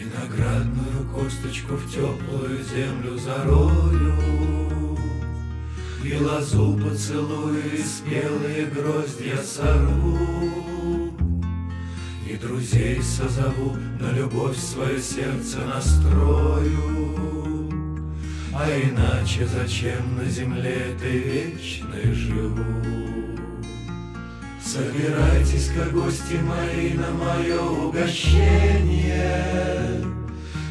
Виноградную косточку в теплую землю зарою И лозу поцелую, и спелые гроздья сорву И друзей созову, на любовь свое сердце настрою А иначе зачем на земле этой вечной живу? Собирайтесь-ка, гости мои, на мое угощение.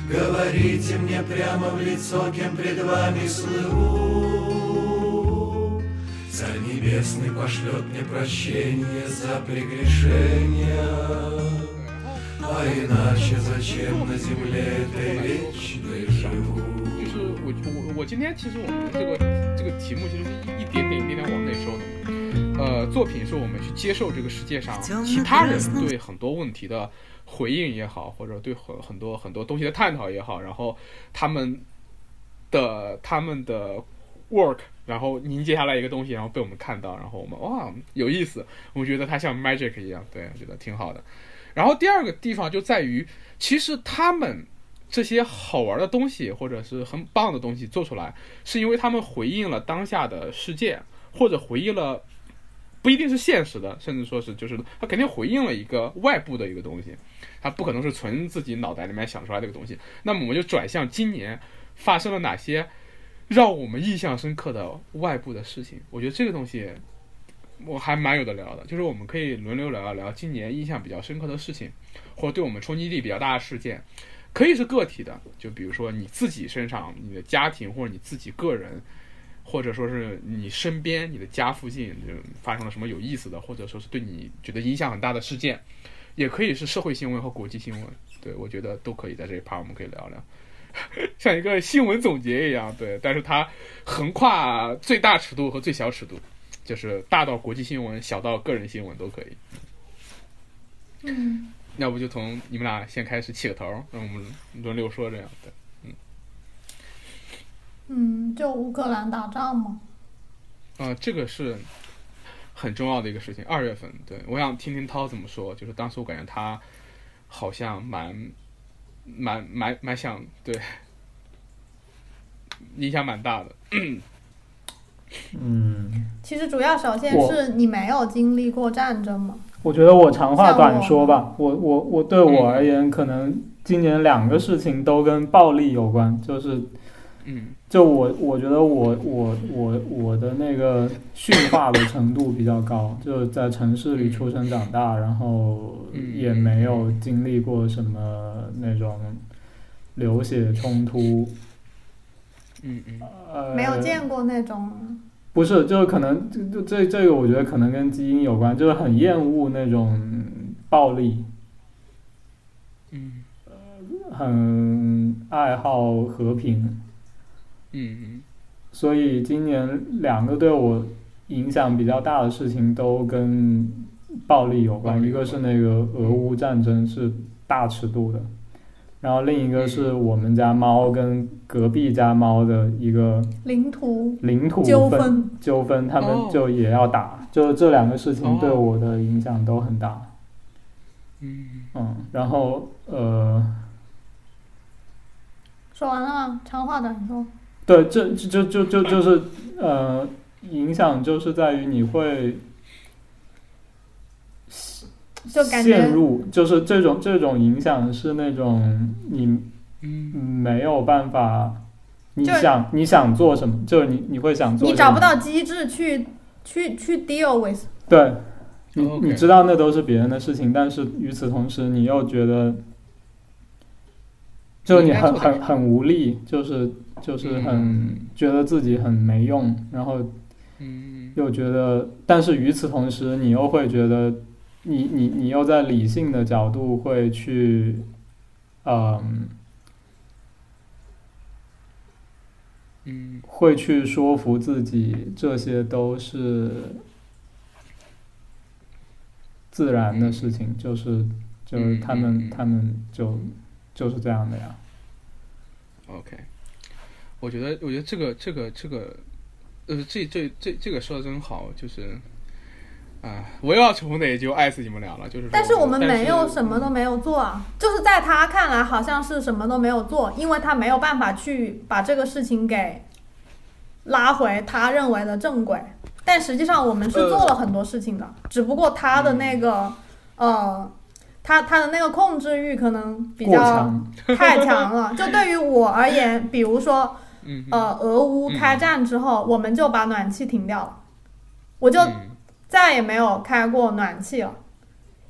Говорите мне прямо в лицо, кем пред вами слыву. Царь Небесный пошлет мне прощение за прегрешения. А иначе зачем на земле этой вечной живу? 就是我我我今天其实我们这个这个题目其实是一一点点一点点往内收的。 呃，作品是我们去接受这个世界上其他人对很多问题的回应也好，或者对很很多很多东西的探讨也好，然后他们的他们的 work，然后凝结下来一个东西，然后被我们看到，然后我们哇有意思，我们觉得它像 magic 一样，对，我觉得挺好的。然后第二个地方就在于，其实他们这些好玩的东西或者是很棒的东西做出来，是因为他们回应了当下的世界，或者回应了。不一定是现实的，甚至说是就是他肯定回应了一个外部的一个东西，他不可能是纯自己脑袋里面想出来的一个东西。那么我们就转向今年发生了哪些让我们印象深刻的外部的事情。我觉得这个东西我还蛮有的聊的，就是我们可以轮流聊一聊今年印象比较深刻的事情，或者对我们冲击力比较大的事件，可以是个体的，就比如说你自己身上、你的家庭或者你自己个人。或者说是你身边、你的家附近就发生了什么有意思的，或者说是对你觉得影响很大的事件，也可以是社会新闻和国际新闻。对我觉得都可以在这一趴我们可以聊聊，像一个新闻总结一样。对，但是它横跨最大尺度和最小尺度，就是大到国际新闻，小到个人新闻都可以。嗯，要不就从你们俩先开始起个头，让我们轮流说这样。对。嗯，就乌克兰打仗吗。啊，这个是很重要的一个事情。二月份，对我想听听涛怎么说。就是当时我感觉他好像蛮蛮蛮蛮想对，影响蛮大的。嗯，其实主要首先是你没有经历过战争嘛。我觉得我长话短说吧。我我我对我而言，可能今年两个事情都跟暴力有关，就是嗯。就我，我觉得我我我我的那个驯化的程度比较高，就在城市里出生长大，然后也没有经历过什么那种流血冲突。嗯嗯。呃。没有见过那种。不是，就是可能就就这这个，我觉得可能跟基因有关，就是很厌恶那种暴力。嗯。很爱好和平。嗯嗯，所以今年两个对我影响比较大的事情都跟暴力有关，一个是那个俄乌战争是大尺度的，然后另一个是我们家猫跟隔壁家猫的一个领土领土纠纷。纠纷，他们就也要打，就这两个事情对我的影响都很大。嗯。嗯，然后呃，说完了吗？长话短说。对，这就就就就是呃，影响就是在于你会陷入，就是这种这种影响是那种你没有办法，你想你想做什么，就是你你会想做，你找不到机制去去去 deal with。对，你你知道那都是别人的事情，但是与此同时你又觉得，就你很很很无力，就是。就是很觉得自己很没用，然后嗯。又觉得，但是与此同时，你又会觉得，你你你又在理性的角度会去，嗯，会去说服自己，这些都是自然的事情，就是就是他们他们就就是这样的呀。OK。我觉得，我觉得这个，这个，这个，呃，这这这这个说的真好，就是，啊，我又要重的也就爱死你们俩了，就是。但是我们没有什么都没有做啊，就是在他看来好像是什么都没有做，因为他没有办法去把这个事情给拉回他认为的正轨。但实际上我们是做了很多事情的，只不过他的那个呃，他他的那个控制欲可能比较，太强了。就对于我而言，比如说呃，俄乌开战之后，我们就把暖气停掉了，我就嗯再也没有开过暖气了，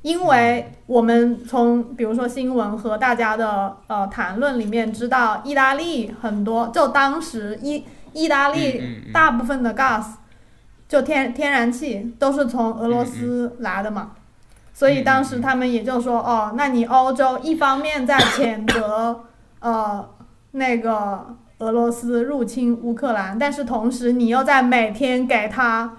因为我们从比如说新闻和大家的呃谈论里面知道，意大利很多就当时意意大利嗯大部分的 gas 就天天然气都是从俄罗斯来的嘛，所以当时他们也就说哦，那你欧洲一方面在谴责呃那个俄罗斯入侵乌克兰，但是同时你又在每天给他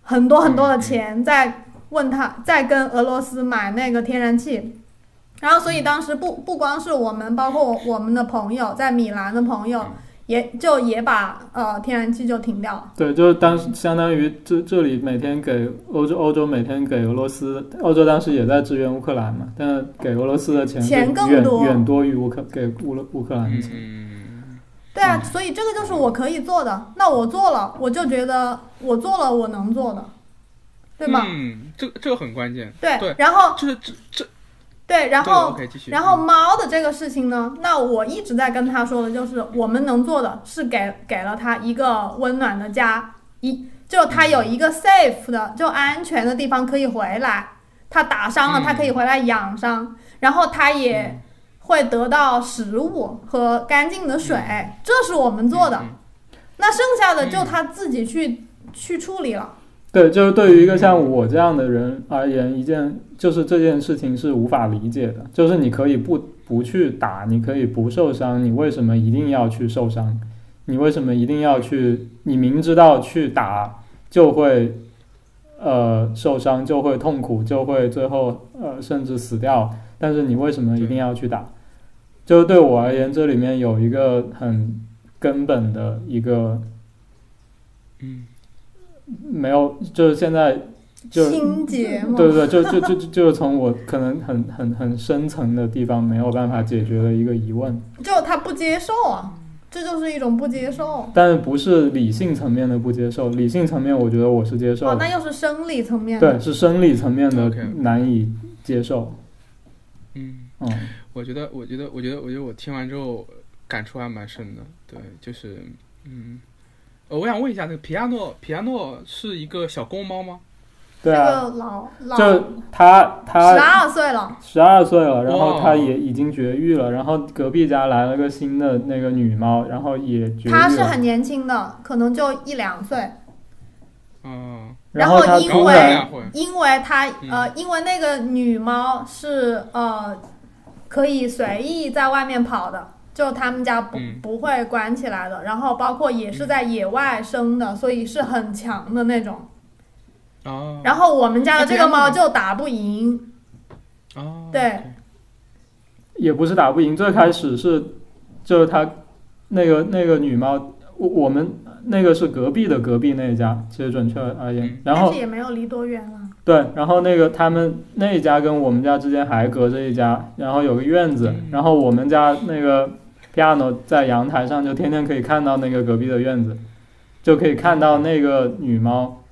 很多很多的钱，在问他在跟俄罗斯买那个天然气，然后所以当时不不光是我们，包括我我们的朋友在米兰的朋友，也就也把呃天然气就停掉了。对，就是当时相当于这这里每天给欧洲，欧洲每天给俄罗斯，欧洲当时也在支援乌克兰嘛，但是给俄罗斯的钱钱更远多远多于乌克给乌勒乌克兰的钱。嗯，对啊，所以这个就是我可以做的。那我做了，我就觉得我做了我能做的，对吗？嗯，这这个很关键，对，对然后这这这，对，然后然后猫的这个事情呢，那我一直在跟他说的就是，我们能做的是给给了他一个温暖的家，一就他有一个 safe 的就安全的地方可以回来，他打伤了嗯。他可以回来养伤，然后他也会得到食物和干净的水，这是我们做的。嗯那剩下的就他自己去、去处理了。对，就是对于一个像我这样的人而言，一件就是这件事情是无法理解的。就是你可以不不去打，你可以不受伤，你为什么一定要去受伤？你为什么一定要去？你明知道去打就会呃受伤，就会痛苦，就会最后呃甚至死掉，但是你为什么一定要去打？就是对我而言，这里面有一个很根本的一个嗯没有，就是现在就心结嘛，对对对，就就就就就是从我可能很很很深层的地方没有办法解决的一个疑问，就他不接受啊，这就是一种不接受。但是不是理性层面的不接受，理性层面我觉得我是接受哦，的，那又是生理层面的。对，是生理层面的难以接受，嗯。嗯，我觉得，我觉得，我觉得，我觉得我听完之后感触还蛮深的。对，就是，嗯，呃，我想问一下，那个皮亚诺，皮亚诺是一个小公猫吗？对啊，个老老就他他十二岁了，十二岁了，然后哇他也已经绝育了，然后隔壁家来了个新的那个女猫，然后也绝育了，他是很年轻的，可能就一两岁。嗯，然后因为因为他嗯。呃，因为那个女猫是呃可以随意在外面跑的，就他们家不、嗯。不会关起来的。然后包括也是在野外生的，所以是很强的那种。哦，然后我们家的这个猫就打不赢，哦，对。也不是打不赢，最开始是就是他那个那个女猫，我我们那个是隔壁的隔壁那一家，其实准确而言嗯，然后但是也没有离多远了。对，然后那个他们那一家跟我们家之间还隔着一家，然后有个院子，嗯。然后我们家那个 piano 在阳台上就天天可以看到那个隔壁的院子，就可以看到那个女猫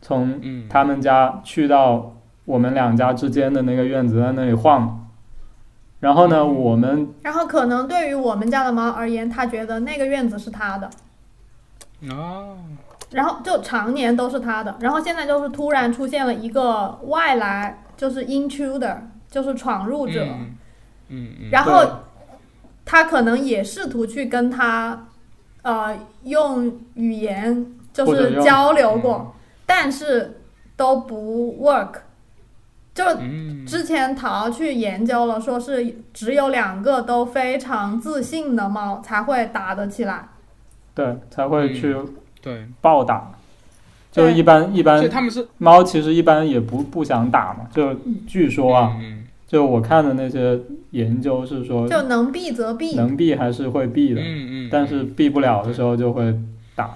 从嗯，他们家去到我们两家之间的那个院子，在那里晃。然后呢，嗯。我们然后可能对于我们家的猫而言，它觉得那个院子是它的，哦，然后就常年都是它的。然后现在就是突然出现了一个外来，就是 intruder，就是闯入者。嗯。嗯嗯，然后他可能也试图去跟他，呃，用语言就是交流过，但是都不 work。就嗯，之前淘去研究了，说是只有两个都非常自信的猫才会打得起来。对才会去对，暴打。就是一般一般他们是猫其实一般也不不想打嘛，就据说啊，嗯就我看的那些研究是说就能避则避。能避还是会避的，嗯嗯，但是避不了的时候就会打。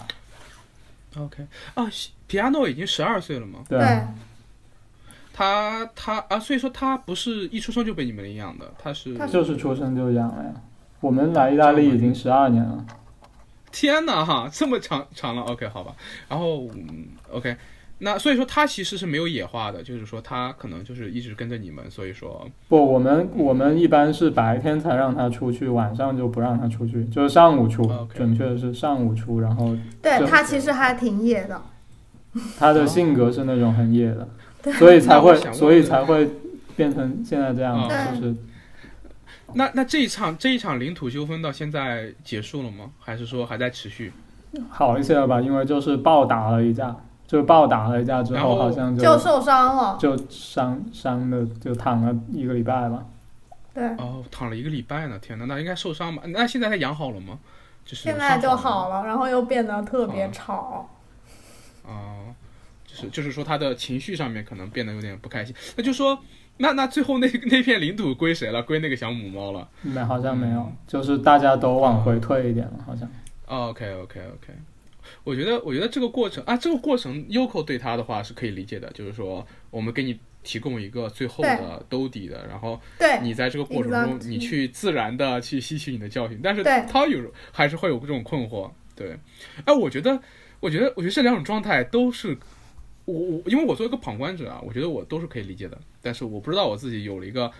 OK 啊，皮亚诺已经十二岁了吗？对，对，他他啊，所以说他不是一出生就被你们领养的，他是他就是出生就养了呀。我们来意大利已经十二年了，天哪哈，这么长长了，OK 好吧，然后嗯 OK，那所以说他其实是没有野化的，就是说他可能就是一直跟着你们，所以说不，我们我们一般是白天才让他出去，晚上就不让他出去，就是上午出准确的是上午出。然后对他其实还挺野的，他的性格是那种很野的，对所以才会所以才会变成现在这样，对就是那那这一场这一场领土纠纷到现在结束了吗？还是说还在持续？好一些了吧？因为就是暴打了一架，就暴打了一架之后，好像就受伤了。就伤伤的就躺了一个礼拜吧。对，哦，躺了一个礼拜呢，天哪，那应该受伤吧？那现在他养好了吗？就是现在就好了然后又变得特别吵。哦，就是就是说他的情绪上面可能变得有点不开心。那就说，那那最后那那片领土归谁了？归那个小母猫了。没，好像没有嗯，就是大家都往回退一点了，好像。哦 OK OK OK，我觉得我觉得这个过程啊，这个过程 Yoko 对他的话是可以理解的，就是说我们给你提供一个最后的兜底的，然后对，你在这个过程中你去自然的去吸取你的教训，但是对他有还是会有这种困惑。对，哎，我觉得我觉得我觉得这两种状态都是。我我因为我作为一个旁观者啊，我觉得我都是可以理解的，但是我不知道我自己有了一个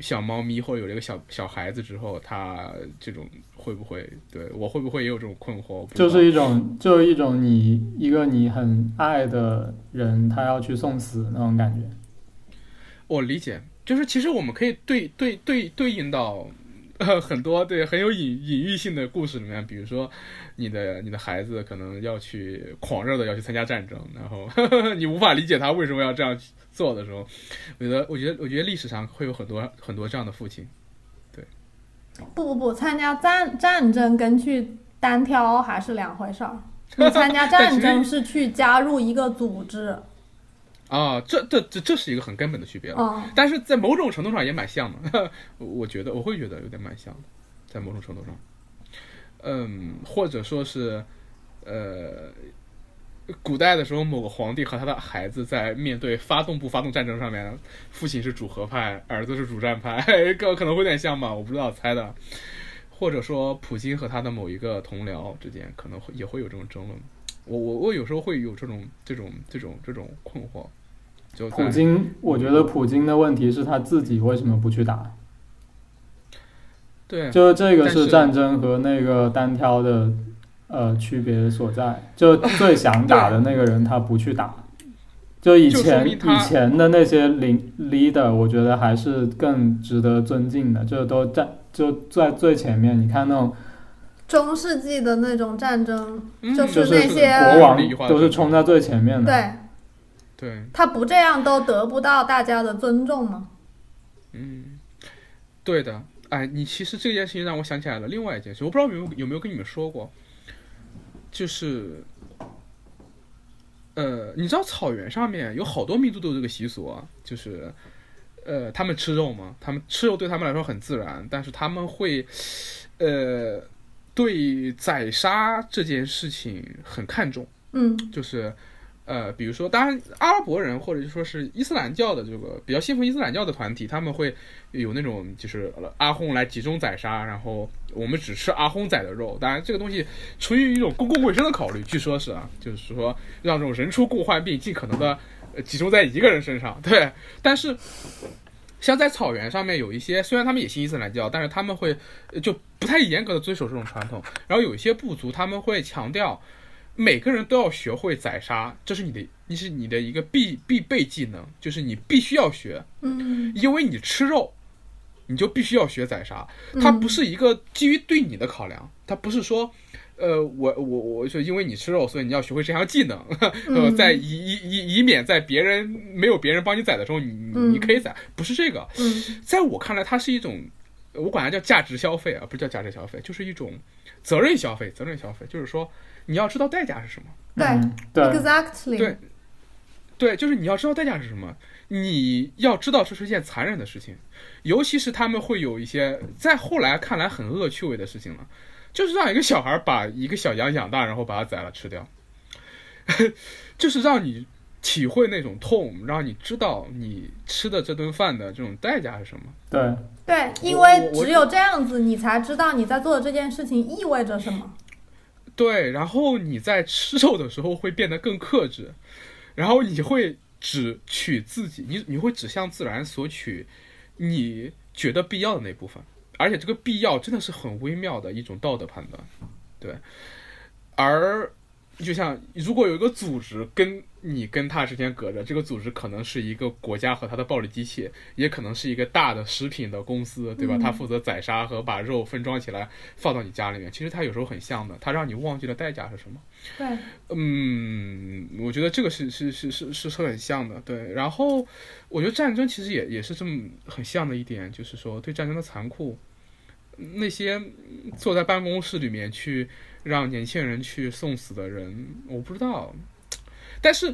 小猫咪或者有了一个小小孩子之后，他这种会不会对我会不会也有这种困惑？就是一种，就是一种你一个你很爱的人，他要去送死那种感觉。我理解，就是其实我们可以对对对对应到呃很多对很有隐隐喻性的故事里面，比如说你的你的孩子可能要去狂热的要去参加战争，然后 你无法理解他为什么要这样做的时候，我觉得我觉得我觉得历史上会有很多很多这样的父亲。对不不不，参加战战争跟去单挑还是两回事儿。你参加 战争是去加入一个组织，啊，这这这这是一个很根本的区别了。嗯，但是在某种程度上也蛮像的，我 我觉得我会觉得有点蛮像的，在某种程度上，嗯，或者说是，呃，古代的时候某个皇帝和他的孩子在面对发动不发动战争上面，父亲是主和派，儿子是主战派，可可能会有点像吧，我不知道猜的，或者说普京和他的某一个同僚之间可能会也会有这种争论，我我我有时候会有这种这种这种这种困惑，就普京，我觉得普京的问题是他自己为什么不去打？对。就是这个是是战争和那个单挑的呃区别所在。就 最想打的那个人他不去打，就以前以前的那些领 leader，我觉得还是更值得尊敬的，就都在就在最前面。你看那种中世纪的那种战争，嗯就就是那些国王都是冲在最前面的。对对，他不这样都得不到大家的尊重吗？嗯，对的。哎，你其实这件事情让我想起来了另外一件事，我不知道有没有有没有跟你们说过，就是，呃，你知道草原上面有好多民族都有这个习俗啊，就是，呃，他们吃肉嘛，他们吃肉对他们来说很自然，但是他们会，呃，对宰杀这件事情很看重。嗯就是，呃，比如说，当然阿拉伯人或者就说是伊斯兰教的这个比较信奉伊斯兰教的团体，他们会有那种就是阿訇来集中宰杀，然后我们只吃阿訇宰的肉。当然，这个东西出于一种公共卫生的考虑，据说是啊，就是说让这种人畜共患病尽可能的、集中在一个人身上。对，但是。像在草原上面有一些，虽然他们也信伊斯兰教，但是他们会就不太严格的遵守这种传统。然后有一些部族他们会强调，每个人都要学会宰杀，这是你的，你是你的一个必必备技能，就是你必须要学，嗯，因为你吃肉，你就必须要学宰杀。它不是一个基于对你的考量，它不是说，呃，我我我就因为你吃肉，所以你要学会这项技能，呃，嗯在以以以以免在别人没有别人帮你宰的时候，你你可以宰，不是这个。嗯在我看来，它是一种，我管它叫价值消费啊，不是叫价值消费，就是一种责任消费。责任消费就是说，你要知道代价是什么。对嗯对，，exactly，对对，就是你要知道代价是什么，你要知道这是一件残忍的事情，尤其是他们会有一些在后来看来很恶趣味的事情了，就是让一个小孩把一个小羊养大，然后把它宰了吃掉，就是让你体会那种痛，让你知道你吃的这顿饭的这种代价是什么。对，对，因为只有这样子，你才知道你在做的这件事情意味着什么。对，然后你在吃肉的时候会变得更克制，然后你会只取自己，你你会只向自然索取你觉得必要的那部分，而且这个必要真的是很微妙的一种道德判断，对。而就像如果有一个组织跟你跟他之间隔着，这个组织可能是一个国家和它的暴力机器，也可能是一个大的食品的公司，对吧？嗯它负责宰杀和把肉分装起来放到你家里面。其实它有时候很像的，它让你忘记了代价是什么。对，嗯，我觉得这个是是是是是是很像的，对。然后我觉得战争其实也也是这么很像的一点，就是说对战争的残酷，那些坐在办公室里面去让年轻人去送死的人，我不知道，但是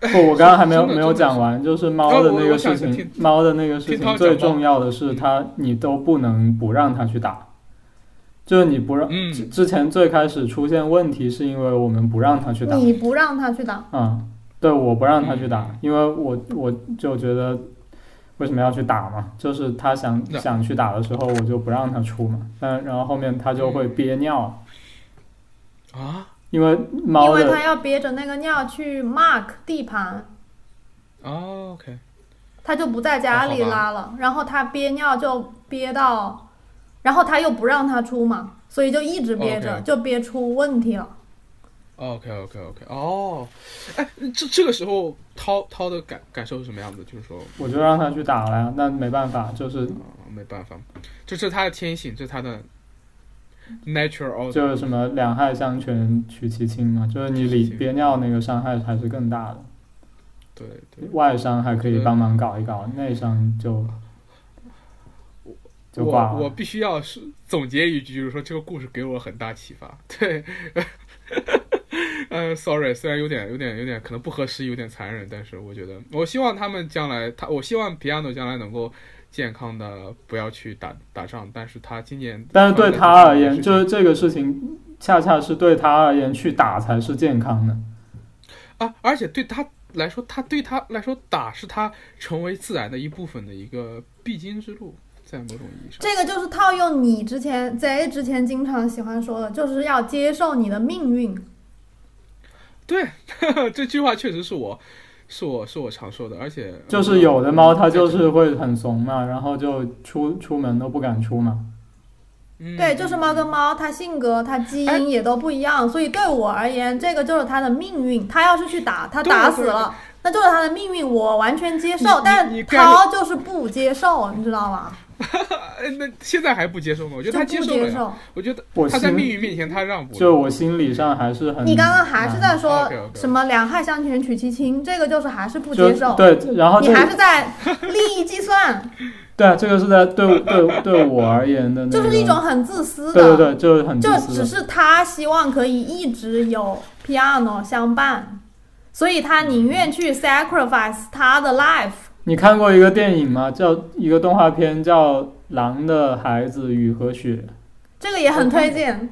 不，我刚刚还没有没有讲完，就是猫的那个事情猫的那个事情最重要的是它你都不能不让它去打，就是你不让嗯。之之前最开始出现问题是因为我们不让它去打，你不让他去打，嗯，对，我不让他去嗯。打，因为我我就觉得为什么要去打嘛？就是他想想去打的时候，我就不让他出嘛。但然后后面他就会嗯憋尿，啊？因为因为他要憋着那个尿去 mark 地盘，哦，OK，他就不在家里拉了，然后他憋尿就憋到，然后他又不让他出嘛，所以就一直憋着就憋出问题了。OK OK OK，哦，哎，这这个时候涛涛的感感受是什么样子？就是说，我就让他去打了呀，那没办法，就是啊，没办法，这是他的天性，这是他的 natural。就是什么两害相权取其轻嘛，就是你里憋尿那个伤害还是更大的，对对，外伤还可以帮忙搞一搞，内伤就就挂了。我我必须要是总结一句，就是说这个故事给我很大启发。对，呃，sorry，虽然有点有点有点可能不合时宜，有点残忍，但是我觉得，我希望他们将来，他我希望 Piano 将来能够健康的不要去打打仗，但是他今年，但是对他而言，就是是这个事情，恰恰是对他而言，去打才是健康的。啊，而且对他来说，他对他来说打是他成为自然的一部分的一个必经之路，在某种意义上。这个就是套用你之前贼之前经常喜欢说的，就是要接受你的命运。对，这句话确实是我，是我是我常说的，而且就是有的猫它就是会很怂嘛，然后就出出门都不敢出嘛。嗯对，就是猫跟猫，它性格、它基哎因也都不一样，所以对我而言，这个就是它的命运。它要是去打，它打死了，那就是它的命运，我完全接受。但是涛就是不接受，你知道吗？哎 那现在还不接受吗？我觉得他接接受了呀。受。我觉得我他在心命运面前他让步。就我心理上还是很。你刚刚还是在说什么两害相权取其轻，这个就是还是不接受。对，然后你还是在利益计算，对啊，这个是在对对对我而言的那个，就是一种很自私的。对对对，就是很就自私的。只是他希望可以一直有 piano 相伴，所以他宁愿去 sacrifice 他的 life。你看过一个电影吗？叫一个动画片叫《狼的孩子雨和雪》。这个也很推荐。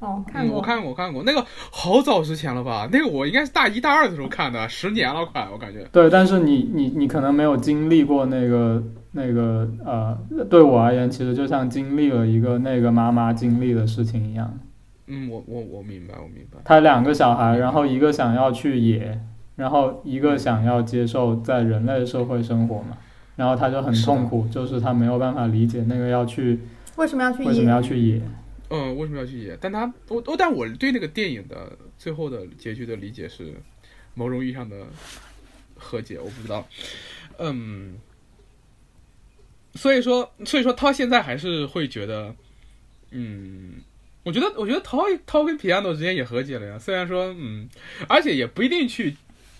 哦，看嗯，过。我看过，我看过，那个好早之前了吧？那个我应该是大一大二的时候看的，十年了快，我感觉。对，但是你你你可能没有经历过那个那个呃，对我而言，其实就像经历了一个那个妈妈经历的事情一样。嗯，我我我明白，我明白。他两个小孩，然后一个想要去野，然后一个想要接受在人类社会生活嘛，然后他就很痛苦，就是他没有办法理解那个要去为什么要去为什么？要去野。嗯，为什么要去野？但他我我但我对那个电影的最后的结局的理解是某种意义上的和解，我不知道。嗯，所以说所以说他现在还是会觉得，嗯，我觉得我觉得涛涛跟皮亚诺之间也和解了呀。虽然说嗯，而且也不一定去。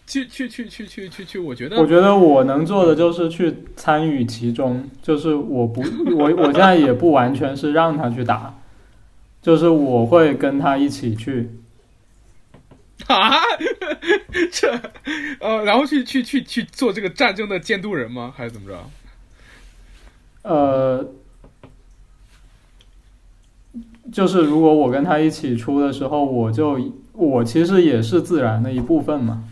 去去去去去去去，我觉得我觉得我能做的就是去参与其中，就是我不我我现在也不完全是让他去打，就是我会跟他一起去。啊，这呃，然后去去去去做这个战争的监督人吗？还是怎么着？呃，就是如果我跟他一起出的时候，我就我其实也是自然的一部分嘛。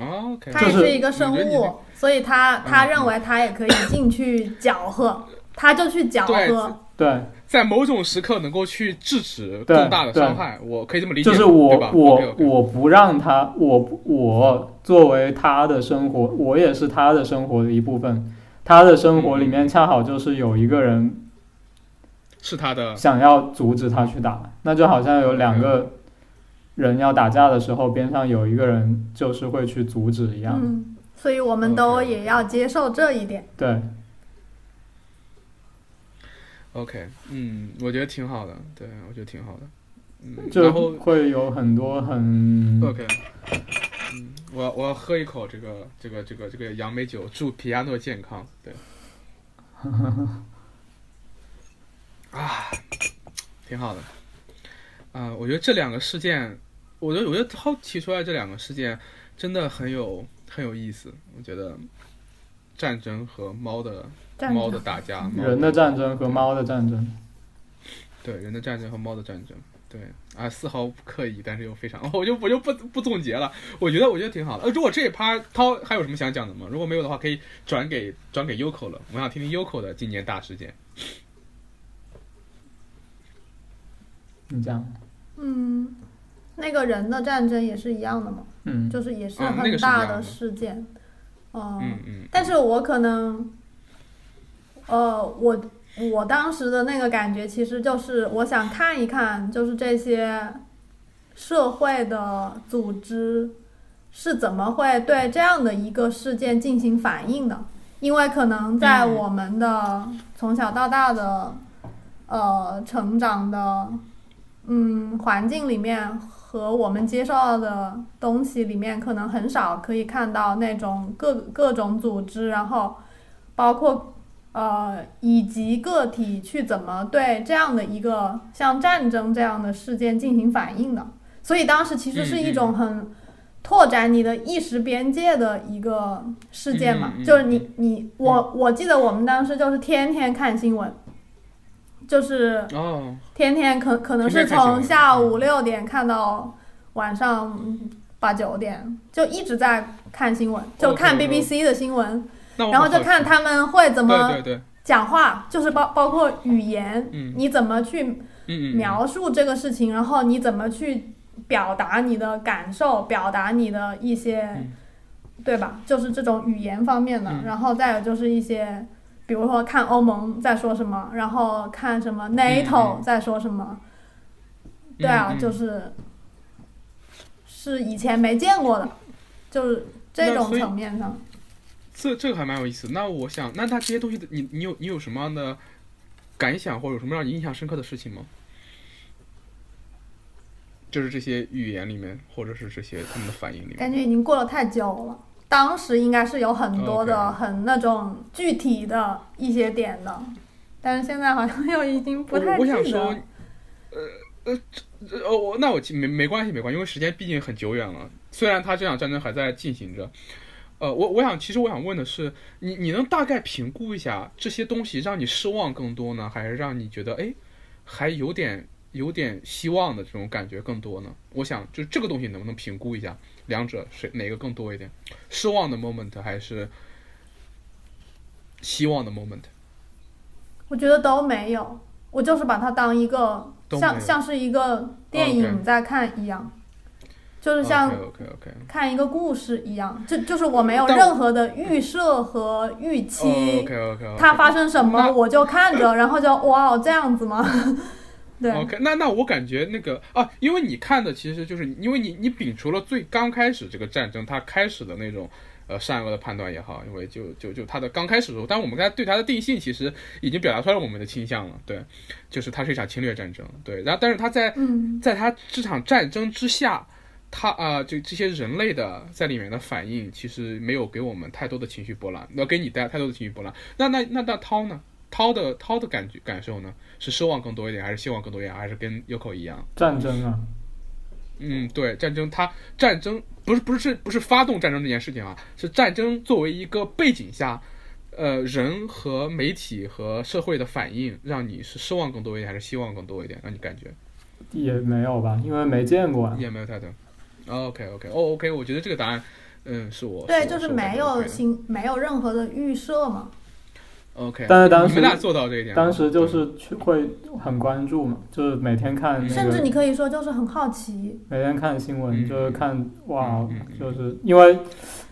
OK，他也就是是一个生物，所以他他嗯认为他也可以进去搅和，他就去搅和。对，在某种时刻能够去制止对更大的伤害，我可以这么理解，就是我我我不让他，我我作为他的生活，我也是他的生活的一部分。他的生活里面恰好就是有一个人是他的。想要阻止他去打，那就好像有两个人要打架的时候，边上有一个人就是会去阻止一样。嗯，所以我们都也要接受这一点。对，OK，嗯，我觉得挺好的，对我觉得挺好的，嗯，然就后会有很多很 OK，嗯，我要我要喝一口这个这个这个这个杨梅酒，祝皮亚诺健康。对，啊，挺好的。啊、我觉得这两个事件，我觉得我觉得涛提出来这两个事件真的很有很有意思。我觉得战争和猫的猫的，打架，猫人的战争和猫的战争。对人的战争和猫的战争，对啊，丝毫不刻意，但是又非常，我就我就不不总结了。我觉得我觉得挺好的。呃，如果这一趴涛还有什么想讲的吗？如果没有的话，可以转给转给 Yoko 了。我想听听 Yoko 的今年大事件。你讲，嗯，那个人的战争也是一样的嘛，嗯，就是也是很大的事件。嗯，但是我可能，呃，我我当时的那个感觉其实就是我想看一看，就是这些社会的组织是怎么会对这样的一个事件进行反应的，因为可能在。嗯我们的从小到大的呃成长的嗯环境里面和我们接受到的东西里面，可能很少可以看到那种各各种组织，然后包括呃以及个体去怎么对这样的一个像战争这样的事件进行反应的。所以当时其实是一种很拓展你的意识边界的一个事件嘛，就是你你我我记得我们当时就是天天看新闻，就是哦，天天可可能是从下午六点看到晚上嗯八九点，就一直在看新闻，就看 BBC 的新闻，然后就看他们会怎么讲话，就是包包括语言，嗯。你怎么去描述这个事情，然后你怎么去表达你的感受，表达你的一些，嗯。对吧？就是这种语言方面的，嗯。然后再有就是一些，比如说看欧盟在说什么，然后看什么 NATO 嗯在说什么，对啊，就是是以前没见过的，就是这种层面上。这这个还蛮有意思。那我想，那他这些东西的，你你有你有什么样的感想，或者有什么让你印象深刻的事情吗？就是这些语言里面，或者是这些他们的反应里面。感觉已经过了太久了。当时应该是有很多的很那种具体的一些点的，但是现在好像又已经不我太我想说呃呃这呃，我那我记没没关系没关系，因为时间毕竟很久远了。虽然他这场战争还在进行着，呃，我我想其实我想问的是，你你能大概评估一下这些东西让你失望更多呢，还是让你觉得哎还有点有点希望的这种感觉更多呢？我想就是这个东西能不能评估一下，两者谁哪个更多一点？失望的 moment 还是希望的 moment？我觉得都没有，我就是把它当一个像像是一个电影在看一样，就是像看一个故事一样，就就是我没有任何的预设和预期它发生什么我就看着，然后就哇哦这样子吗？对 OK，那那我感觉那个啊，因为你看的其实就是因为你你摒除了最刚开始这个战争它开始的那种呃善恶的判断也好，因为就就就它的刚开始的时候，但我们刚才对它的定性其实已经表达出来我们的倾向了，对，就是它是一场侵略战争，对，然后但是它在嗯在它这场战争之下，它啊、就这些人类的在里面的反应，其实没有给我们太多的情绪波澜，要给你带来太多的情绪波澜。那那那那涛呢？涛的涛的感觉感受呢？是失望更多一点，还是希望更多一点，还是跟 Yoko 一样？战争啊，嗯，对，战争它战争不是不是不是发动战争这件事情啊，是战争作为一个背景下，呃，人和媒体和社会的反应，让你是失望更多一点，还是希望更多一点？让你感觉？也没有吧，因为没见过啊。也没有太多。OK OK 哦 OK，我觉得这个答案，嗯，是我对，我就是没有我新没有任何的预设嘛。OK，但是当时你们俩做到这一点，当时就是去会很关注嘛，就是每天看那个，甚至你可以说就是很好奇，每天看新闻，嗯就是看哇嗯嗯，嗯就是因为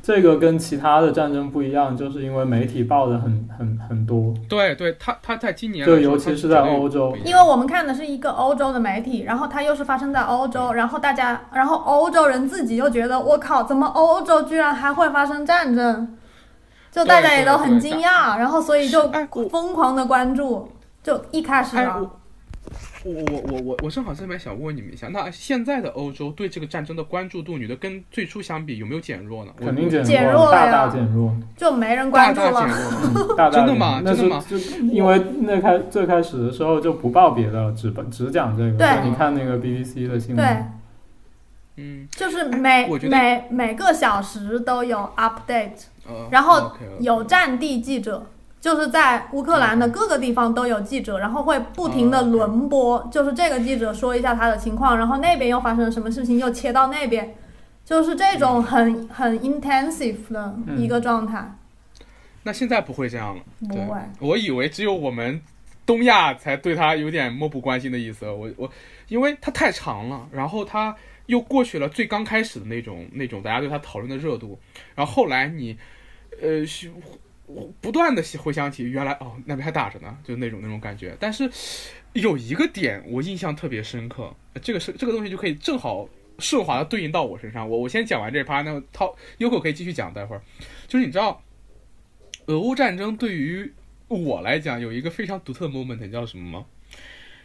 这个跟其他的战争不一样，就是因为媒体报的很很很多，对对，他他在今年就尤其是在欧洲因为我们看的是一个欧洲的媒体，然后它又是发生在欧洲，然后大家，然后欧洲人自己又觉得我靠，怎么欧洲居然还会发生战争？就大家也都很惊讶，然后所以就疯狂的关注，就一开始我我我我我我正好这边想问你们一下，那现在的欧洲对这个战争的关注度，你觉得跟最初相比有没有减弱呢？肯定减减弱了，大大减弱，就没人关注了。大减弱。真的吗？真的吗？是就因为那开最开始的时候就不报别的了，只只讲这个，对。你看那个 BBC 的新闻，对，嗯，就是每每每个小时都有 update，呃，然后有战地记者，就是在乌克兰的各个地方都有记者，然后会不停的轮播，就是这个记者说一下他的情况，然后那边又发生了什么事情，又切到那边，就是这种很很 intensive 的一个状态。那现在不会这样了。不会，我以为只有我们东亚才对他有点漠不关心的意思。我我，因为它太长了，然后它又过去了最刚开始的那种那种大家对他讨论的热度，然后后来你，呃，不断的回想起原来哦那边还打着呢，就那种那种感觉。但是有一个点我印象特别深刻，这个是这个东西就可以正好顺滑的对应到我身上。我我先讲完这趴，那涛 Yoko 可以继续讲，待会儿就是你知道。俄乌战争对于我来讲有一个非常独特的 moment，你知道什么吗？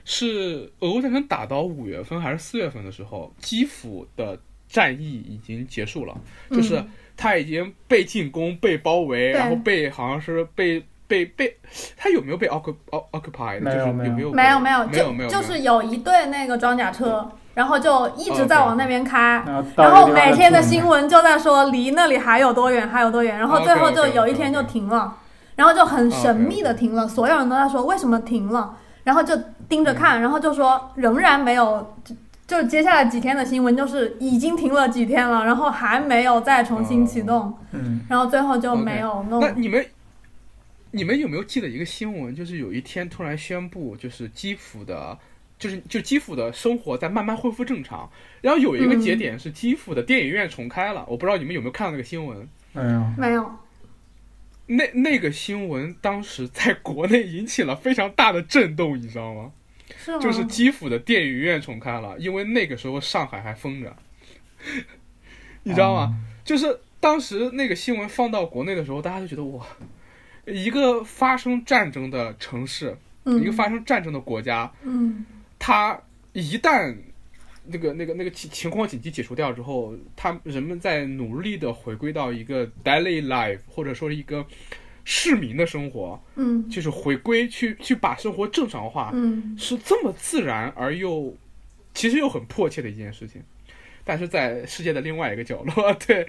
是俄乌战争打到五月份还是四月份的时候，基辅的战役已经结束了，就是嗯他已经被进攻、被包围，对然后被好像是被被被，他有没有被 occup occupied？没有就是有没有没有没有没有，就就是有一队那个装甲车，然后就一直在往那边开。然后每天的新闻就在说离那里还有多远，还有多远，然后最后就有一天就停了，然后就很神秘的停了，所有人都在说为什么停了，然后就盯着看，然后就说仍然没有，就就接下来几天的新闻就是已经停了几天了，然后还没有再重新启动，嗯，然后最后就没有弄。那你们，你们有没有记得一个新闻？就是有一天突然宣布，就是基辅的，就是就基辅的生活在慢慢恢复正常。然后有一个节点是基辅的电影院重开了，我不知道你们有没有看到那个新闻。没有，没有，那那个新闻当时在国内引起了非常大的震动，你知道吗？是？就是基辅的电影院重开了，因为那个时候上海还封着，你知道吗？就是当时那个新闻放到国内的时候，大家就觉得哇，一个发生战争的城市，一个嗯发生战争的国家，嗯它一旦那个那个那个情情况紧急解除掉之后，他人们在努力的回归到一个 daily life，或者说一个市民的生活，嗯就是回归去去把生活正常化，嗯是这么自然而又其实又很迫切的一件事情。但是在世界的另外一个角落，对，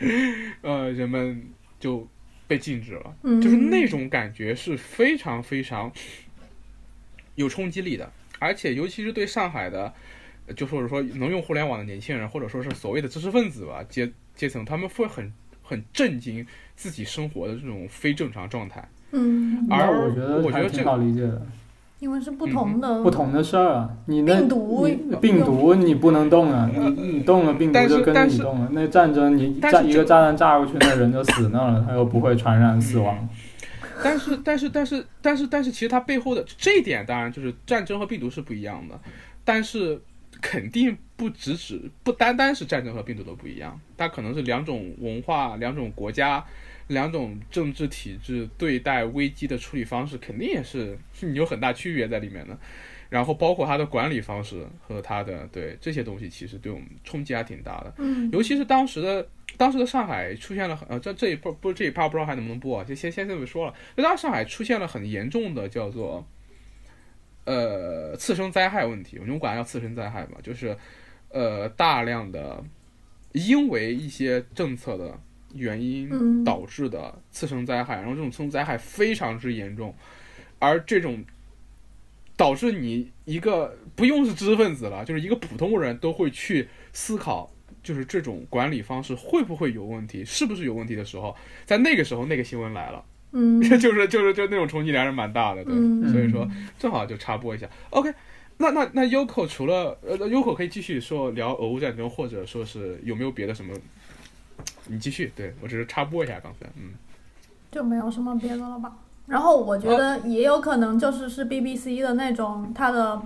呃，人们就被禁止了。嗯，就是那种感觉是非常非常有冲击力的，而且尤其是对上海的，呃就或者说能用互联网的年轻人，或者说是所谓的知识分子吧阶阶层，他们会很很震惊自己生活的这种非正常状态。嗯，而我觉得我觉得这好理解的，因为是不同的不同的事儿啊，你那病毒你病毒你不能动啊，你你动了病毒但是就跟但是着你动了。那战争你但是这炸一个炸弹炸过去，那人就死那儿了，他又不会传染死亡。但是，但是，但是，但是，但是，其实它背后的这一点，当然就是战争和病毒是不一样的，但是肯定不只指不单单是战争和病毒都不一样，它可能是两种文化、两种国家、两种政治体制对待危机的处理方式，肯定也是 有很大区别在里面的。然后包括它的管理方式和它的对这些东西，其实对我们冲击还挺大的。嗯尤其是当时的当时的上海出现了很呃这这一波不是这一趴不知道还能不能播啊，就先先这么说了。就当时上海出现了很严重的叫做呃次生灾害问题，我们管它叫次生灾害吧，就是呃大量的因为一些政策的原因嗯导致的次生灾害，然后这种次生灾害非常之严重，而这种导致你一个不用是知识分子了，就是一个普通人都会去思考就是这种管理方式会不会有问题，是不是有问题的时候，在那个时候那个新闻来了，嗯。就是就是就那种冲击力还是蛮大的，对，嗯。所以说正好就插播一下，OK。那那那 Yoko 除了呃，Yoko 可以继续说聊俄乌战争，或者说是有没有别的什么？你继续，对我只是插播一下刚才，嗯，就没有什么别的了吧。然后我觉得也有可能就是是 BBC 的那种它的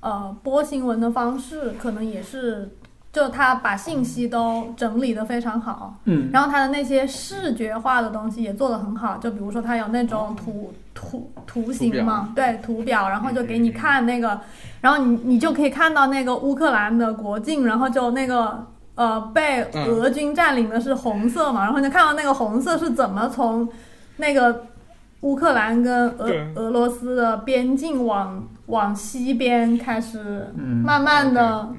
呃播新闻的方式，可能也是就他把信息都整理的非常好，嗯，然后他的那些视觉化的东西也做得很好，就比如说他有那种图图图形嘛，对图表，然后就给你看那个，然后你你就可以看到那个乌克兰的国境，然后就那个呃被俄军占领的是红色嘛，然后你就看到那个红色是怎么从那个乌克兰跟俄俄罗斯的边境往往西边开始嗯慢慢的嗯，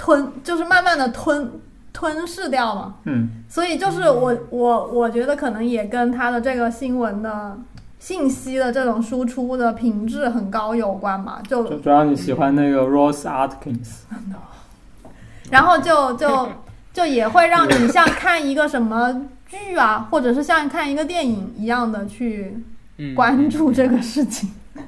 吞，就是慢慢的吞吞噬掉嘛。嗯所以就是我我我觉得可能也跟他的这个新闻的信息的这种输出的品质很高有关嘛。就就主要你喜欢那个 Rose Atkins，然后就就 就也会让你像看一个什么剧啊，或者是像看一个电影一样的去嗯关注这个事情。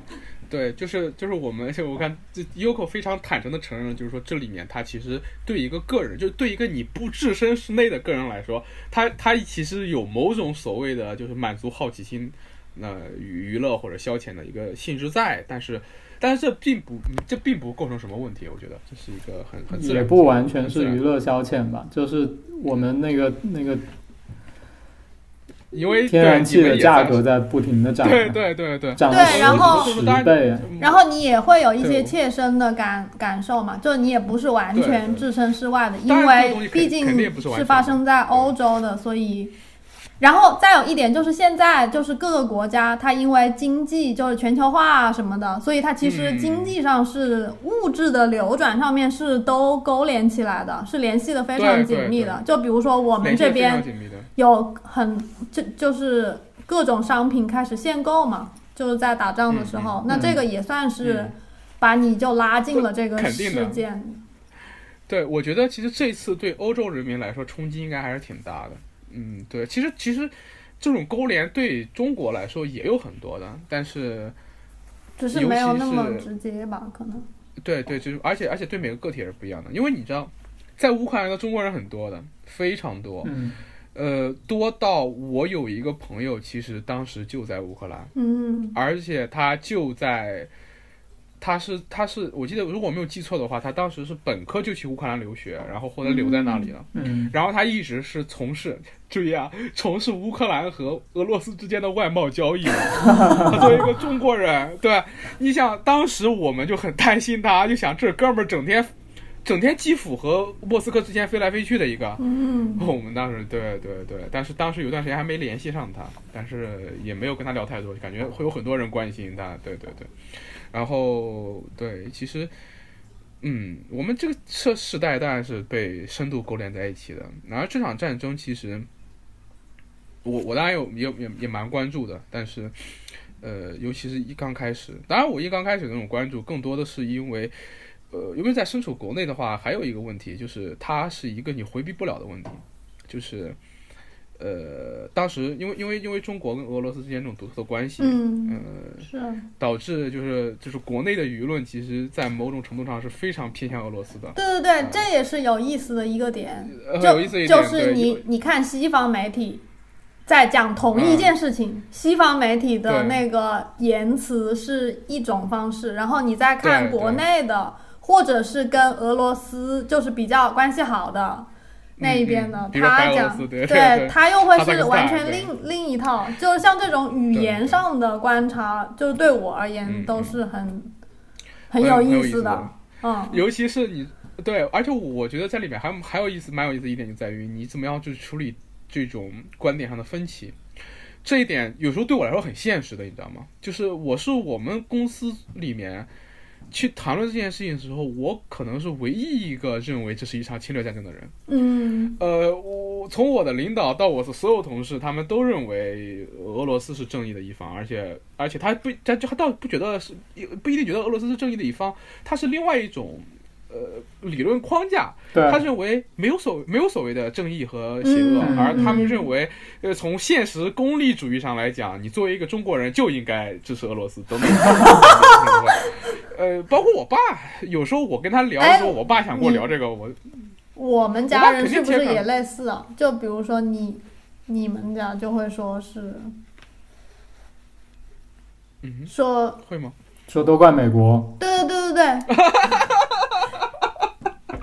对，就是就是我们，就我看这 Yoko 非常坦诚的承认了，就是说这里面他其实对一个个人，就对一个你不置身事内的个人来说，他他其实有某种所谓的就是满足好奇心，呃娱乐或者消遣的一个性质在，但是但是这并不这并不构成什么问题，我觉得这是一个很很自然也不完全是娱乐消遣吧，就是我们那个那个因为天然气的价格在不停的涨，对对对对，涨了对然后十倍，然后你也会有一些切身的感感受嘛，就你也不是完全置身事外的，因为毕竟是发生在欧洲的，所以。然后再有一点就是现在就是各个国家它因为经济就是全球化啊什么的，所以它其实嗯经济上是物质的流转上面是都勾连起来的，是联系的非常紧密的。就比如说我们这边有很就就是各种商品开始限购嘛，就是在打仗的时候，嗯那这个也算是嗯把你就拉进了这个事件。对，我觉得其实这次对欧洲人民来说冲击应该还是挺大的。嗯，对，其实其实这种勾连对中国来说也有很多的，但是只是没有那么直接吧，可能。对对，就是而且而且对每个个体也是不一样的，因为你知道，在乌克兰的中国人很多的，非常多，嗯呃，多到我有一个朋友，其实当时就在乌克兰，嗯而且他就在。他是他是我记得如果我没有记错的话，他当时是本科就去乌克兰留学，然后后来留在那里了。嗯然后他一直是从事，注意啊，从事乌克兰和俄罗斯之间的外贸交易。他 作为一个中国人，对，你想当时我们就很担心他，就想这哥们儿整天，整天基辅和莫斯科之间飞来飞去的一个。嗯，我们当时对对对，但是当时有段时间还没联系上他，但是也没有跟他聊太多，感觉会有很多人关心他。对对对，然后对，其实，嗯，我们这个这时代当然是被深度勾连在一起的。然后这场战争其实，我我当然有也也也蛮关注的，但是，呃，尤其是一刚开始，当然我一刚开始那种关注，更多的是因为。呃，因为在身处国内的话，还有一个问题就是，它是一个你回避不了的问题，就是，呃，当时因为因为因为中国跟俄罗斯之间这种独特的关系，嗯，呃，是，导致就是就是国内的舆论，其实在某种程度上是非常偏向俄罗斯的。对对对，这也是有意思的一个点。呃，就有意思一点，就是你你看西方媒体在讲同一件事情，西方媒体的那个言辞是一种方式，然后你再看国内的，或者是跟俄罗斯就是比较关系好的。那一边的他讲，对他又会是完全另另一套，就是像这种语言上的观察，就是对我而言都是很很很有意思思的，嗯，尤其是你对，而且我觉得在里面还还有意思，蛮有意思的一点就在于你怎么样去处理这种观点上的分歧。这一点有时候对我来说很现实的，你知道吗？就是我是我们公司里面去谈论这件事情的时候，我可能是唯一一个认为这是一场侵略战争的人。嗯呃，我从我的领导到我的所有同事，他们都认为俄罗斯是正义的一方，而且而且他不，他就他倒不觉得是，不一定觉得俄罗斯是正义的一方，他是另外一种呃理论框架，他认为没有所没有所谓的正义和邪恶，嗯而他们认为，呃，从现实功利主义上来讲，你作为一个中国人就应该支持俄罗斯等等。呃，包括我爸，有时候我跟他聊的时候，哎我爸想跟我聊这个，我我们家人是肯定不是也类似啊？就比如说你，你们家就会说是嗯说，会吗？说都怪美国，对对对对对，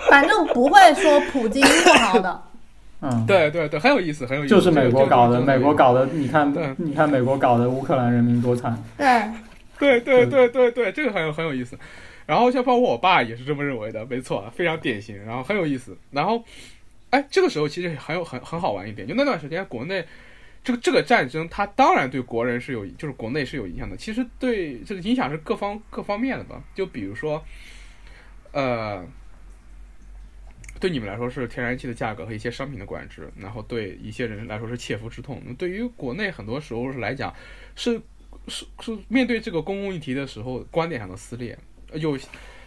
反正不会说普京不好的。嗯，，对对对，很有意思，很有意思。就是美国搞的，美国。搞的，你看对，你看美国搞的乌克兰人民多惨，对，对对对对对，这个很有很有意思。然后像包括我爸也是这么认为的，没错，非常典型，然后很有意思。然后，哎，这个时候其实很有很很好玩一点，就那段时间国内这个这个战争，它当然对国人是有，就是国内是有影响的。其实对这个影响是各方各方面的吧。就比如说，呃，对你们来说是天然气的价格和一些商品的管制，然后对一些人来说是切肤之痛。那对于国内很多时候是来讲，是是是面对这个公共议题的时候，观点上的撕裂，有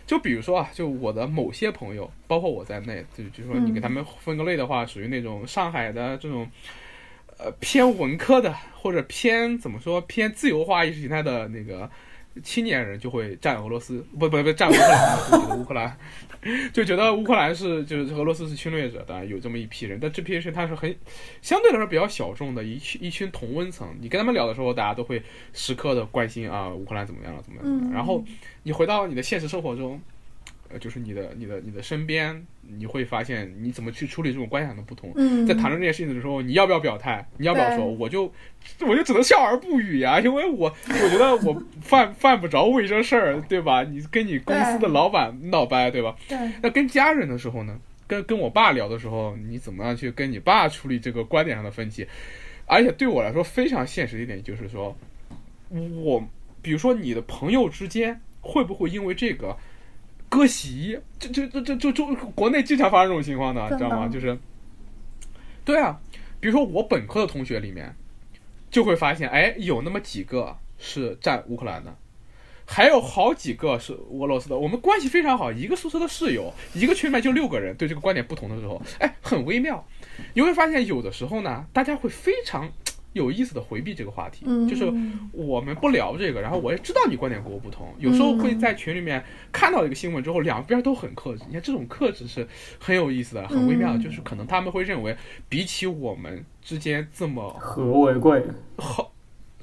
就比如说啊，就我的某些朋友，包括我在内，就就说你给他们分个类的话，属于那种上海的这种。呃，偏文科的或者偏怎么说偏自由化意识形态的那个青年人，就会站俄罗斯，不不不站乌克兰，乌克兰，就觉得乌克兰是就是俄罗斯是侵略者，当然有这么一批人，但这批人他是很相对来说比较小众的一群一群同温层。你跟他们聊的时候，大家都会时刻的关心啊，乌克兰怎么样了，怎么样然后你回到你的现实生活中，呃，就是你的你的你的身边，你会发现你怎么去处理这种观点上的不同。嗯，在谈论这件事情的时候，你要不要表态？你要不要说？我就我就只能笑而不语呀、因为我我觉得我犯犯不着为这事儿，对吧？你跟你公司的老板闹掰，对吧？对，那跟家人的时候呢？跟跟我爸聊的时候，你怎么样去跟你爸处理这个观点上的分歧？而且对我来说非常现实的一点就是说，我比如说你的朋友之间会不会因为这个割席？这这这这就就国内经常发生这种情况的，真的知道吗？就是，对啊，比如说我本科的同学里面，就会发现，哎，有那么几个是站乌克兰的，还有好几个是俄罗斯的。我们关系非常好，一个宿舍的室友，一个群里面就六个人，对这个观点不同的时候，哎，很微妙。你会发现，有的时候呢，大家会非常有意思的回避这个话题，嗯，就是我们不聊这个，然后我也知道你观点跟我不同，有时候会在群里面看到一个新闻之后，两边都很克制。你看这种克制是很有意思的，很微妙就是可能他们会认为，比起我们之间这么和为贵，好，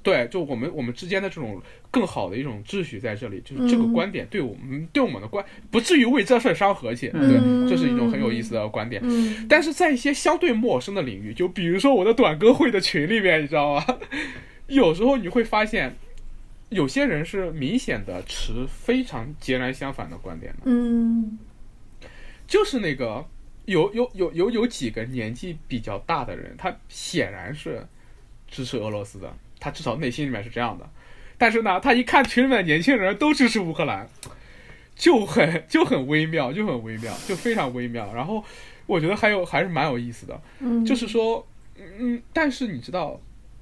对，就我们我们之间的这种更好的一种秩序在这里，就是这个嗯。观点对我们对我们的观不至于为这事儿伤和气，嗯。对，这是一种很有意思的观点。嗯，但是在一些相对陌生的领域，就比如说我的短歌会的群里面，你知道吗？有时候你会发现，有些人是明显的持非常截然相反的观点的，嗯。就是那个有有有有有几个年纪比较大的人，他显然是支持俄罗斯的，他至少内心里面是这样的。但是呢，他一看群里面年轻人都支持乌克兰，就很就很微妙，就很微妙，就非常微妙。然后我觉得还有还是蛮有意思的，嗯，就是说，嗯，但是你知道，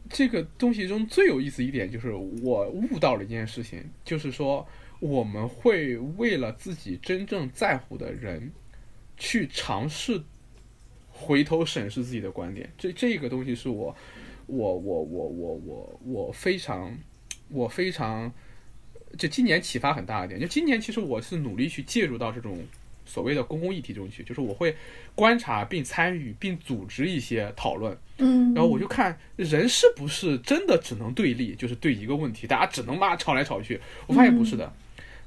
这个东西中最有意思一点就是我悟到了一件事情，就是说我们会为了自己真正在乎的人，去尝试回头审视自己的观点。这这个东西是我，我我我我我我非常，我非常，就今年启发很大一点。就今年其实我是努力去介入到这种所谓的公共议题中去，就是我会观察并参与并组织一些讨论。嗯，然后我就看人是不是真的只能对立，就是对一个问题，大家只能骂吵来吵去。我发现不是的，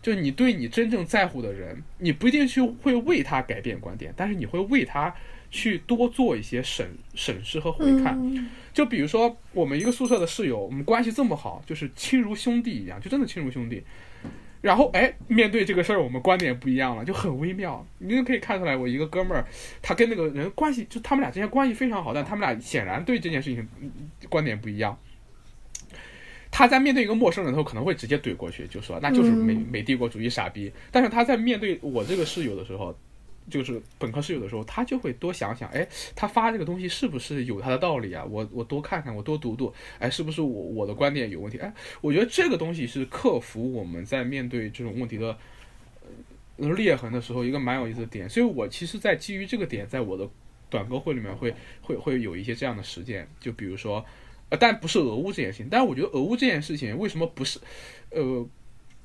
就是你对你真正在乎的人，你不一定去会为他改变观点，但是你会为他去多做一些审审视和回看。嗯就比如说我们一个宿舍的室友，我们关系这么好，就是亲如兄弟一样，就真的亲如兄弟。然后哎，面对这个事儿，我们观点不一样了，就很微妙。你就可以看出来，我一个哥们儿，他跟那个人关系，就他们俩之间关系非常好，但他们俩显然对这件事情嗯观点不一样。他在面对一个陌生人的时候，可能会直接怼过去，就说那就是美嗯美帝国主义傻逼。但是他在面对我这个室友的时候，就是本科室友的时候，他就会多想想，哎，他发这个东西是不是有他的道理啊？我我多看看，我多读读，哎，是不是我我的观点有问题？哎，我觉得这个东西是克服我们在面对这种问题的，裂痕的时候，一个蛮有意思的点。所以我其实，在基于这个点，在我的短歌会里面会会会有一些这样的实践，就比如说，呃，但不是俄乌这件事情。但是我觉得俄乌这件事情为什么不是，呃。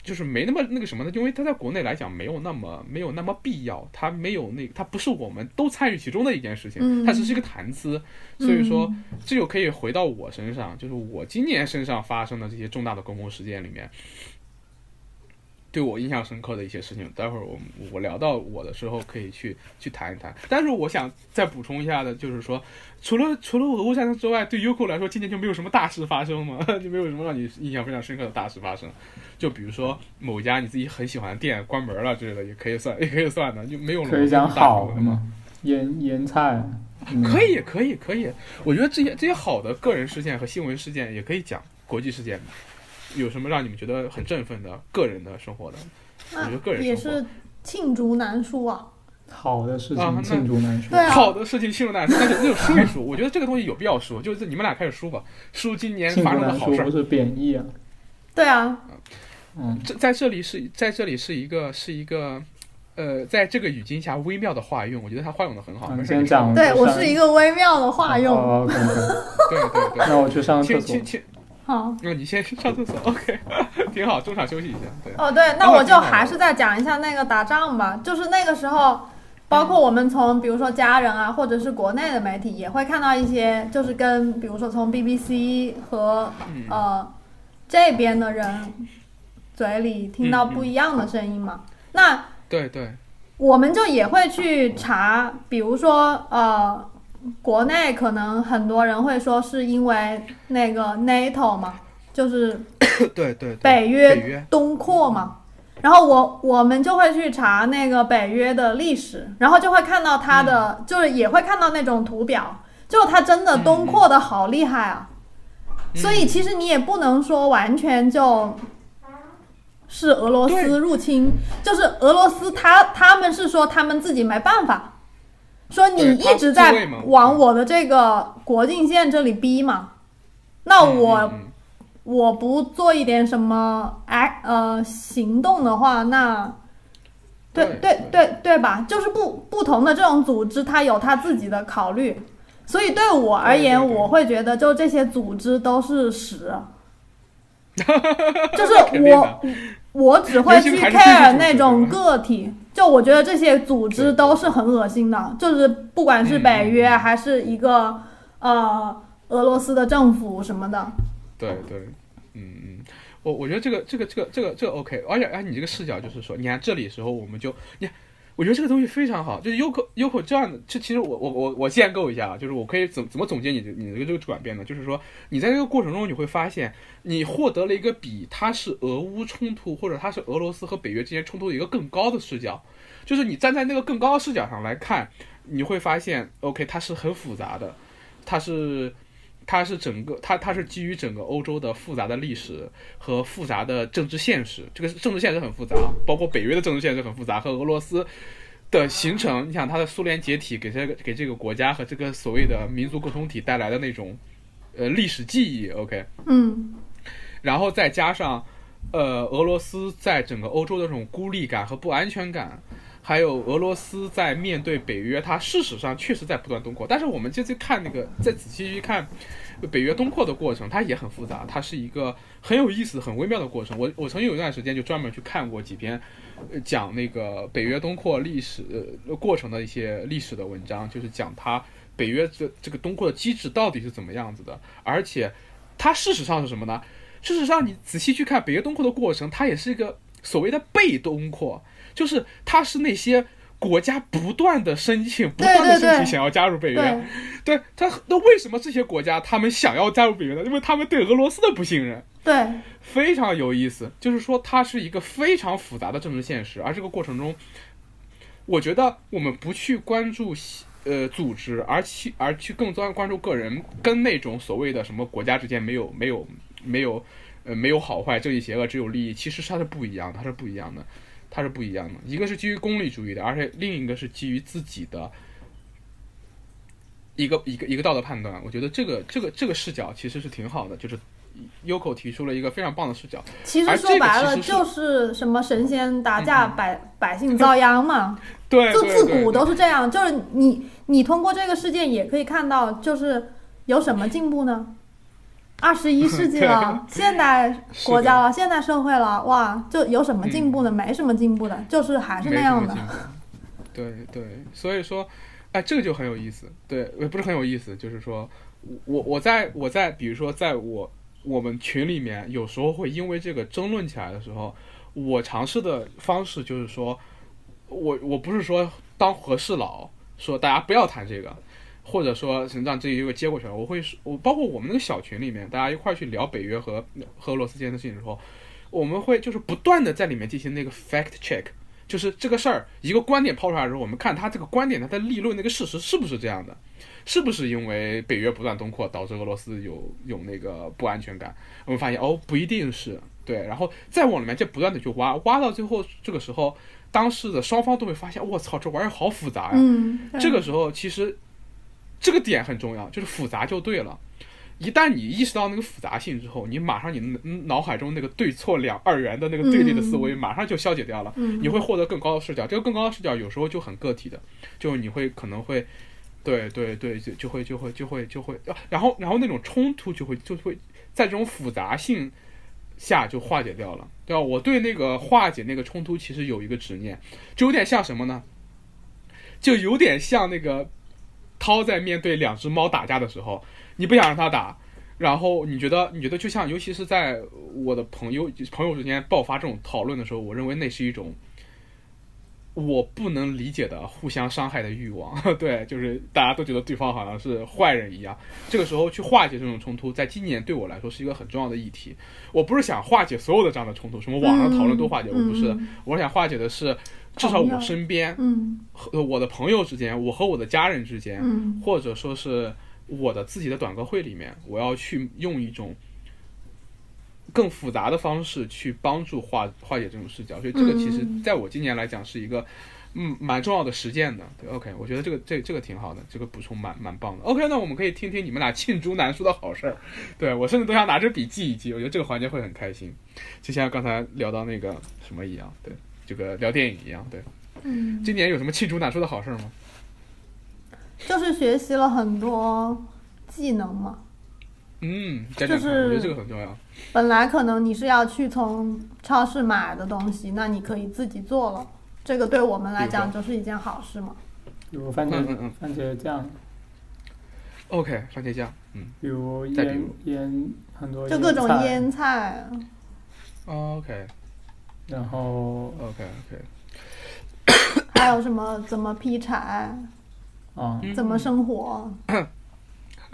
就是没那么那个什么呢？因为它在国内来讲没有那么没有那么必要，它没有那它不是我们都参与其中的一件事情，它只是一个谈资。所以说，这就可以回到我身上，就是我今年身上发生的这些重大的公共事件里面。对我印象深刻的一些事情，待会儿我我聊到我的时候可以去去谈一谈。但是我想再补充一下的，就是说，除了除了俄乌战争之外，对 Uko 来说，今年就没有什么大事发生吗？就没有什么让你印象非常深刻的大事发生？就比如说某家你自己很喜欢的店关门了之类的，也可以算，也可以算的，就没有。可以讲好的吗？腌腌菜。可以，可以，可以。我觉得这些这些好的个人事件和新闻事件也可以讲国际事件。有什么让你们觉得很振奋的个人的生活的？我觉得个人也是罄竹难书啊。好的事情罄竹难书，对啊，好的事情罄竹难书，那就那就说一说。我觉得这个东西有必要说，就是你们俩开始说吧，说今年发生的好事。不是贬义啊。对啊。嗯，这在这里是在这里是一个是一个，呃，在这个语境下微妙的化用，我觉得他化用的很好。你先讲。对我是一个微妙的化用。对对对。那我去上厕所。好，那你先去上厕所，OK，挺好，中场休息一下。对，哦对，那我就还是再讲一下那个打仗吧。就是那个时候，包括我们从比如说家人啊，或者是国内的媒体，也会看到一些，就是跟比如说从 BBC 和呃这边的人嘴里听到不一样的声音嘛。那对对，我们就也会去查，比如说呃。国内可能很多人会说是因为那个 NATO 嘛，就是 对对北约东扩嘛，然后我我们就会去查那个北约的历史，然后就会看到它的，就是也会看到那种图表，就它真的东扩的好厉害啊，所以其实你也不能说完全就是俄罗斯入侵，就是俄罗斯他他们是说他们自己没办法。说你一直在往我的这个国境线这里逼嘛？那我我不做一点什么哎呃行动的话，那对对对对吧？就是不不同的这种组织，它有它自己的考虑。所以对我而言，我会觉得就这些组织都是屎。就是我我只会去 care 那种个体。就我觉得这些组织都是很恶心的，就是不管是北约还是一个呃俄罗斯的政府什么的。对对，嗯嗯，我我觉得这个这个这个这个这个 OK，而且哎，你这个视角就是说，你看这里时候我们就你。我觉得这个东西非常好，就是 Uko Uko 这样的，这其实我我我我建构一下啊，就是我可以怎怎么总结你的你的这个转变呢？就是说你在这个过程中你会发现，你获得了一个比它是俄乌冲突或者它是俄罗斯和北约之间冲突的一个更高的视角，就是你站在那个更高的视角上来看，你会发现 OK 它是很复杂的，它是。它是整个，它它是基于整个欧洲的复杂的历史和复杂的政治现实，这个政治现实很复杂，包括北约的政治现实很复杂，和俄罗斯的形成，你想它的苏联解体给这个给这个国家和这个所谓的民族共同体带来的那种呃历史记忆，OK，嗯，然后再加上呃俄罗斯在整个欧洲的这种孤立感和不安全感。还有俄罗斯在面对北约，它事实上确实在不断东扩。但是我们这次看那个，再仔细去看北约东扩的过程，它也很复杂，它是一个很有意思、很微妙的过程。我我曾经有一段时间就专门去看过几篇讲那个北约东扩历史过程的一些历史的文章，就是讲它北约这这个东扩的机制到底是怎么样子的。而且它事实上是什么呢？事实上你仔细去看北约东扩的过程，它也是一个所谓的被东扩。就是他是那些国家不断的申请，不断的申请想要加入北约，对他那为什么这些国家他们想要加入北约呢？因为他们对俄罗斯的不信任，对，非常有意思。就是说，它是一个非常复杂的政治现实，而这个过程中，我觉得我们不去关注呃组织，而去而去更多关注个人，跟那种所谓的什么国家之间没有没有没有呃没有好坏正义邪恶只有利益，其实它是不一样，它是不一样的。它是不一样的，一个是基于功利主义的，而且另一个是基于自己的一个一个一个道德判断。我觉得这个这个这个视角其实是挺好的，就是 Yoko 提出了一个非常棒的视角。其实说白了是就是什么神仙打架，嗯百百姓遭殃嘛。对，就自古都是这样，就是你你通过这个事件也可以看到，就是有什么进步呢？二十一 世纪了，现代国家了，现代社会了，哇，就有什么进步呢？没什么进步的，就是还是那样的。对对，所以说，哎，这个就很有意思。对，也不是很有意思，就是说我我在我在比如说在我我们群里面，有时候会因为这个争论起来的时候，我尝试的方式就是说，我我不是说当和事佬，说大家不要谈这个。或者说是让这一个接过去了，我会说我包括我们那个小群里面，大家一块儿去聊北约和和俄罗斯之间的事情的时候，我们会就是不断的在里面进行那个 fact check，就是这个事儿一个观点抛出来的时候，我们看他这个观点他的立论那个事实是不是这样的，是不是因为北约不断东扩导致俄罗斯有有那个不安全感？我们发现哦不一定是对，然后再往里面再不断的去挖，挖到最后这个时候，当事的双方都会发现我操这玩意儿好复杂呀，嗯，这个时候其实这个点很重要，就是复杂就对了。一旦你意识到那个复杂性之后，你马上你脑脑海中那个对错两二元的那个对立的思维马上就消解掉了，嗯你会获得更高的视角。这个更高的视角有时候就很个体的，就你会可能会，对对对，就就会就会就会就会，啊然后然后那种冲突就会就会在这种复杂性下就化解掉了，对吧？我对那个化解那个冲突其实有一个执念，就有点像什么呢？就有点像那个涛在面对两只猫打架的时候，你不想让它打，然后你觉得你觉得就像，尤其是在我的朋友朋友之间爆发这种讨论的时候，我认为那是一种我不能理解的互相伤害的欲望。对，就是大家都觉得对方好像是坏人一样。这个时候去化解这种冲突，在今年对我来说是一个很重要的议题。我不是想化解所有的这样的冲突，什么网上讨论都化解，我不是我想化解的是，至少我身边嗯和我的朋友之间，我和我的家人之间，嗯或者说是我的自己的短歌会里面，我要去用一种更复杂的方式去帮助化化解这种视角，所以这个其实嗯在我今年来讲是一个嗯蛮重要的实践的。对，OK，我觉得这个这这个挺好的，这个补充蛮蛮棒的。OK，那我们可以听听你们俩罄竹难书的好事儿。对我甚至都想拿着笔记一记，我觉得这个环节会很开心，就像刚才聊到那个什么一样，对，这个聊电影一样，对。嗯，今年有什么罄竹难书的好事儿吗？就是学习了很多技能嘛。嗯，讲讲看，就是我觉得这个很重要。本来可能你是要去从超市买的东西，那你可以自己做了，这个对我们来讲就是一件好事嘛。比如番茄、嗯嗯嗯。番茄酱，OK，番茄酱，嗯。比如腌再比如。腌很多就各种腌菜，，OK。然后 OK OK，还有什么？怎么劈柴，啊，嗯。怎么生火，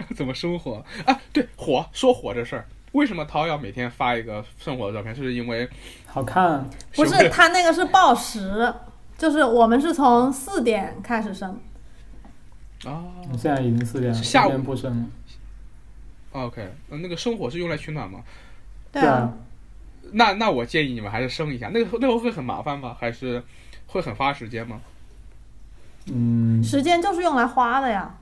怎么生活啊？对，火说火这事儿，为什么涛要每天发一个生火的照片？是因为好看，不 是他那个是报时，就是我们是从四点开始生，啊现在已经四点了，下午不生了。？OK，呃那个生火是用来取暖吗？对啊，那那我建议你们还是生一下，那个那个会很麻烦吗？还是会很花时间吗？嗯，时间就是用来花的呀。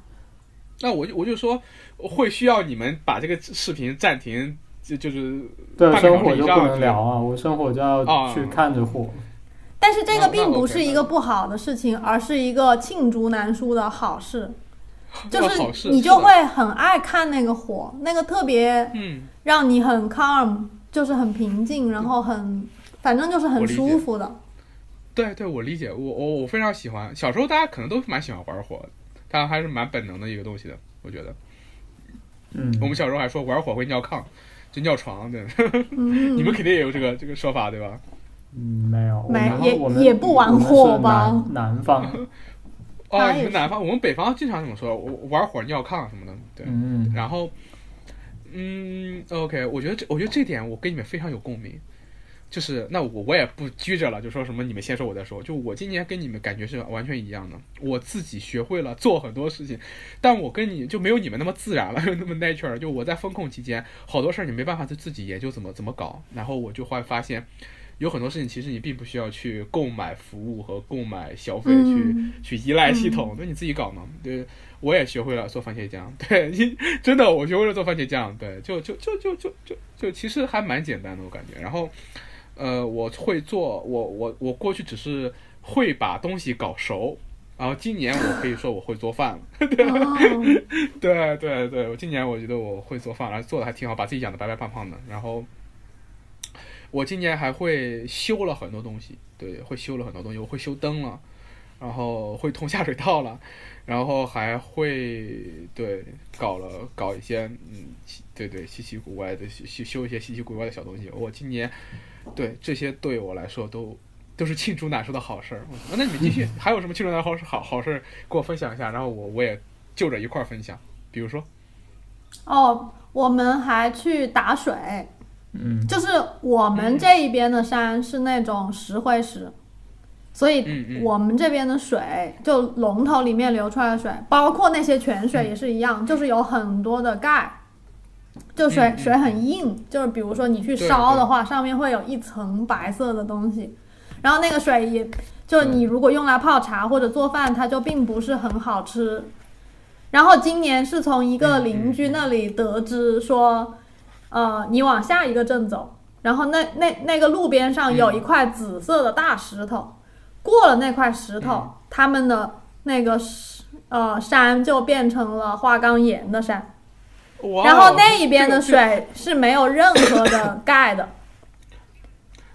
那我就我就说会需要你们把这个视频暂停，就就是对，生火就不能聊啊，我生火就要啊去看着火。但是这个并不是一个不好的事情，而是一个罄竹难书的好事。就是你就会很爱看那个火，那个特别嗯。让你很 calm，就是很平静，然后很，反正就是很舒服的。对对，我理解，我我我非常喜欢。小时候大家可能都蛮喜欢玩火，它还是蛮本能的一个东西的，我觉得。嗯，我们小时候还说玩火会尿炕，就尿床，对。嗯，你们肯定也有这个这个说法，对吧？嗯没有，没也也不玩火吧南南方，哦，他也是你们南方，我们北方经常这么说，我玩火尿炕什么的，对。嗯，然后，嗯，OK，我觉得这我觉得这点我跟你们非常有共鸣。就是那我我也不拘着了，就说什么你们先说我再说。就我今年跟你们感觉是完全一样的，我自己学会了做很多事情，但我跟你就没有你们那么自然了，那么 natural。就我在风控期间，好多事儿你没办法就自己研究怎么怎么搞，然后我就会发现，有很多事情其实你并不需要去购买服务和购买消费去、嗯去依赖系统，那你自己搞嘛。对，我也学会了做番茄酱，对，你真的我学会了做番茄酱，对，就就就就就就就其实还蛮简单的，我感觉。然后，呃，我会做，我我我过去只是会把东西搞熟。然后今年我可以说我会做饭了，哦，对对对，我今年我觉得我会做饭，然后做的还挺好，把自己养的白白胖胖的。然后我今年还会修了很多东西，对，会修了很多东西，我会修灯了，然后会通下水道了，然后还会对搞了搞一些嗯，对对稀奇古怪的修修修一些稀奇古怪的小东西。我今年对这些对我来说都。都是罄竹难书的好事儿，嗯那你们继续，还有什么罄竹难书好好事儿给我分享一下，然后我我也就着一块儿分享，比如说，哦，我们还去打水，嗯。就是我们这一边的山是那种石灰石，所以我们这边的水就龙头里面流出来的水，包括那些泉水也是一样，就是有很多的钙，就水、水很硬，就是比如说你去烧的话，上面会有一层白色的东西，然后那个水也就你如果用来泡茶或者做饭，它就并不是很好吃。然后今年是从一个邻居那里得知说，呃，你往下一个镇走，然后那那那个路边上有一块紫色的大石头，过了那块石头，他们的那个石呃山就变成了花岗岩的山，然后那一边的水是没有任何的 钙的。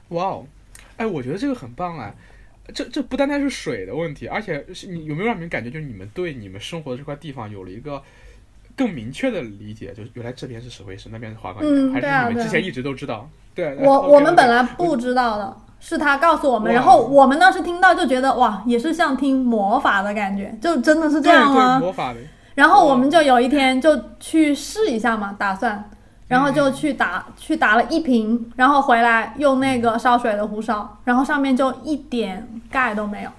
哇哦，哎，我觉得这个很棒哎，这这不单单是水的问题，而且是你有没有让你们感觉，就是你们对你们生活的这块地方有了一个更明确的理解，就是原来这边是石灰石，那边是花岗岩，嗯还是你们之前一直都知道？对，我我们本来不知道的，是他告诉我们，然后我们当时听到就觉得哇，也是像听魔法的感觉，就真的是这对对样吗？魔法的，然后我们就有一天就去试一下嘛，打算，然后就去打去打了一瓶，然后回来用那个烧水的壶烧，然后上面就一点钙都没有。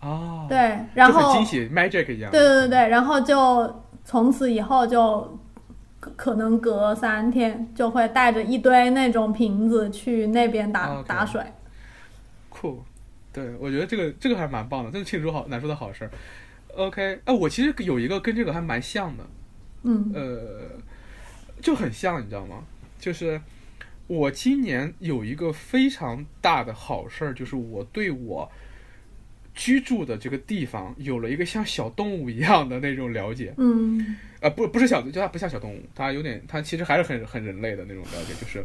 哦，对，然后惊喜，magic 一样，对对对对，然后就从此以后就可可能隔三天就会带着一堆那种瓶子去那边打、打水。酷，对我觉得这个这个还蛮棒的，这是庆祝好难说的好事儿。OK，哎、我其实有一个跟这个还蛮像的，嗯呃，就很像，你知道吗？就是我今年有一个非常大的好事儿，就是我对我居住的这个地方有了一个像小动物一样的那种了解。嗯呃，不，不是小，就它不像小动物，它有点，它其实还是很很人类的那种了解。就是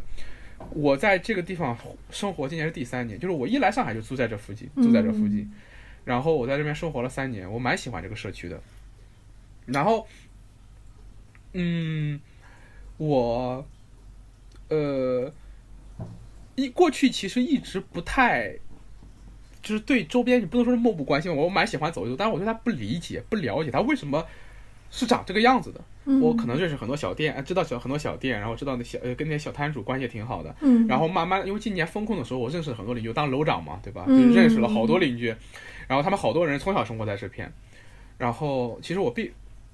我在这个地方生活，今年是第三年，就是我一来上海就住在这附近，住在这附近，然后我在这边生活了三年，我蛮喜欢这个社区的。然后，嗯，我，呃，一过去其实一直不太。就是对周边，你不能说是漠不关心，我蛮喜欢走一走，但是我对它不理解、不了解，它为什么是长这个样子的。嗯，我可能认识很多小店，呃知道小很多小店，然后知道那小呃跟那些小摊主关系也挺好的。嗯，然后慢慢，因为今年风控的时候，我认识了很多邻居，我当楼长嘛，对吧？嗯就是认识了好多邻居，然后他们好多人从小生活在这片，然后其实我并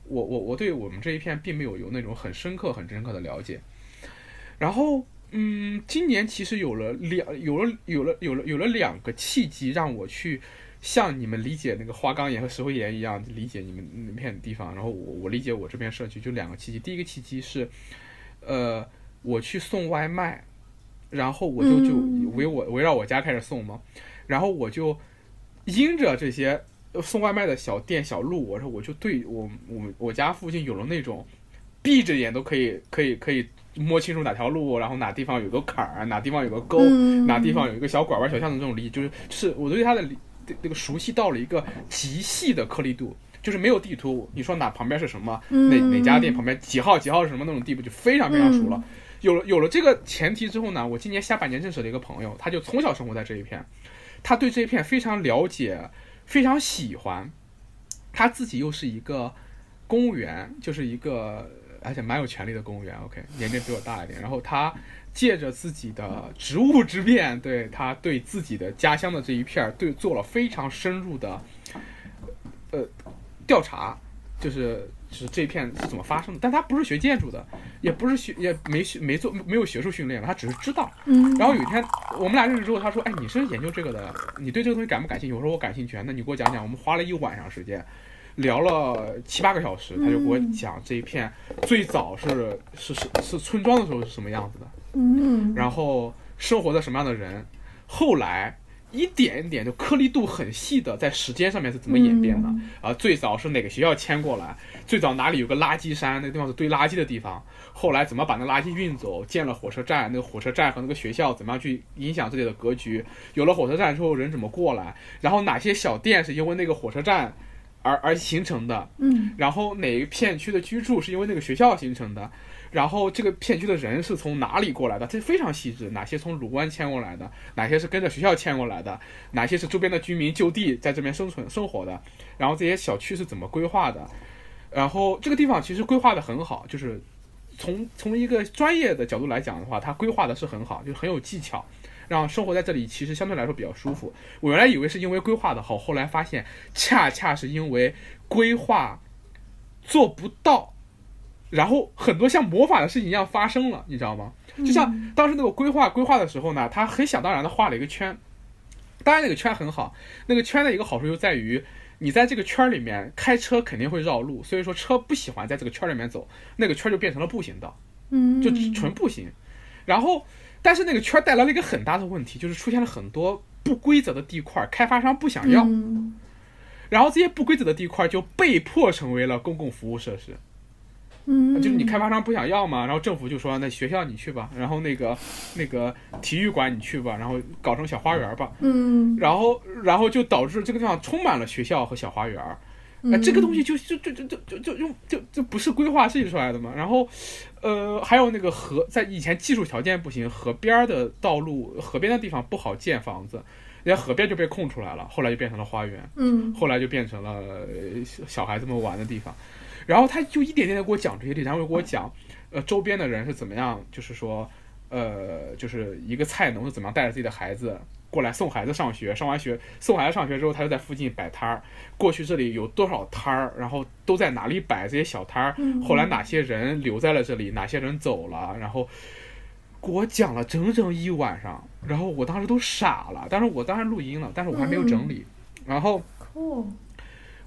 我我我对我们这一片并没有有那种很深刻很深刻的了解，然后嗯，今年其实有了两有了有了有了有了两个契机让我去。像你们理解那个花岗岩和石灰岩一样理解你们那片地方，然后我我理解我这边社区就两个契机。第一个契机是，呃，我去送外卖，然后我就就嗯围我围绕我家开始送嘛，然后我就因着这些呃送外卖的小店小路，我说我就对我我们我家附近有了那种闭着眼都可以可以可以摸清楚哪条路，然后哪地方有个坎儿，哪地方有个沟，嗯哪地方有一个小拐弯小巷的这种理解，就是就是我对它的理这个熟悉到了一个极细的颗粒度，就是没有地图，你说哪旁边是什么，哪嗯。哪家店旁边几号几号是什么那种地步，就非常非常熟了。有了有了这个前提之后呢，我今年下半年认识了一个朋友，他就从小生活在这一片，他对这片非常了解，非常喜欢，他自己又是一个公务员，就是一个而且蛮有权力的公务员，OK，年龄比我大一点，然后他。借着自己的职务之便，对他对自己的家乡的这一片，对做了非常深入的呃调查，就是是这一片是怎么发生的，但他不是学建筑的，也不是学也没学没做没有学术训练的，他只是知道。嗯，然后有一天我们俩认识之后，他说：“哎，你是研究这个的，你对这个东西感不感兴趣？”我说：“我感兴趣啊。”那你给我讲讲。我们花了一晚上时间，聊了七八个小时，他就给我讲这一片最早是是是是村庄的时候是什么样子的，嗯，然后生活的什么样的人，后来。一点一点就颗粒度很细的，在时间上面是怎么演变的？啊，最早是哪个学校迁过来？最早哪里有个垃圾山？那个地方是堆垃圾的地方。后来怎么把那垃圾运走？建了火车站，那个火车站和那个学校怎么样去影响这里的格局？有了火车站之后，人怎么过来？然后哪些小店是因为那个火车站而而形成的？嗯，然后哪一片区的居住是因为那个学校形成的？然后这个片区的人是从哪里过来的？这非常细致，哪些从鲁湾迁过来的？哪些是跟着学校迁过来的？哪些是周边的居民就地在这边生存生活的？然后这些小区是怎么规划的？然后这个地方其实规划的很好，就是从从一个专业的角度来讲的话，它规划的是很好，就很有技巧，让生活在这里其实相对来说比较舒服。我原来以为是因为规划的好，后来发现恰恰是因为规划做不到。然后很多像魔法的事情一样发生了，你知道吗？就像当时那个规划规划的时候呢，他很想当然的画了一个圈，当然那个圈很好，那个圈的一个好处就在于你在这个圈里面开车肯定会绕路，所以说车不喜欢在这个圈里面走，那个圈就变成了步行道，嗯，就纯步行。然后，但是那个圈带来了一个很大的问题，就是出现了很多不规则的地块，开发商不想要，然后这些不规则的地块就被迫成为了公共服务设施。嗯，就是你开发商不想要嘛，然后政府就说那学校你去吧，然后那个那个体育馆你去吧，然后搞成小花园吧，嗯，然后然后就导致这个地方充满了学校和小花园，那这个东西就就就就就就就就就就不是规划设计出来的嘛，然后呃还有那个河在以前技术条件不行，河边的道路河边的地方不好建房子，人家河边就被空出来了，后来就变成了花园，嗯，后来就变成了小孩子们玩的地方。然后他就一点点的给我讲这些，然后又给我讲，呃，周边的人是怎么样，就是说，呃，就是一个菜农是怎么样带着自己的孩子过来送孩子上学，上完学送孩子上学之后，他就在附近摆摊儿。过去这里有多少摊儿，然后都在哪里摆这些小摊儿，后来哪些人留在了这里，哪些人走了，然后给我讲了整整一晚上，然后我当时都傻了，但是我当时录音了，但是我还没有整理，然后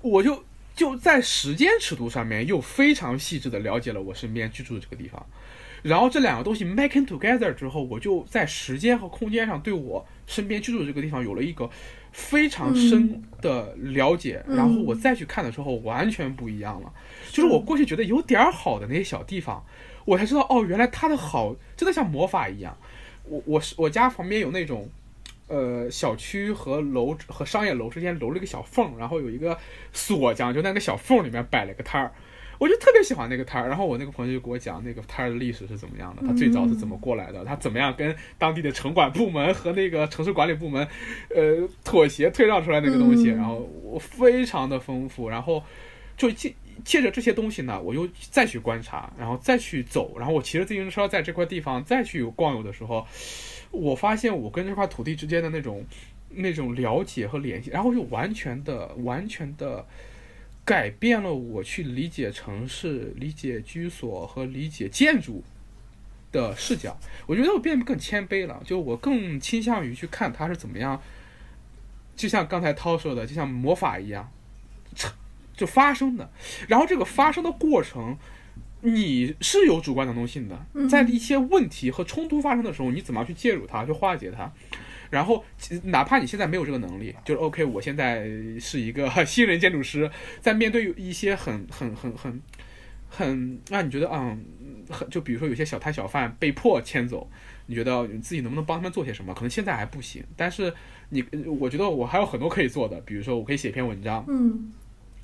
我就。就在时间尺度上面，又非常细致的了解了我身边居住的这个地方，然后这两个东西 making together 之后，我就在时间和空间上对我身边居住的这个地方有了一个非常深的了解，然后我再去看的时候，完全不一样了。就是我过去觉得有点好的那些小地方，我才知道哦，原来它的好真的像魔法一样。我我是我家旁边有那种。呃，小区和楼和商业楼之间留了一个小缝，然后有一个锁匠就在那个小缝里面摆了个摊儿，我就特别喜欢那个摊儿。然后我那个朋友就给我讲那个摊儿的历史是怎么样的，他最早是怎么过来的，他怎么样跟当地的城管部门和那个城市管理部门，呃，妥协退让出来那个东西。然后我非常的丰富，然后就借借着这些东西呢，我又再去观察，然后再去走，然后我骑着自行车在这块地方再去逛游的时候。我发现我跟这块土地之间的那种、那种了解和联系，然后又完全的、完全的改变了我去理解城市、理解居所和理解建筑的视角。我觉得我变得更谦卑了，就我更倾向于去看它是怎么样，就像刚才涛说的，就像魔法一样，就发生的。然后这个发生的过程。你是有主观能动性的，在一些问题和冲突发生的时候，你怎么样去介入它，去化解它？然后，哪怕你现在没有这个能力，就是 OK，我现在是一个新人建筑师，在面对一些很、很、很、很、很让你觉得嗯，很就比如说有些小摊小贩被迫迁走，你觉得你自己能不能帮他们做些什么？可能现在还不行，但是你，我觉得我还有很多可以做的，比如说我可以写一篇文章，嗯，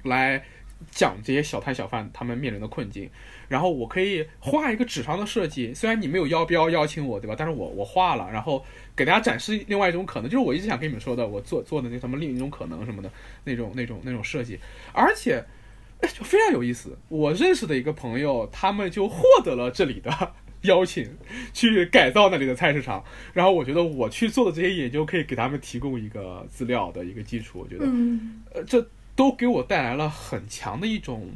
来讲这些小摊小贩他们面临的困境。然后我可以画一个纸上的设计，虽然你没有邀标邀请我，对吧？但是我我画了，然后给大家展示另外一种可能，就是我一直想跟你们说的，我做做的那什么另一种可能什么的那种那种那种设计，而且就非常有意思。我认识的一个朋友，他们就获得了这里的邀请，去改造那里的菜市场。然后我觉得我去做的这些研究可以给他们提供一个资料的一个基础。我觉得，呃，这都给我带来了很强的一种。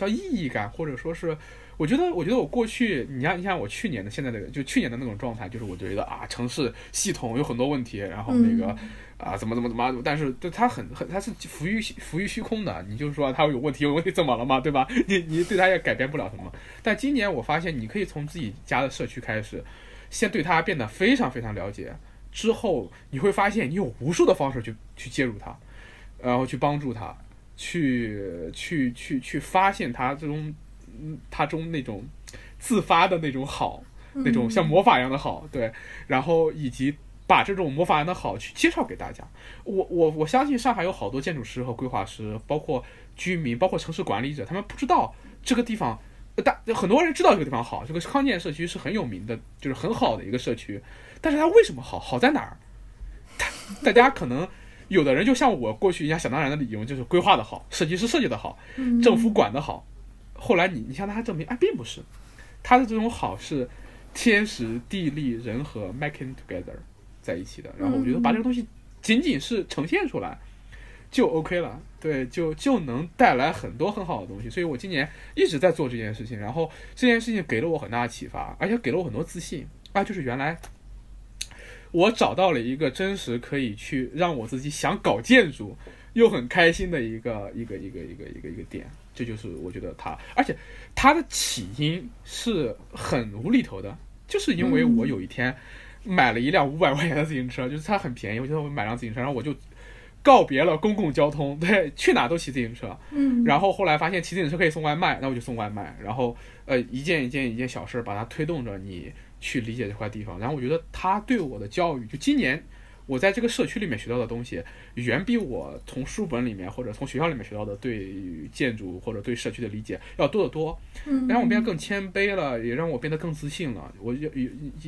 叫意义感，或者说是，我觉得，我觉得我过去，你像你像我去年的现在的，就去年的那种状态，就是我觉得啊，城市系统有很多问题，然后那个啊，怎么怎么怎么，但是对它很很，它是浮于浮于虚空的，你就是说它有问题，有问题怎么了嘛，对吧？你你对它也改变不了什么。但今年我发现，你可以从自己家的社区开始，先对它变得非常非常了解，之后你会发现，你有无数的方式去去介入它，然后去帮助它。去去去去发现它这种，嗯，它中那种自发的那种好，那种像魔法一样的好，对，然后以及把这种魔法一样的好去介绍给大家。我我我相信上海有好多建筑师和规划师，包括居民，包括城市管理者，他们不知道这个地方，大很多人知道这个地方好，这个康健社区是很有名的，就是很好的一个社区，但是它为什么好？好在哪儿？大大家可能。有的人就像我过去一样想当然的理由，就是规划的好，设计师设计的好，政府管的好。后来你你向他证明，哎，并不是，他的这种好是天时地利人和 making together 在一起的。然后我觉得把这个东西仅仅是呈现出来就 OK 了，对，就就能带来很多很好的东西。所以我今年一直在做这件事情，然后这件事情给了我很大的启发，而且给了我很多自信啊，就是原来。我找到了一个真实可以去让我自己想搞建筑又很开心的一个一个一个一个一个一个点，这就是我觉得它，而且它的起因是很无厘头的，就是因为我有一天买了一辆五百块钱的自行车，就是它很便宜，我觉得我买辆自行车，然后我就告别了公共交通，对，去哪都骑自行车，嗯，然后后来发现骑自行车可以送外卖，那我就送外卖，然后呃一件一件一件小事把它推动着你。去理解这块地方，然后我觉得他对我的教育，就今年我在这个社区里面学到的东西，远比我从书本里面或者从学校里面学到的对建筑或者对社区的理解要多得多。嗯，让我变得更谦卑了，也让我变得更自信了。我就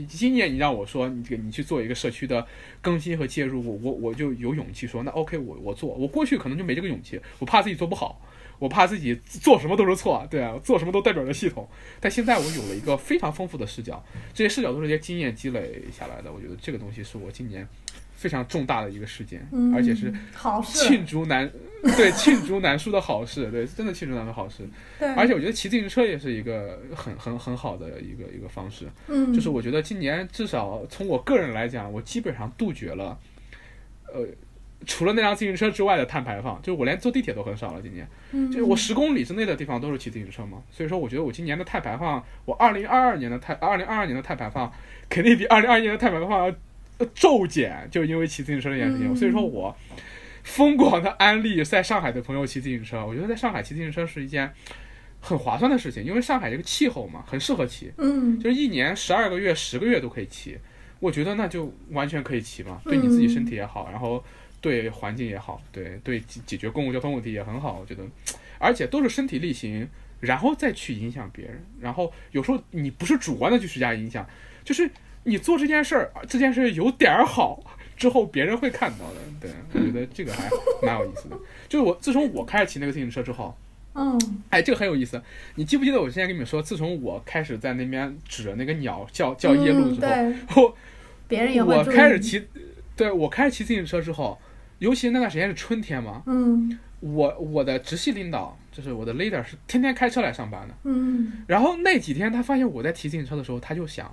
今年你让我说你这个你去做一个社区的更新和介入，我我我就有勇气说那 OK，我我做。我过去可能就没这个勇气，我怕自己做不好。我怕自己做什么都是错，对啊，做什么都代表着系统。但现在我有了一个非常丰富的视角，这些视角都是一些经验积累下来的。我觉得这个东西是我今年非常重大的一个事件，而且是好事，罄竹难对罄竹难书的好事，对，真的罄竹难书的好事。对，而且我觉得骑自行车也是一个很很很好的一个一个方式。嗯，就是我觉得今年至少从我个人来讲，我基本上杜绝了，呃。除了那辆自行车之外的碳排放，就我连坐地铁都很少了。今年，就是我十公里之内的地方都是骑自行车嘛，所以说我觉得我今年的碳排放，我二零二二年的碳二零二二年的碳排放肯定比 二零二一年的碳排放要骤减，就因为骑自行车这件事情。所以说我疯狂的安利在上海的朋友骑自行车，我觉得在上海骑自行车是一件很划算的事情，因为上海这个气候嘛，很适合骑，嗯，就是一年十二个月十个月都可以骑，我觉得那就完全可以骑嘛，对你自己身体也好，然后。对环境也好，对对解解决公共交通问题也很好，我觉得，而且都是身体力行，然后再去影响别人，然后有时候你不是主观的去施加影响，就是你做这件事儿，这件事有点儿好之后，别人会看到的。对，我觉得这个还蛮有意思的。就是我自从我开始骑那个自行车之后，嗯，哎，这个很有意思。你记不记得我之前跟你们说，自从我开始在那边指着那个鸟叫叫夜路之后，我别人也我开始骑，对我开始骑自行车之后。尤其那段时间是春天嘛，嗯，我我的直系领导就是我的 leader 是天天开车来上班的，嗯，然后那几天他发现我在骑自行车的时候，他就想，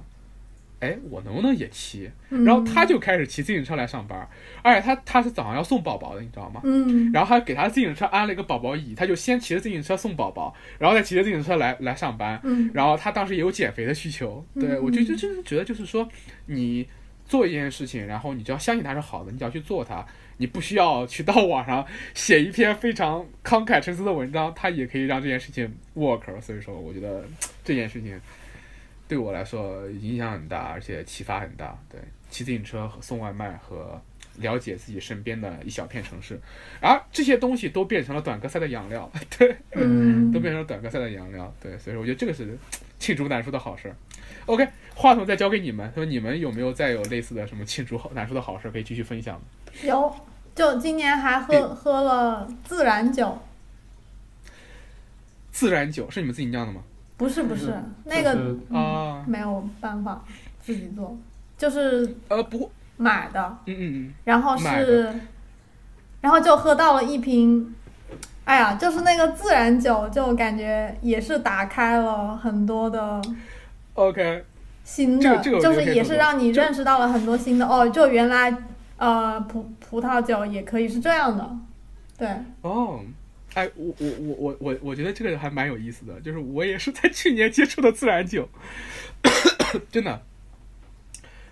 哎，我能不能也骑？然后他就开始骑自行车来上班，而且他他是早上要送宝宝的，你知道吗？嗯，然后还给他自行车安了一个宝宝椅，他就先骑着自行车送宝宝，然后再骑着自行车来来上班，嗯，然后他当时也有减肥的需求，对我就就就是觉得就是说你做一件事情，然后你就要相信它是好的，你就要去做它。你不需要去到网上写一篇非常慷慨陈词的文章，它也可以让这件事情 work。所以说，我觉得这件事情对我来说影响很大，而且启发很大。对，骑自行车和送外卖和了解自己身边的一小片城市，而这些东西都变成了短歌赛的养料。对，都变成了短歌赛的养料。对，所以说我觉得这个是罄竹难书的好事。OK，话筒再交给你们，说你们有没有再有类似的什么罄竹难书的好事可以继续分享？有。就今年还喝喝了自然酒，自然酒是你们自己酿的吗？不是不是，那个啊没有办法自己做，就是呃不买的，嗯嗯嗯，然后是，然后就喝到了一瓶哎呀，就是那个自然酒，就感觉也是打开了很多的 OK，新的，就是也是让你认识到了很多新的哦，就原来呃葡葡萄酒也可以是这样的，对，哦，哎，我我我我我我觉得这个还蛮有意思的，就是我也是在去年接触的自然酒，真的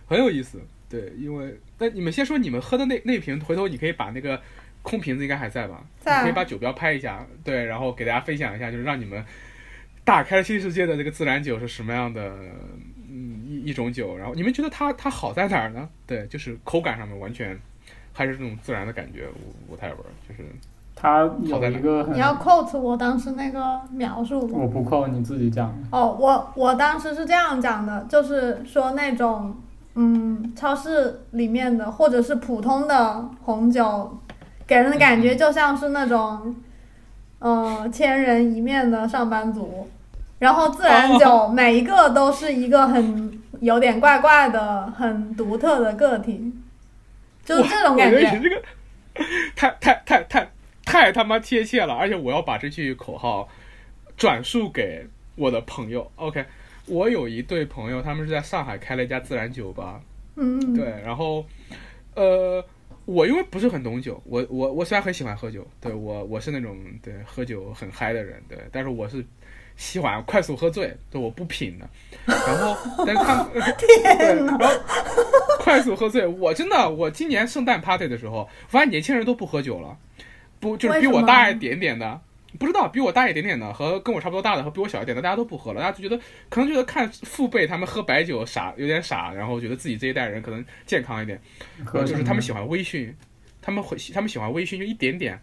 很有意思。对，因为那你们先说你们喝的那那瓶，回头你可以把那个空瓶子应该还在吧？在你可以把酒标拍一下，对，然后给大家分享一下，就是让你们打开了新世界的这个自然酒是什么样的，嗯，一一种酒。然后你们觉得它它好在哪儿呢？对，就是口感上面完全还是这种自然的感觉，五五太味儿，就是它有一个很你，要 quote 我当时那个描述吗我不扣你自己讲。哦，我我当时是这样讲的，就是说那种嗯，超市里面的或者是普通的红酒，给人的感觉就像是那种，呃，千人一面的上班族。然后自然酒 每一个都是一个很有点怪怪的、很独特的个体，就是这种感觉。你这个太太太太太他妈贴切了，而且我要把这句口号转述给我的朋友。OK，我有一对朋友，他们是在上海开了一家自然酒吧，嗯，对，然后呃，我因为不是很懂酒，我我我虽然很喜欢喝酒，对我我是那种对喝酒很嗨的人，对，但是我是。喜欢快速喝醉，对，我不品的。然后，但是他们 对，然后快速喝醉，我真的，我今年圣诞 party 的时候，发现年轻人都不喝酒了，不就是比我大一点点的，不知道比我大一点点的和跟我差不多大的和比我小一点的，大家都不喝了，大家就觉得可能觉得看父辈他们喝白酒傻，有点傻，然后觉得自己这一代人可能健康一点，喝就是他们喜欢微醺，他们会他们喜欢微醺，就一点点，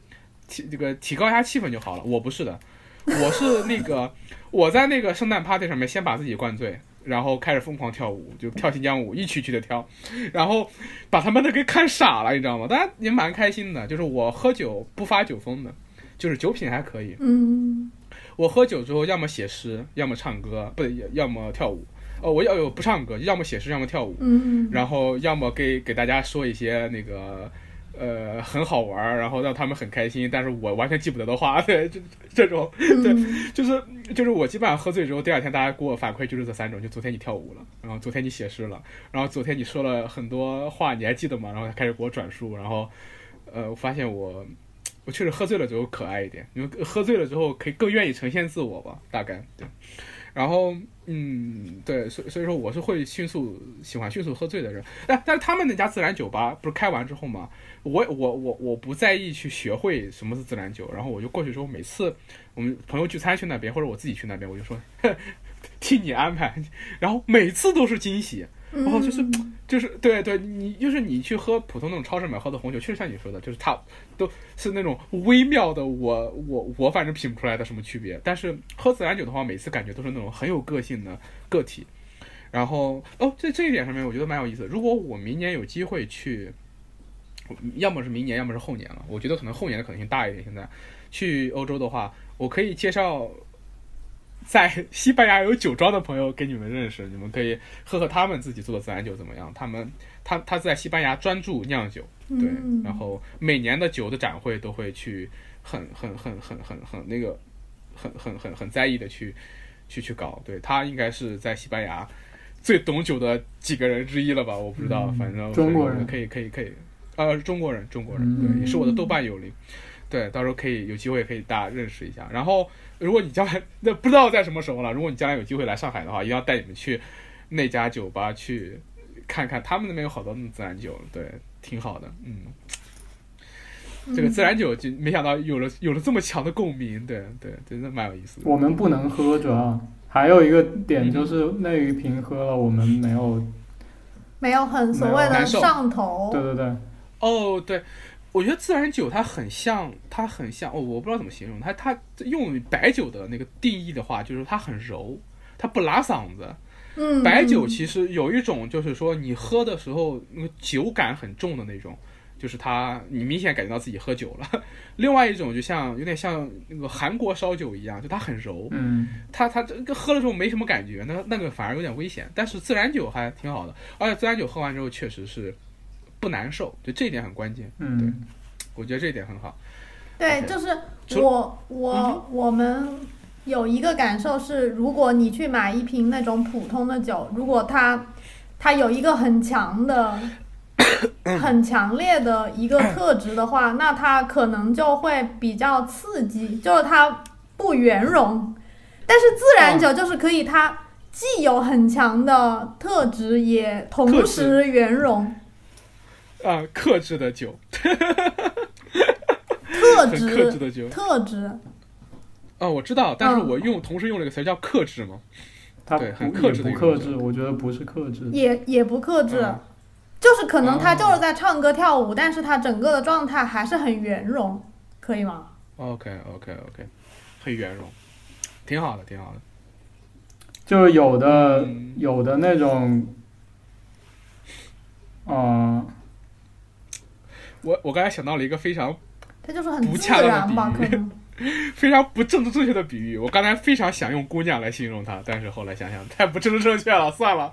提这个提高一下气氛就好了。我不是的，我是那个我在那个圣诞 party 上面先把自己灌醉，然后开始疯狂跳舞，就跳新疆舞，一曲曲的跳，然后把他们都给看傻了，你知道吗？大家也蛮开心的，就是我喝酒不发酒疯的，就是酒品还可以。嗯，我喝酒之后，要么写诗，要么唱歌，不对，要么跳舞。哦，我要有不唱歌，要么写诗，要么跳舞。嗯，然后要么给给大家说一些那个呃很好玩儿，然后让他们很开心，但是我完全记不得的话，对，这这种，对，嗯就是就是我基本上喝醉之后，第二天大家给我反馈就是这三种，就昨天你跳舞了，然后昨天你写诗了，然后昨天你说了很多话，你还记得吗？然后他开始给我转述，然后呃，我发现我我确实喝醉了之后可爱一点，因为喝醉了之后可以更愿意呈现自我吧，大概对。然后，嗯，对，所以所以说我是会迅速喜欢迅速喝醉的人，但但是他们那家自然酒吧不是开完之后嘛，我我我我不在意去学会什么是自然酒，然后我就过去之后，每次我们朋友聚餐去那边，或者我自己去那边，我就说 替你安排，然后每次都是惊喜，然后就是就是对对，你就是你去喝普通那种超市买喝的红酒，确实像你说的，就是它都是那种微妙的我，我我反正品不出来的什么区别。但是喝自然酒的话，每次感觉都是那种很有个性的个体。然后哦，在这一点上面我觉得蛮有意思。如果我明年有机会去，要么是明年，要么是后年了。我觉得可能后年的可能性大一点。现在去欧洲的话，我可以介绍在 西班牙有酒庄的朋友给你们认识，你们可以喝喝他们自己做的自然酒怎么样。他们他他在西班牙专注酿酒，对，嗯然后每年的酒的展会都会去很很很很很很那个很很很很在意的去去去搞。对他应该是在西班牙最懂酒的几个人之一了吧？我不知道，嗯反正中国人可以可以可以，呃，中国人中国人，嗯对，也是我的豆瓣友邻。对，到时候可以有机会可以大家认识一下。然后，如果你将来那不知道在什么时候了，如果你将来有机会来上海的话，一定要带你们去那家酒吧去看看，他们那边有好多那种自然酒，对，挺好的。嗯，这个自然酒就没想到有了有了这么强的共鸣，对对，真的蛮有意思的。我们不能喝，主要还有一个点就是那一瓶喝了，我们没有，没有很所谓的上头，对对对，哦，对，我觉得自然酒它很像，它很像哦，我不知道怎么形容它。它用白酒的那个定义的话，就是它很柔，它不拉嗓子。嗯，白酒嗯其实有一种，就是说你喝的时候那个酒感很重的那种，就是它你明显感觉到自己喝酒了。另外一种就像有点像那个韩国烧酒一样，就它很柔，嗯，它它这个喝了之后没什么感觉，那那个反而有点危险。但是自然酒还挺好的，而且自然酒喝完之后确实是不难受，就这一点很关键。嗯，对我觉得这一点很好。对就是除我嗯我我们有一个感受是，如果你去买一瓶那种普通的酒，如果它它有一个很强的、很强烈的一个特质的话，那它可能就会比较刺激，就是它不圆融。但是自然酒就是可以，它既有很强的特质，也同时圆融。啊，克制的酒，克制质，的酒。特质，啊，我知道，但是嗯我用同时用了一个词儿叫克制嘛。它对很不克制不克制，我觉得不是克制。也也不克制。嗯就是可能他哦就是在唱歌跳舞，但是他整个的状态还是很圆融，可以吗？OK OK OK，很圆融，挺好的，挺好的。就是有的、嗯有的那种，嗯、我我刚才想到了一个非常他就是很自不恰当的然吧，比喻可能。非常不政治正确的比喻。我刚才非常想用姑娘来形容她，但是后来想想太不政治正确了，算了。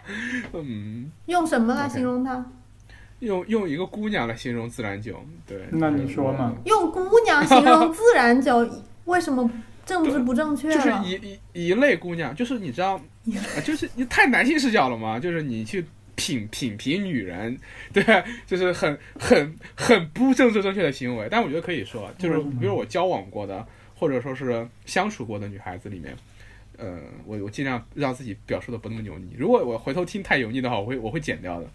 嗯，用什么来形容他？用用一个姑娘来形容自然酒，对。那你说嘛？用姑娘形容 自然酒，为什么政治不正确就是？一一一类姑娘，就是你知道，啊就是你太男性视角了嘛，就是你去品品评女人，对，就是很很很不政治正确的行为。但我觉得可以说，就是比如我交往过的，或者说是相处过的女孩子里面。呃，我我尽量让自己表述的不那么油腻。如果我回头听太油腻的话，我会我会剪掉的。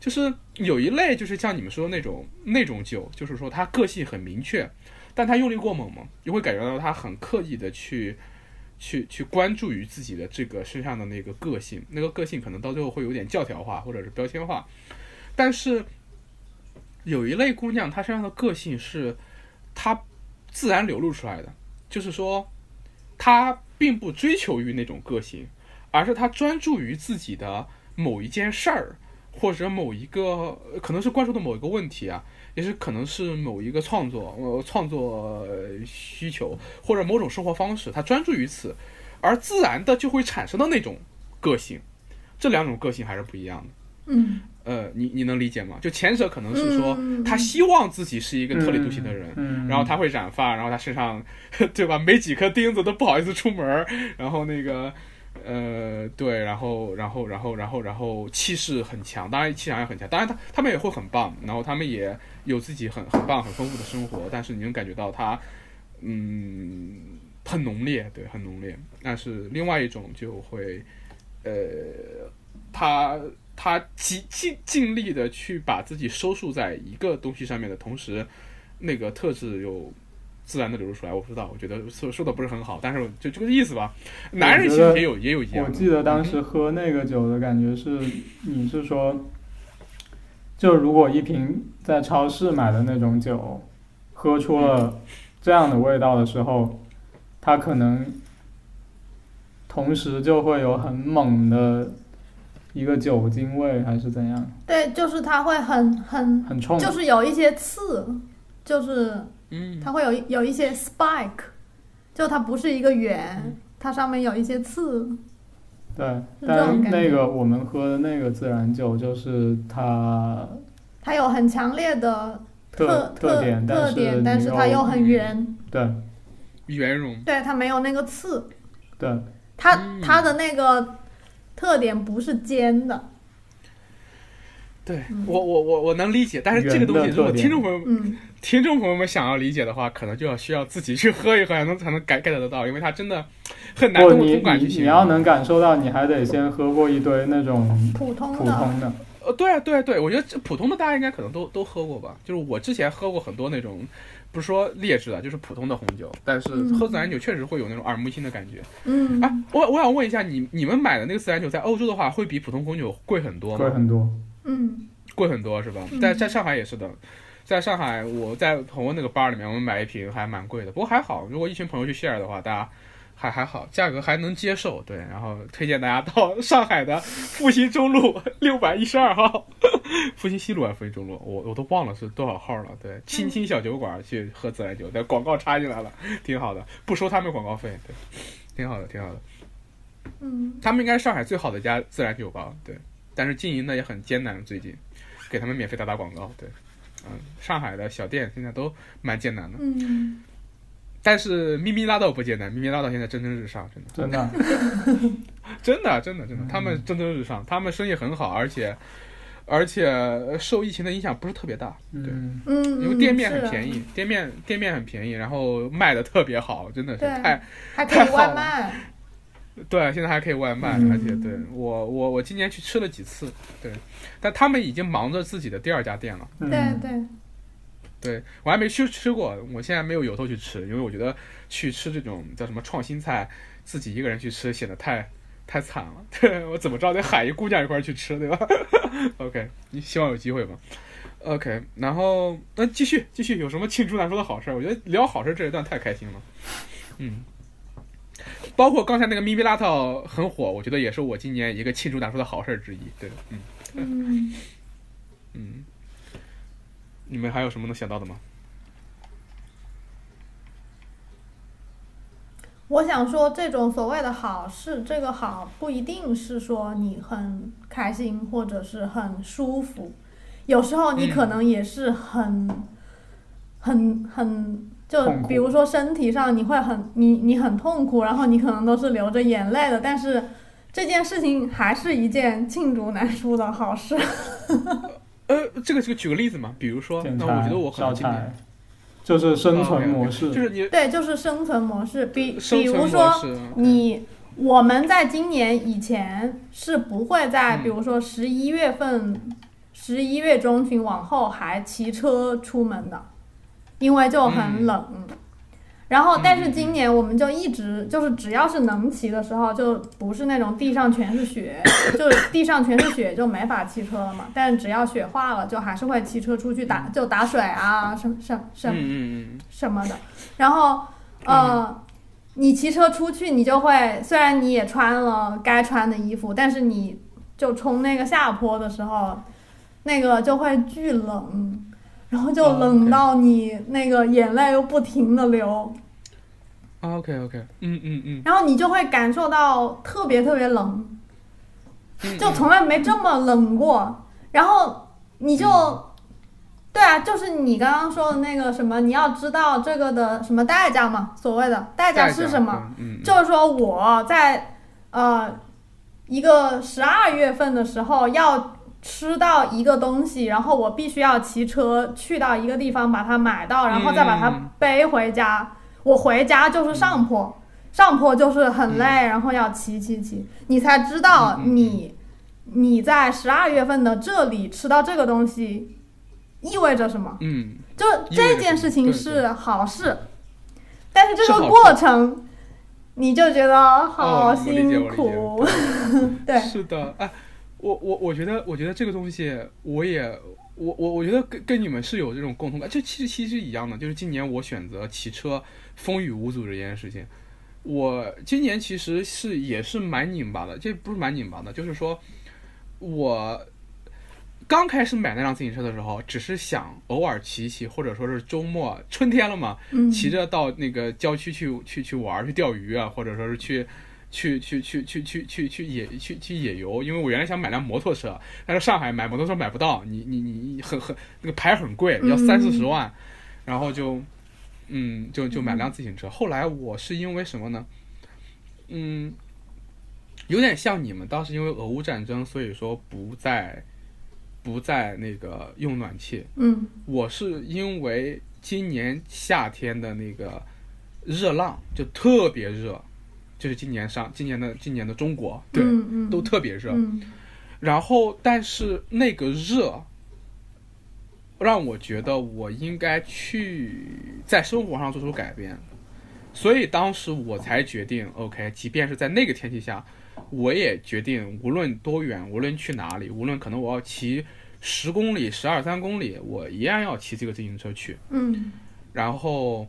就是有一类，就是像你们说的那种那种酒，就是说它个性很明确，但它用力过猛嘛，你会感觉到他很刻意的去去去关注于自己的这个身上的那个个性，那个个性可能到最后会有点教条化或者是标签化，但是有一类姑娘，她身上的个性是她自然流露出来的，就是说她并不追求于那种个性，而是她专注于自己的某一件事儿。或者某一个可能是关注的某一个问题啊，也是可能是某一个创作呃创作呃需求或者某种生活方式，他专注于此，而自然的就会产生的那种个性，这两种个性还是不一样的。嗯呃，你你能理解吗？就前者可能是说嗯他希望自己是一个特立独行的人，嗯，然后他会染发，然后他身上 对吧，没几颗钉子都不好意思出门儿，然后那个呃对，然后然后然后然后然后气势很强，当然气场也很强，当然他他们也会很棒，然后他们也有自己很很棒很丰富的生活，但是你能感觉到他嗯很浓烈，对，很浓烈。但是另外一种就会呃他。他极尽尽力的去把自己收束在一个东西上面的同时，那个特质又自然的流露出来。我不知道，我觉得说说的不是很好，但是就这个意思吧。男人其实也有也有一样的。我记得当时喝那个酒的感觉是，你是说，就如果一瓶在超市买的那种酒，喝出了这样的味道的时候，它可能同时就会有很猛的一个酒精味，还是怎样，对，就是它会很很，很冲。就是有一些刺，就是嗯，它会有有一些 spike，就它不是一个圆，它上面有一些刺。对，但那个我们喝的那个自然酒，就是它它有很强烈的特特点，但是特点，但是它又很圆，对。圆融。对，它没有那个刺，对，它嗯。它的那个特点不是尖的，对嗯我我我我能理解，但是这个东西，如果听众朋友嗯，听众朋友们想要理解的话，可能就要需要自己去喝一喝，才能才能感 get 得到，因为它真的很难不，你用同感去你形容。你要能感受到，你还得先喝过一堆那种普通的，普通的，呃，对啊，对啊对，我觉得这普通的大家应该可能都都喝过吧。就是我之前喝过很多那种，不是说劣质的，就是普通的红酒，但是嗯喝自然酒确实会有那种耳目一新的感觉。嗯，哎，我我想问一下，你你们买的那个自然酒在欧洲的话，会比普通红酒贵很多吗？贵很多。嗯。贵很多是吧？嗯。在在上海也是的，在上海我在朋友那个 bar 里面，我们买一瓶还蛮贵的，不过还好，如果一群朋友去 share 的话，大家还还好，价格还能接受。对，然后推荐大家到 上海的复兴中路 六百一十二号，复兴西路还是复兴中路，我我都忘了是多少号了。对，青青小酒馆去喝自然酒，但广告插进来了，挺好的，不收他们广告费，对，挺好的，挺好的。嗯。他们应该是上海最好的一家自然酒吧，对，但是经营的也很艰难，最近。给他们免费打打广告，对，嗯，上海的小店现在都蛮艰难的，嗯，但是咪咪拉倒不艰难，咪咪拉倒现在蒸蒸日上，真的，真的，真的，真的，真的，他们蒸蒸日上，他们生意很好，而且而且受疫情的影响不是特别大，对。嗯，嗯，因为店面很便宜，店面店面很便宜，然后卖的特别好，真的是对。太还可以外卖，对，现在还可以外卖，嗯而且对我我我今年去吃了几次，对，但他们已经忙着自己的第二家店了，嗯对对，对我还没去吃过，我现在没有由头去吃，因为我觉得去吃这种叫什么创新菜，自己一个人去吃显得太太惨了，对我怎么着得喊一姑娘一块儿去吃，对吧？OK，你希望有机会吧。OK，然后那继续继续有什么罄竹难说的好事儿？我觉得聊好事儿这一段太开心了，嗯。包括刚才那个咪咪拉套很火，我觉得也是我今年一个罄竹难书的好事儿之一。对，嗯嗯，嗯。你们还有什么能想到的吗？我想说，这种所谓的好事，这个好不一定是说你很开心或者是很舒服，有时候你可能也是很、很很，就比如说身体上你会很你你很痛苦，然后你可能都是流着眼泪的，但是这件事情还是一件罄竹难书的好事。呃，这个这个举个例子嘛，比如说，那我觉得我可烧能今年，就是生哦存模式，就是你对，就是生存模式，比比如说你我们在今年以前是不会在，嗯。比如说十一月份、十一月中旬往后还骑车出门的，因为就很冷。然后，但是今年我们就一直就是只要是能骑的时候，就不是那种地上全是雪，就是地上全是雪就没法骑车了嘛。但是只要雪化了，就还是会骑车出去打，就打水啊，什么什什嗯嗯嗯什么的。然后，呃，你骑车出去，你就会虽然你也穿了该穿的衣服，但是你就冲那个下坡的时候，那个就会巨冷，然后就哦冷到你那个眼泪又不停的流，嗯，OK OK，嗯嗯嗯，然后你就会感受到特别特别冷，嗯就从来没这么冷过。然后你就，对啊，就是你刚刚说的那个什么，你要知道这个的什么代价嘛？所谓的代价是什么？？就是说我在呃一个十二月份的时候要吃到一个东西，然后我必须要骑车去到一个地方把它买到，然后再把嗯它背回家。我回家就是上坡，上坡就是很累，然后要骑骑骑，你才知道你你在十二月份的这里吃到这个东西意味着什么。嗯，就这件事情是好事，但是这个过程你就觉得哦好辛苦，对，是的，哎，我我我觉得，我觉得这个东西，我也，我我我觉得跟跟你们是有这种共同感，这其实其实一样的，就是今年我选择骑车风雨无阻这件事情，我今年其实是也是蛮拧巴的，这不是蛮拧巴的，就是说我刚开始买那辆自行车的时候，只是想偶尔骑一骑，或者说是周末春天了嘛，嗯，骑着到那个郊区去去去玩儿，去钓鱼啊，或者说是去去去去去去去去野去去野游。因为我原来想买辆摩托车，但是上海买摩托车买不到，你你你很很那个牌很贵，要三四十万，然后就嗯就就买辆自行车。后来我是因为什么呢？嗯，有点像你们当时因为俄乌战争，所以说不再不再那个用暖气。嗯我是因为今年夏天的那个热浪就特别热，就是今年上今年的今年的中国，对，都特别热。嗯然后，但是那个热让我觉得我应该去在生活上做出改变，所以当时我才决定，OK，即便是在那个天气下，我也决定无论多远，无论去哪里，无论可能我要骑十公里、十二三公里，我一样要骑这个自行车去。嗯然后，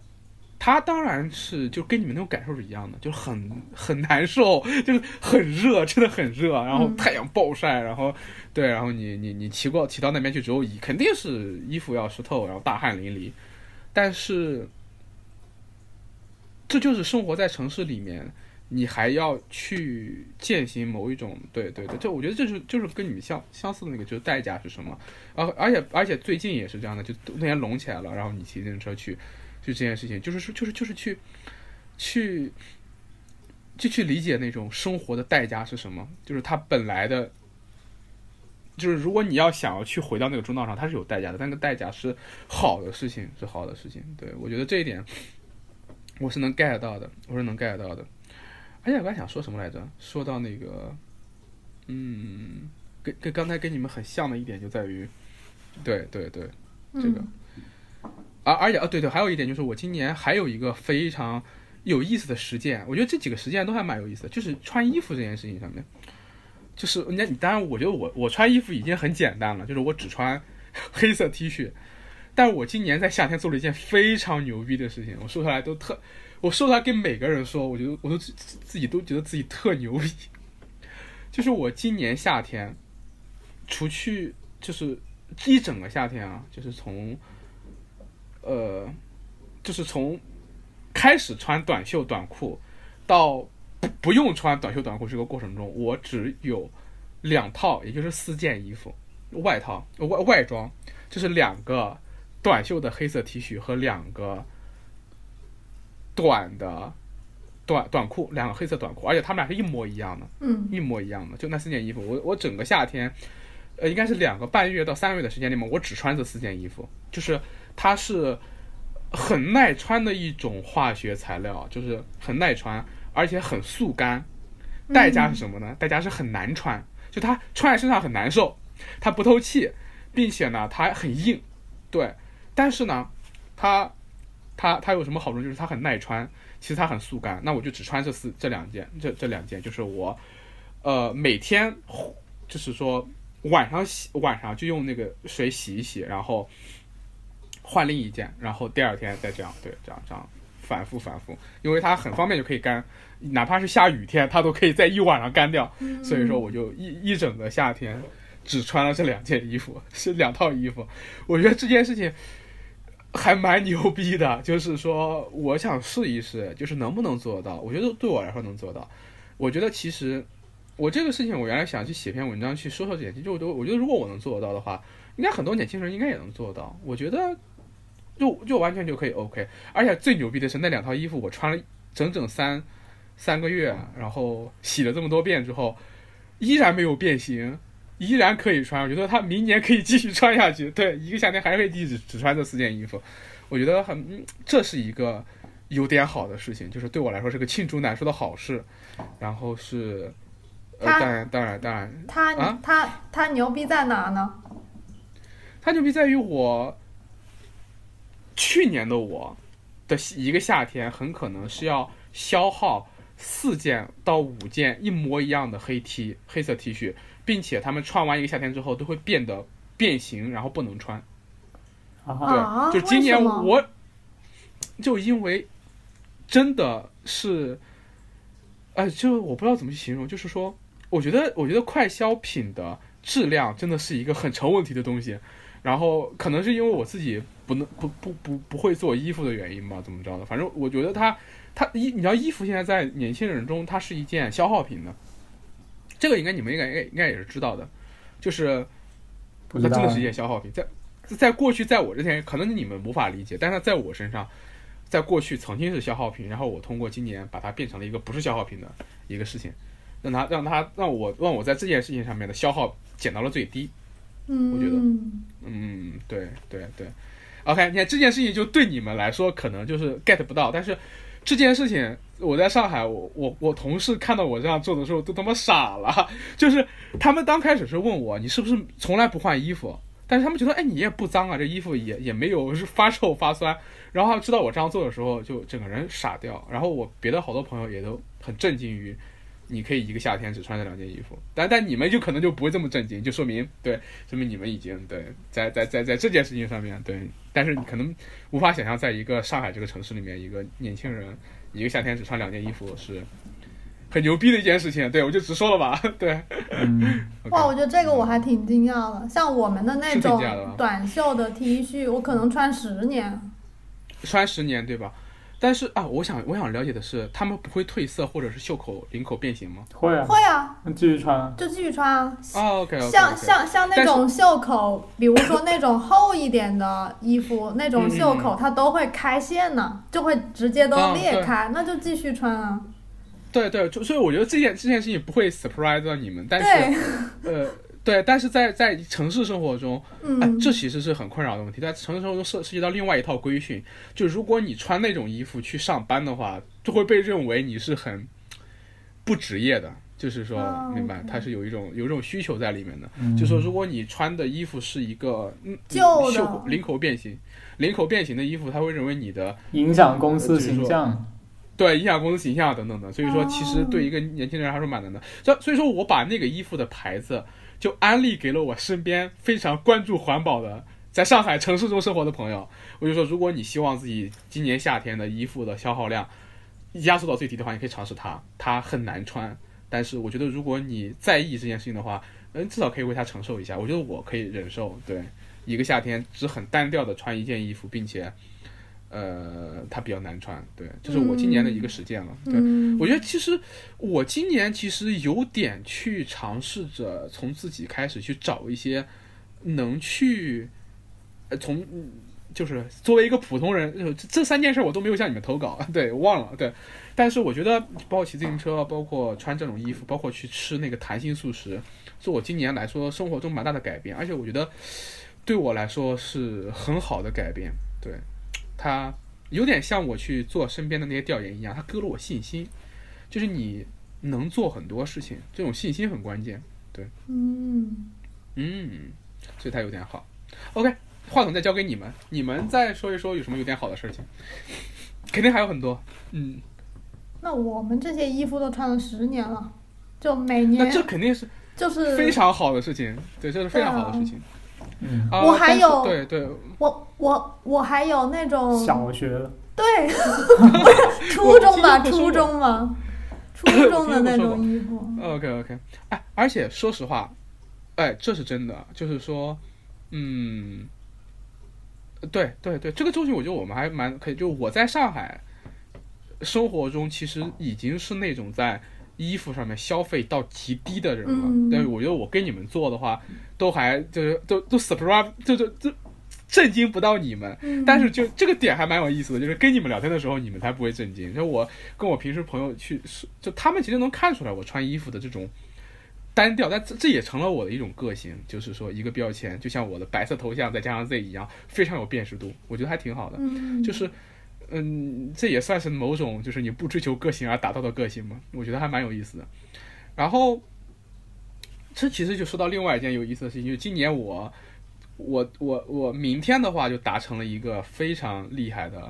他当然是就跟你们那种感受是一样的，就是很 很难受，就是很热，真的很热，然后嗯太阳暴晒，然后对，然后你你你骑过骑到那边去之后，衣肯定是衣服要湿透，然后大汗淋漓，但是这就是生活在城市里面你还要去践行某一种，对对对，这我觉得这是就是跟你们相相似的那个，就是代价是什么？而而且而且最近也是这样的，就那天隆起来了，然后你骑自行车去，就这件事情，就是说就是就是去去就去理解那种生活的代价是什么，就是它本来的，就是如果你要想要去回到那个中道上，它是有代价的，但那个代价是好的事情，是好的事情。对我觉得这一点我是能 get 到的，我是能 get 到的。而且我还想说什么来着？说到那个，嗯，跟跟刚才跟你们很像的一点就在于，对对对，这个，而而且啊，对对，还有一点就是我今年还有一个非常有意思的实践，我觉得这几个实践都还蛮有意思的，就是穿衣服这件事情上面，就是你你当然，我觉得我我穿衣服已经很简单了，就是我只穿 黑色 T 恤，但我今年在夏天做了一件非常牛逼的事情，我说出来都特。我说出来跟每个人说，我觉得我都自自己都觉得自己特牛逼。就是我今年夏天，除去就是一整个夏天啊，就是从，呃，就是从开始穿短袖短裤到不不用穿短袖短裤这个过程中，我只有两套，也就是四件衣服，外套外外装，就是两个短袖的黑色 T 恤和两个。短的短短裤，两个黑色短裤，而且他们俩是一模一样的，嗯，一模一样的，就那四件衣服。我我整个夏天，呃，应该是两个半月到三个月的时间里面，我只穿这四件衣服。就是它是很耐穿的一种化学材料，就是很耐穿，而且很速干。代价是什么呢？代价是很难穿，就它穿在身上很难受，它不透气，并且呢，它很硬。对，但是呢，它。它它有什么好处？就是它很耐穿，其实它很速干。那我就只穿这四这两件，这这两件就是我，呃，每天就是说晚上洗，晚上就用那个水洗一洗，然后换另一件，然后第二天再这样，对，这样这样反复反复，因为它很方便就可以干，哪怕是下雨天，它都可以在一晚上干掉。所以说，我就一一整个夏天只穿了这两件衣服，是两套衣服。我觉得这件事情。还蛮牛逼的，就是说，我想试一试，就是能不能做到。我觉得对我来说能做到。我觉得其实我这个事情，我原来想去写篇文章去说说这点，就我都我觉得如果我能做得到的话，应该很多年轻人应该也能做到。我觉得就就完全就可以 OK。而且最牛逼的是那两套衣服，我穿了整整三三个月，然后洗了这么多遍之后，依然没有变形。依然可以穿，我觉得他明年可以继续穿下去。对，一个夏天还可以继续只穿这四件衣服，我觉得很，这是一个有点好的事情，就是对我来说是个罄竹难书的好事。然后是，呃，当然，当然，当然，他啊，他他牛逼在哪呢？他牛逼在于我去年的我的一个夏天，很可能是要消耗四件到五件一模一样的黑 T 黑色 T 恤。并且他们穿完一个夏天之后都会变得变形，然后不能穿。对，就今年我，就因为真的是，哎，就我不知道怎么去形容，就是说，我觉得我觉得快消品的质量真的是一个很成问题的东西。然后可能是因为我自己不能不不不不会做衣服的原因吧，怎么着的？反正我觉得它它衣，你知道衣服现在在年轻人中它是一件消耗品的。这个应该你们应该应该应该也是知道的，就是它真的是一件消耗品，在在过去，在我之前可能你们无法理解，但是在我身上，在过去曾经是消耗品，然后我通过今年把它变成了一个不是消耗品的一个事情，让它让它让我让我在这件事情上面的消耗减到了最低。嗯，我觉得，嗯，对对对，OK，你看这件事情就对你们来说可能就是 get 不到，但是这件事情。我在上海，我我我同事看到我这样做的时候都他妈傻了，就是他们刚开始是问我你是不是从来不换衣服，但是他们觉得哎你也不脏啊，这衣服也也没有是发臭发酸，然后知道我这样做的时候就整个人傻掉，然后我别的好多朋友也都很震惊于你可以一个夏天只穿这两件衣服，但但你们就可能就不会这么震惊，就说明对说明你们已经对在在在在这件事情上面对，但是你可能无法想象在一个上海这个城市里面一个年轻人。一个夏天只穿两件衣服是很牛逼的一件事情，对我就直说了吧，对。哇，我觉得这个我还挺惊讶的。像我们的那种短袖的 T 恤，我可能穿十年。穿十年对吧？但是啊，我想我想了解的是，他们不会褪色或者是袖口领口变形吗？会啊，会啊，那继续穿啊。就继续穿啊。哦，OK OK，像像像那种袖口，比如说那种厚一点的衣服，那种袖口它都会开线呢，就会直接都裂开，那就继续穿啊。对对，就所以我觉得这件这件事情不会 surprise 到你们，但是呃。对，但是在在城市生活中，嗯，这其实是很困扰的问题。在城市生活中涉涉及到另外一套规训，就如果你穿那种衣服去上班的话，就会被认为你是很不职业的。就是说，明白，它是有一种有一种需求在里面的。就说如果你穿的衣服是一个嗯袖口领口变形、领口变形的衣服，他会认为你的影响公司形象。对，影响公司形象等等的。所以说，其实对一个年轻人来说蛮难的。所所以说我把那个衣服的牌子。就安利给了我身边非常关注环保的，在上海城市中生活的朋友。我就说，如果你希望自己今年夏天的衣服的消耗量压缩到最低的话，你可以尝试它。它很难穿，但是我觉得如果你在意这件事情的话，嗯，至少可以为它承受一下。我觉得我可以忍受，对，一个夏天只很单调的穿一件衣服，并且。呃，它比较难穿，对，这是我今年的一个实践了。对，我觉得其实我今年其实有点去尝试着从自己开始去找一些能去，呃，从就是作为一个普通人，这三件事我都没有向你们投稿，对，忘了，对。但是我觉得，包括骑自行车，包括穿这种衣服，包括去吃那个弹性素食，是我今年来说生活中蛮大的改变，而且我觉得对我来说是很好的改变，对。他有点像我去做身边的那些调研一样，他给了我信心，就是你能做很多事情，这种信心很关键。对，嗯嗯，所以他有点好。OK，话筒再交给你们，你们再说一说有什么有点好的事情，肯定还有很多。嗯，那我们这些衣服都穿了十年了，就每年那这肯定是就是非常好的事情，对，这是非常好的事情。嗯，我还有对对，我我我还有那种小学的，对，不是初中吧？初中吗？初中的那种衣服。OK OK，哎，而且说实话，哎，这是真的，就是说，嗯，对对对，这个东西我觉得我们还蛮可以。就我在上海生活中，其实已经是那种在。衣服上面消费到极低的人了，但是我觉得我跟你们做的话，都还就是都都 surprise，就就就震惊不到你们。但是就这个点还蛮有意思的，就是跟你们聊天的时候，你们才不会震惊。就我跟我平时朋友去，就他们其实能看出来我穿衣服的这种单调，但这这也成了我的一种个性，就是说一个标签，就像我的白色头像再加上 Z 一样，非常有辨识度，我觉得还挺好的，就是。嗯，这也算是某种就是你不追求个性而达到的个性嘛？我觉得还蛮有意思的。然后，这其实就说到另外一件有意思的事情，就是今年我，我，我，我明天的话就达成了一个非常厉害的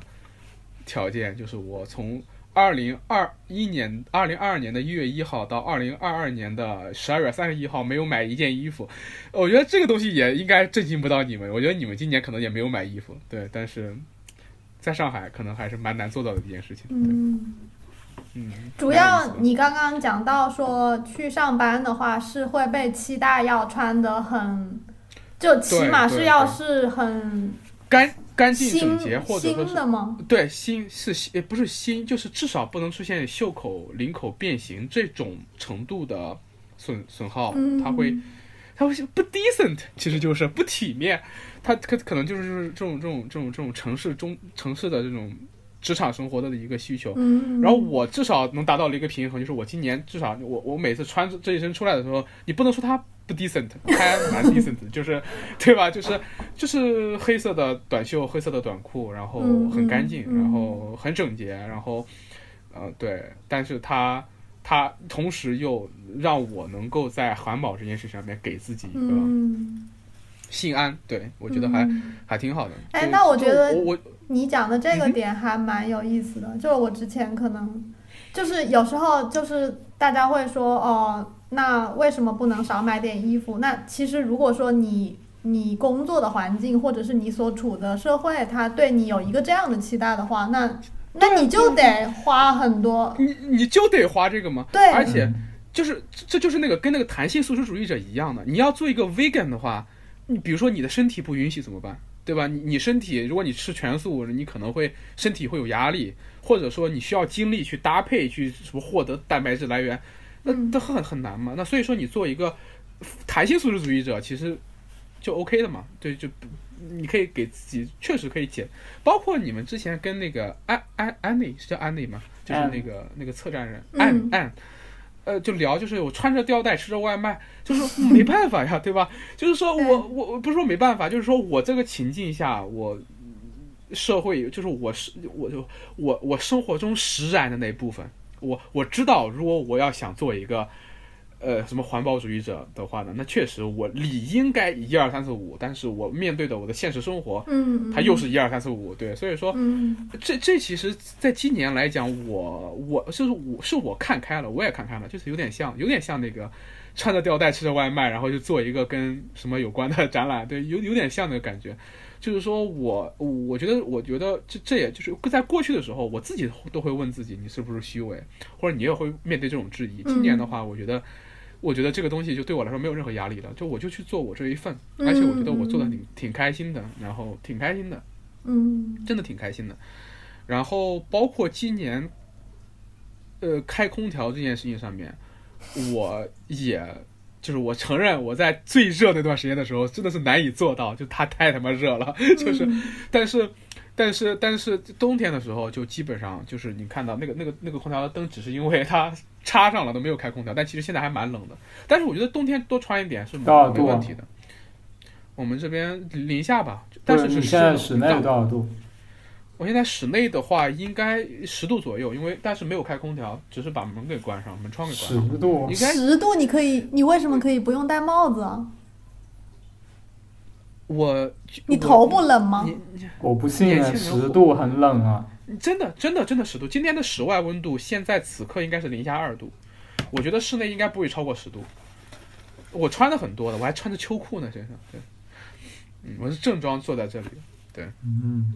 条件，就是我从二零二一年、二零二二年的一月一号到二零二二年的十二月三十一号没有买一件衣服。我觉得这个东西也应该震惊不到你们。我觉得你们今年可能也没有买衣服，对，但是。在上海可能还是蛮难做到的一件事情。嗯，嗯，主要你刚刚讲到说去上班的话是会被期待要穿的很，就起码是要是很干干净整洁，或者说新的吗？对，新是新，不是新，就是至少不能出现袖口、领口变形这种程度的损损耗，它会。它会不 decent，其实就是不体面。他可可能就是就是这种这种这种这种城市中城市的这种职场生活的一个需求。嗯。然后我至少能达到了一个平衡，就是我今年至少我我每次穿这一身出来的时候，你不能说它不 decent，它还蛮 decent，就是对吧？就是就是黑色的短袖、黑色的短裤，然后很干净，然后很整洁，然后呃对，但是它。它同时又让我能够在环保这件事上面给自己一个心安，对我觉得还还挺好的。哎，那我觉得我你讲的这个点还蛮有意思的。就是我之前可能就是有时候就是大家会说哦，那为什么不能少买点衣服？那其实如果说你你工作的环境或者是你所处的社会，它对你有一个这样的期待的话，那。那你就得花很多，你你就得花这个吗？对，而且就是这就是那个跟那个弹性素食主义者一样的，你要做一个 vegan 的话，你比如说你的身体不允许怎么办？对吧？你你身体，如果你吃全素，你可能会身体会有压力，或者说你需要精力去搭配去什么获得蛋白质来源，那嗯这很很难嘛。那所以说你做一个弹性素食主义者，其实就 OK 的嘛。对，就你可以给自己确实可以减，包括你们之前跟那个安安安妮是叫安妮吗？就是那个那个策展人嗯安安。呃，就聊，就是我穿着吊带吃着外卖，就是没办法呀，对吧？就是说我我我不是说没办法，就是说我这个情境下，我社会就是我是我就我我生活中实然的那一部分，我我知道，如果我要想做一个呃什么环保主义者的话呢，那确实我理应该一二三四五，但是我面对的我的现实生活，嗯，它又是一二三四五，对，所以说嗯这这其实，在今年来讲，我我就是我是我看开了，我也看开了，就是有点像有点像那个穿着吊带吃着外卖，然后就做一个跟什么有关的 展览，对，有有点像那个感觉。就是说我我觉得我觉得这这也就是在过去的时候，我自己都会问自己，你是不是虚伪，或者你也会面对这种质疑。今年的话，我觉得。我觉得这个东西就对我来说没有任何压力了，就我就去做我这一份，而且我觉得我做的挺挺开心的，然后挺开心的，嗯真的挺开心的。然后包括今年，呃，开空调这件事情上面，我也就是我承认我在最热那段时间的时候真的是难以做到，就它太他妈热了，就是，但是。但是但是冬天的时候就基本上就是你看到那个那个那个空调的灯只是因为它插上了都没有开空调，但其实现在还蛮冷的。但是我觉得冬天多穿一点是没多少度啊没问题的。我们这边零下吧，但是你现在室内多少度？我现在室内的话应该十度左右，因为但是没有开空调，只是把门给关上，门窗给关上十上。度应。该十度你可以，你为什么可以不用戴帽子啊？我你头不冷吗？你你我不信十度很冷啊。你真的真的真的十度，今天的室外温度现在此刻应该是零下二度，我觉得室内应该不会超过十度。我穿的很多的，我还穿着秋裤呢，身上对，嗯，我是正装坐在这里，对嗯，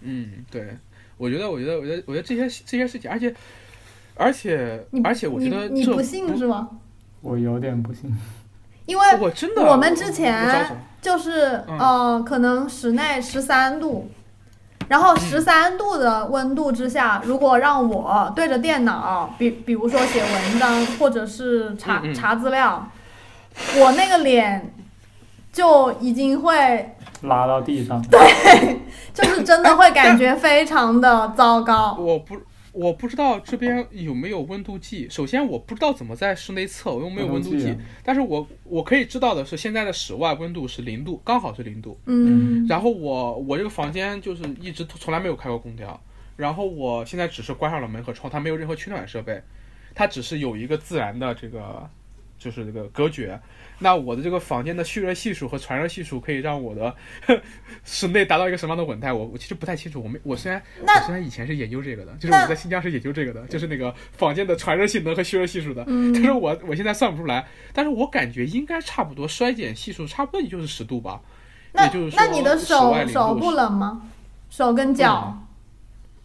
嗯，对，我觉得我觉得我觉得我觉得这些这些事情，而且而且而且我觉得你你不信是吗？我有点不信。因为我真的我们之前就是嗯呃，可能室内十三度，然后嗯十三度的温度之下，如果让我对着电脑，比比如说写文章或者是查查资料，我那个脸就已经会，拉到地上。对就是真的会感觉非常的糟糕。我不我不知道这边有没有温度计。首先，我不知道怎么在室内测，我又没有温度计度计。但是我我可以知道的是，现在的室外温度是零度，刚好是零度。嗯，然后我我这个房间就是一直从来没有开过空调，然后我现在只是关上了门和窗，它没有任何取暖设备，它只是有一个自然的这个就是这个隔绝。那我的这个房间的蓄热系数和传热系数可以让我的 室内达到一个什么样的稳态？我我其实不太清楚。我没我虽然那我虽然以前是研究这个的，就是我在新疆是研究这个的，就是那个房间的传热性能和蓄热系数的。嗯但是我我现在算不出来，但是我感觉应该差不多衰减系数差不多也就是十度吧。那也就是说那你的手手不冷吗？手跟脚？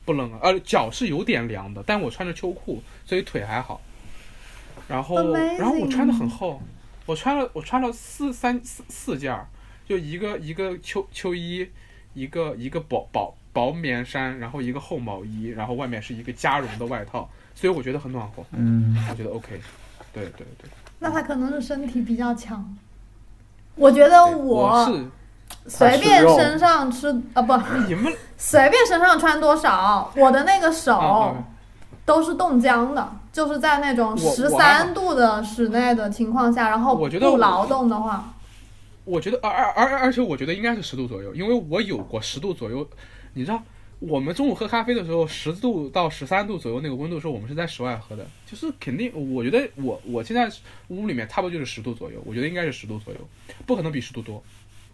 不冷啊，呃，脚是有点凉的，但我穿着秋裤，所以腿还好。然后，然后我穿的很厚，我穿了我穿了四三四四件儿，就一个一个秋秋衣，一个一个薄薄薄棉衫，然后一个厚毛衣，然后外面是一个加绒的外套，所以我觉得很暖和，嗯，我觉得 OK。对对对，那他可能是身体比较强。我觉得我是随便身上吃啊不，你们随便身上穿多少，我的那个手啊都是冻僵的，就是在那种我十三度的室内的情况下，然后不劳动的话，我觉得，而而而而且我觉得应该是十度左右，因为我有过十度左右。你知道，我们中午喝咖啡的时候，十度到十三度左右那个温度的时候，我们是在室外喝的，就是肯定，我觉得我我现在屋里面差不多就是十度左右，我觉得应该是十度左右，不可能比十度多，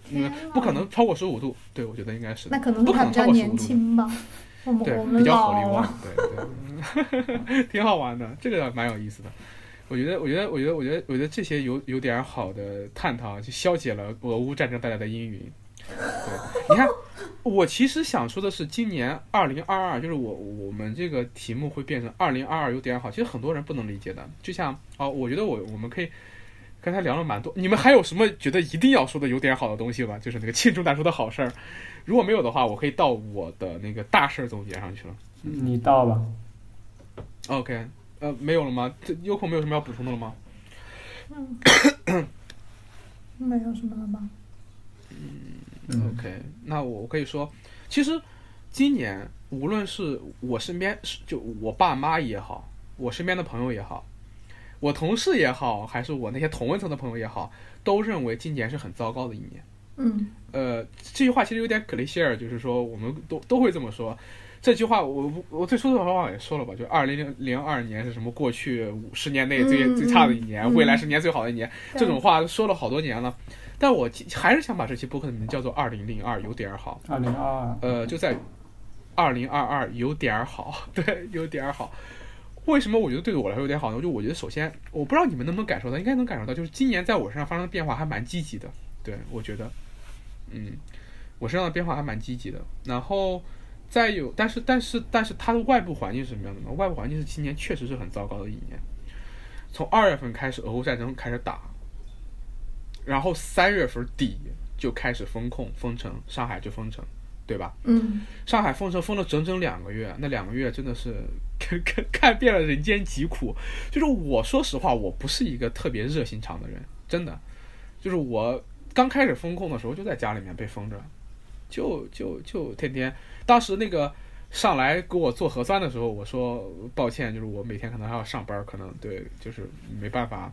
因为天啊不可能超过十五度。对，我觉得应该是，那可能他比较年。轻吧。对比较老火力旺了，，对对，挺好玩的，这个蛮有意思的。我觉得，我觉得，我觉得，我觉得，我觉得这些有有点好的探讨，就消解了俄乌战争带来的阴云。对，你看，我其实想说的是，今年二零二二，就是我我们这个题目会变成二零二二有点好，其实很多人不能理解的。就像哦，我觉得我我们可以刚才聊了蛮多，你们还有什么觉得一定要说的有点好的东西吗？就是那个 庆祝大叔的好事儿。如果没有的话，我可以到我的那个大事儿总结上去了。你到吧。OK，呃，没有了吗？这优酷没有什么要补充的了吗？没有什么了吧？嗯 OK，那我可以说，其实今年无论是我身边，是就我爸妈也好，我身边的朋友也好，我同事也好，还是我那些同温层的朋友也好，都认为今年是很糟糕的一年。嗯呃，这句话其实有点可雷希尔，就是说我们都都会这么说。这句话我我最说实话也说了吧，就二零零二年是什么过去五十年内最、嗯最差的一年，嗯未来十年最好的一年，对这种话说了好多年了。但我还是想把这期播客的名字叫做“二零零二有点儿好二零二二”，，呃，就在二零二二有点儿好，对，有点儿好。为什么我觉得对我来说有点好呢？就我觉得首先，我不知道你们能不能感受到，应该能感受到，就是今年在我身上发生的变化还蛮积极的。对我觉得，嗯，我身上的变化还蛮积极的。然后再有，但是但是但是它的外部环境是什么样的呢？外部环境是今年确实是很糟糕的一年。从二月份开始，俄乌战争开始打，然后三月份底就开始封控封城，上海就封城，对吧？嗯上海封城封了整整两个月，那两个月真的是看看看遍了人间疾苦。就是我说实话，我不是一个特别热心肠的人，真的。就是我刚开始封控的时候，就在家里面被封着，就就就天天。当时那个上来给我做核酸的时候，我说抱歉，就是我每天可能还要上班，可能对，就是没办法，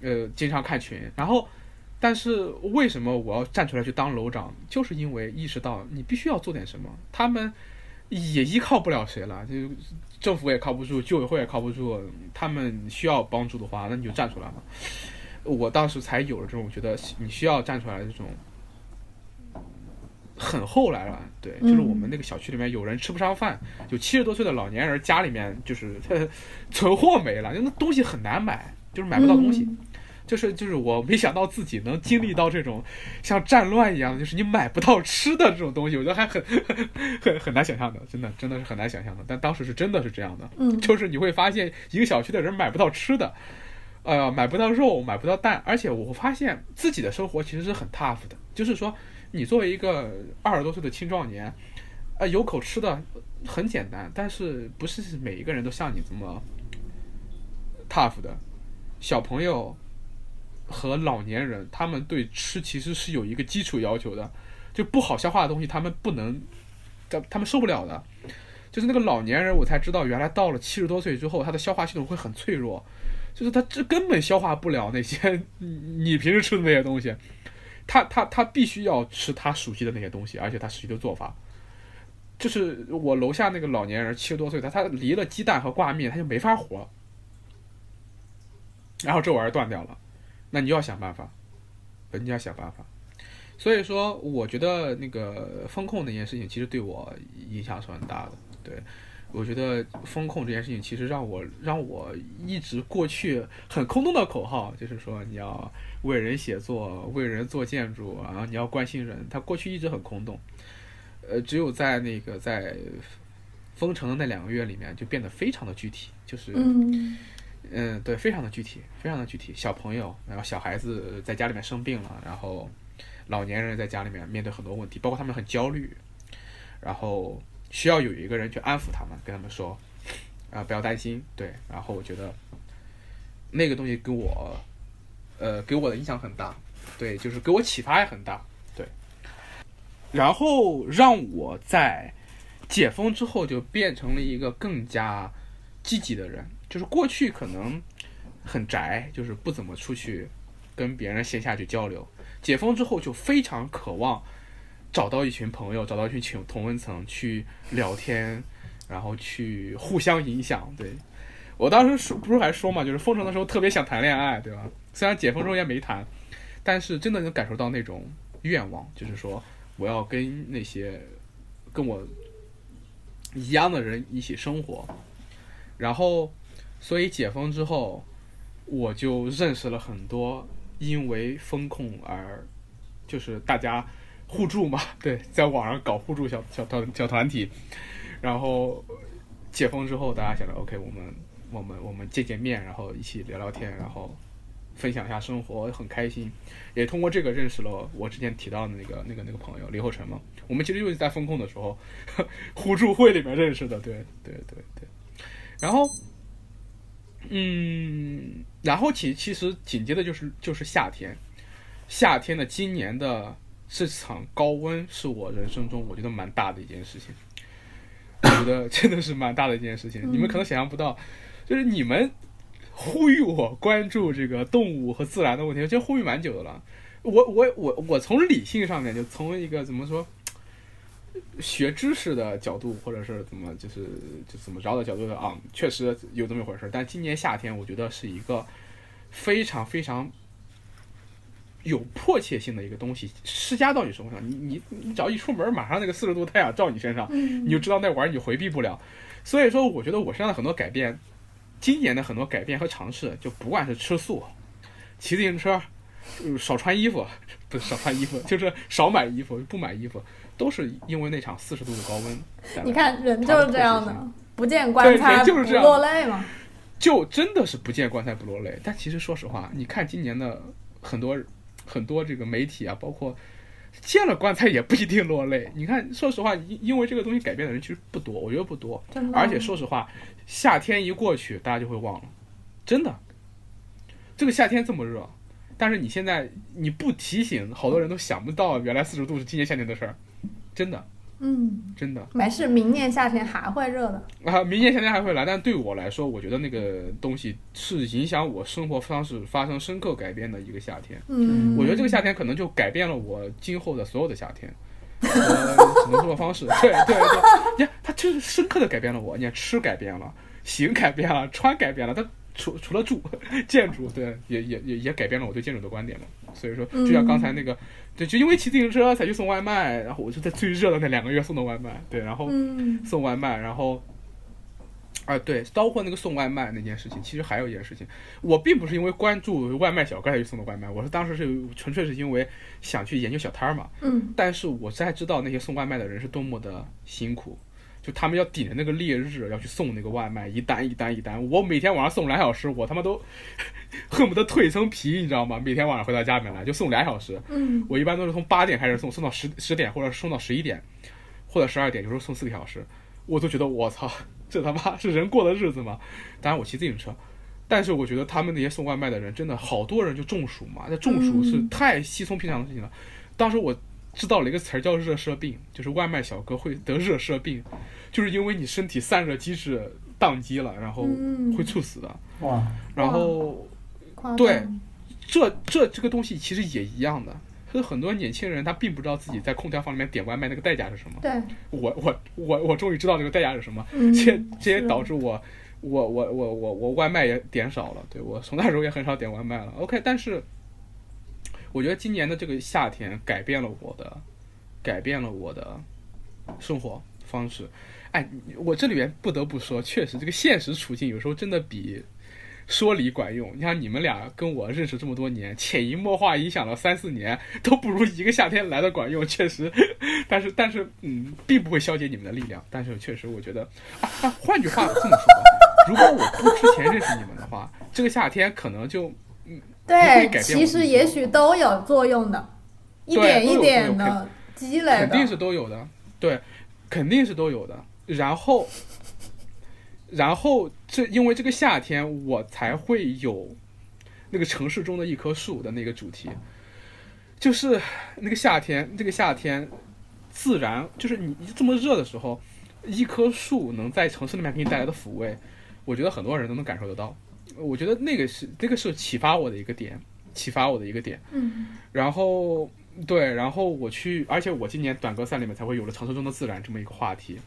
呃，经常看群。然后，但是为什么我要站出来去当楼长？就是因为意识到你必须要做点什么。他们也依靠不了谁了，就政府也靠不住，居委会也靠不住。他们需要帮助的话，那你就站出来嘛。我当时才有了这种觉得你需要站出来的这种。很后来了，对，就是我们那个小区里面有人吃不上饭，有七十多岁的老年人家里面就是 存货没了，那东西很难买，就是买不到东西。嗯就是就是我没想到自己能经历到这种像战乱一样的，就是你买不到吃的这种东西，我觉得还很很很难想象的，真的真的是很难想象的。但当时是真的是这样的，嗯就是你会发现一个小区的人买不到吃的，呃，买不到肉，买不到蛋，而且我发现自己的生活其实是很 tough 的，就是说你作为一个二十多岁的青壮年，呃，有口吃的很简单，但是不是每一个人都像你这么 tough 的，小朋友。和老年人，他们对吃其实是有一个基础要求的，就不好消化的东西，他们不能，他他们受不了的。就是那个老年人，我才知道，原来到了七十多岁之后，他的消化系统会很脆弱，就是他这根本消化不了那些你 你平时吃的那些东西，他他他必须要吃他熟悉的那些东西，而且他熟悉的做法。就是我楼下那个老年人，七十多岁，他他离了鸡蛋和挂面，他就没法活。然后这玩意儿断掉了。那你要想办法，你要想办法。所以说，我觉得那个风控那件事情，其实对我影响是很大的。对我觉得风控这件事情，其实让我让我一直过去很空洞的口号，就是说你要为人写作，为人做建筑，然后你要关心人，它过去一直很空洞。呃，只有在那个在封城的那两个月里面，就变得非常的具体，就是。嗯嗯，对，非常的具体，非常的具体。小朋友，然后小孩子在家里面生病了，然后老年人在家里面面对很多问题，包括他们很焦虑，然后需要有一个人去安抚他们，跟他们说，啊、不要担心，对。然后我觉得那个东西给我，呃，给我的影响很大，对，就是给我启发也很大，对。然后让我在解封之后就变成了一个更加积极的人。就是过去可能很宅，就是不怎么出去跟别人线下去交流。解封之后就非常渴望找到一群朋友，找到一群群同温层去聊天，然后去互相影响。对我当时说不是还说嘛，就是封城的时候特别想谈恋爱，对吧？虽然解封之后也没谈，但是真的能感受到那种愿望，就是说我要跟那些跟我一样的人一起生活，然后。所以解封之后，我就认识了很多因为风控而就是大家互助嘛，对，在网上搞互助小小团小团体，然后解封之后，大家想着 OK，我们我们我们见见面，然后一起聊聊天，然后分享一下生活，很开心。也通过这个认识了我之前提到的那个那个那个朋友李厚成嘛。我们其实就是在风控的时候 互助会里面认识的，对对对对。然后，嗯，然后其其实紧接着就是就是夏天，夏天的今年的这场高温是我人生中我觉得蛮大的一件事情。我觉得真的是蛮大的一件事情，你们可能想象不到，就是你们呼吁我关注这个动物和自然的问题，其实呼吁蛮久的了。我我我我从理性上面，就从一个怎么说，学知识的角度，或者是怎么就是就怎么着的角度的啊，确实有这么一回事。但今年夏天，我觉得是一个非常非常有迫切性的一个东西施加到你身上。你你你只要一出门，马上那个四十度太阳照你身上，你就知道那玩意儿你回避不了。所以说，我觉得我身上的很多改变，今年的很多改变和尝试，就不管是吃素、骑自行车。少穿衣服，不是少穿衣服，就是少买衣服，不买衣服，都是因为那场四十度的高温。你看，人就是这样的，不见棺材不落泪嘛。就真的是不见棺材不落泪。但其实说实话，你看今年的很多很多这个媒体啊，包括见了棺材也不一定落泪。你看，说实话，因因为这个东西改变的人其实不多，我觉得不多。而且说实话，夏天一过去，大家就会忘了。真的，这个夏天这么热。但是你现在你不提醒，好多人都想不到原来四十度是今年夏天的事儿，真的，嗯，真的。没事，明年夏天还会热的。啊，明年夏天还会来，但对我来说，我觉得那个东西是影响我生活方式发生深刻改变的一个夏天。嗯，我觉得这个夏天可能就改变了我今后的所有的夏天，什么生活方式？对对对，你看，它就是深刻的改变了我。你看，吃改变了，行改变了，穿改变了，它。除除了住 建筑，对，也也也也改变了我对建筑的观点嘛。所以说，就像刚才那个，对，就因为骑自行车才去送外卖，然后我就在最热的那两个月送的外卖，对，然后送外卖，然后，啊，对，包括那个送外卖那件事情，其实还有一件事情，我并不是因为关注外卖小哥才去送的外卖，我是当时是纯粹是因为想去研究小摊儿嘛，嗯，但是我才知道那些送外卖的人是多么的辛苦。就他们要顶着那个烈日要去送那个外卖，一单一单一单，我每天晚上送俩小时，我他妈都 恨不得蜕一层皮，你知道吗？每天晚上回到家里面来就送俩小时，嗯，我一般都是从八点开始送，送到十十点或者送到十一点，或者十二点，有时候送四个小时，我都觉得我操，这他妈是人过的日子吗？当然我骑自行车，但是我觉得他们那些送外卖的人真的好多人就中暑嘛，那中暑是太稀松平常的事情了。当时我知道了一个词儿叫热射病，就是外卖小哥会得热射病。就是因为你身体散热机制宕机了，然后会猝死的。哇！然后，对，这这这个东西其实也一样的。所以很多年轻人他并不知道自己在空调房里面点外卖那个代价是什么。对，我我我我终于知道这个代价是什么。这这也导致我我我我我我外卖也点少了。对我从那时候也很少点外卖了。OK，但是我觉得今年的这个夏天改变了我的，改变了我的生活方式。哎，我这里边不得不说，确实这个现实处境有时候真的比说理管用。你看你们俩跟我认识这么多年，潜移默化影响了三四年，都不如一个夏天来的管用。确实，但是但是嗯，并不会消解你们的力量。但是确实，我觉得啊，换句话这么说，如果我不之前认识你们的话，这个夏天可能就，对，其实也许都有作用的，一点一点的积累，肯定是都有的，对，肯定是都有的。然后，然后这因为这个夏天，我才会有那个城市中的一棵树的那个主题，就是那个夏天，这个夏天，自然就是你这么热的时候，一棵树能在城市里面给你带来的抚慰，我觉得很多人都能感受得到。我觉得那个是那个是启发我的一个点，启发我的一个点。嗯。然后对，然后我去，而且我今年短歌赛里面才会有了城市中的自然这么一个话题。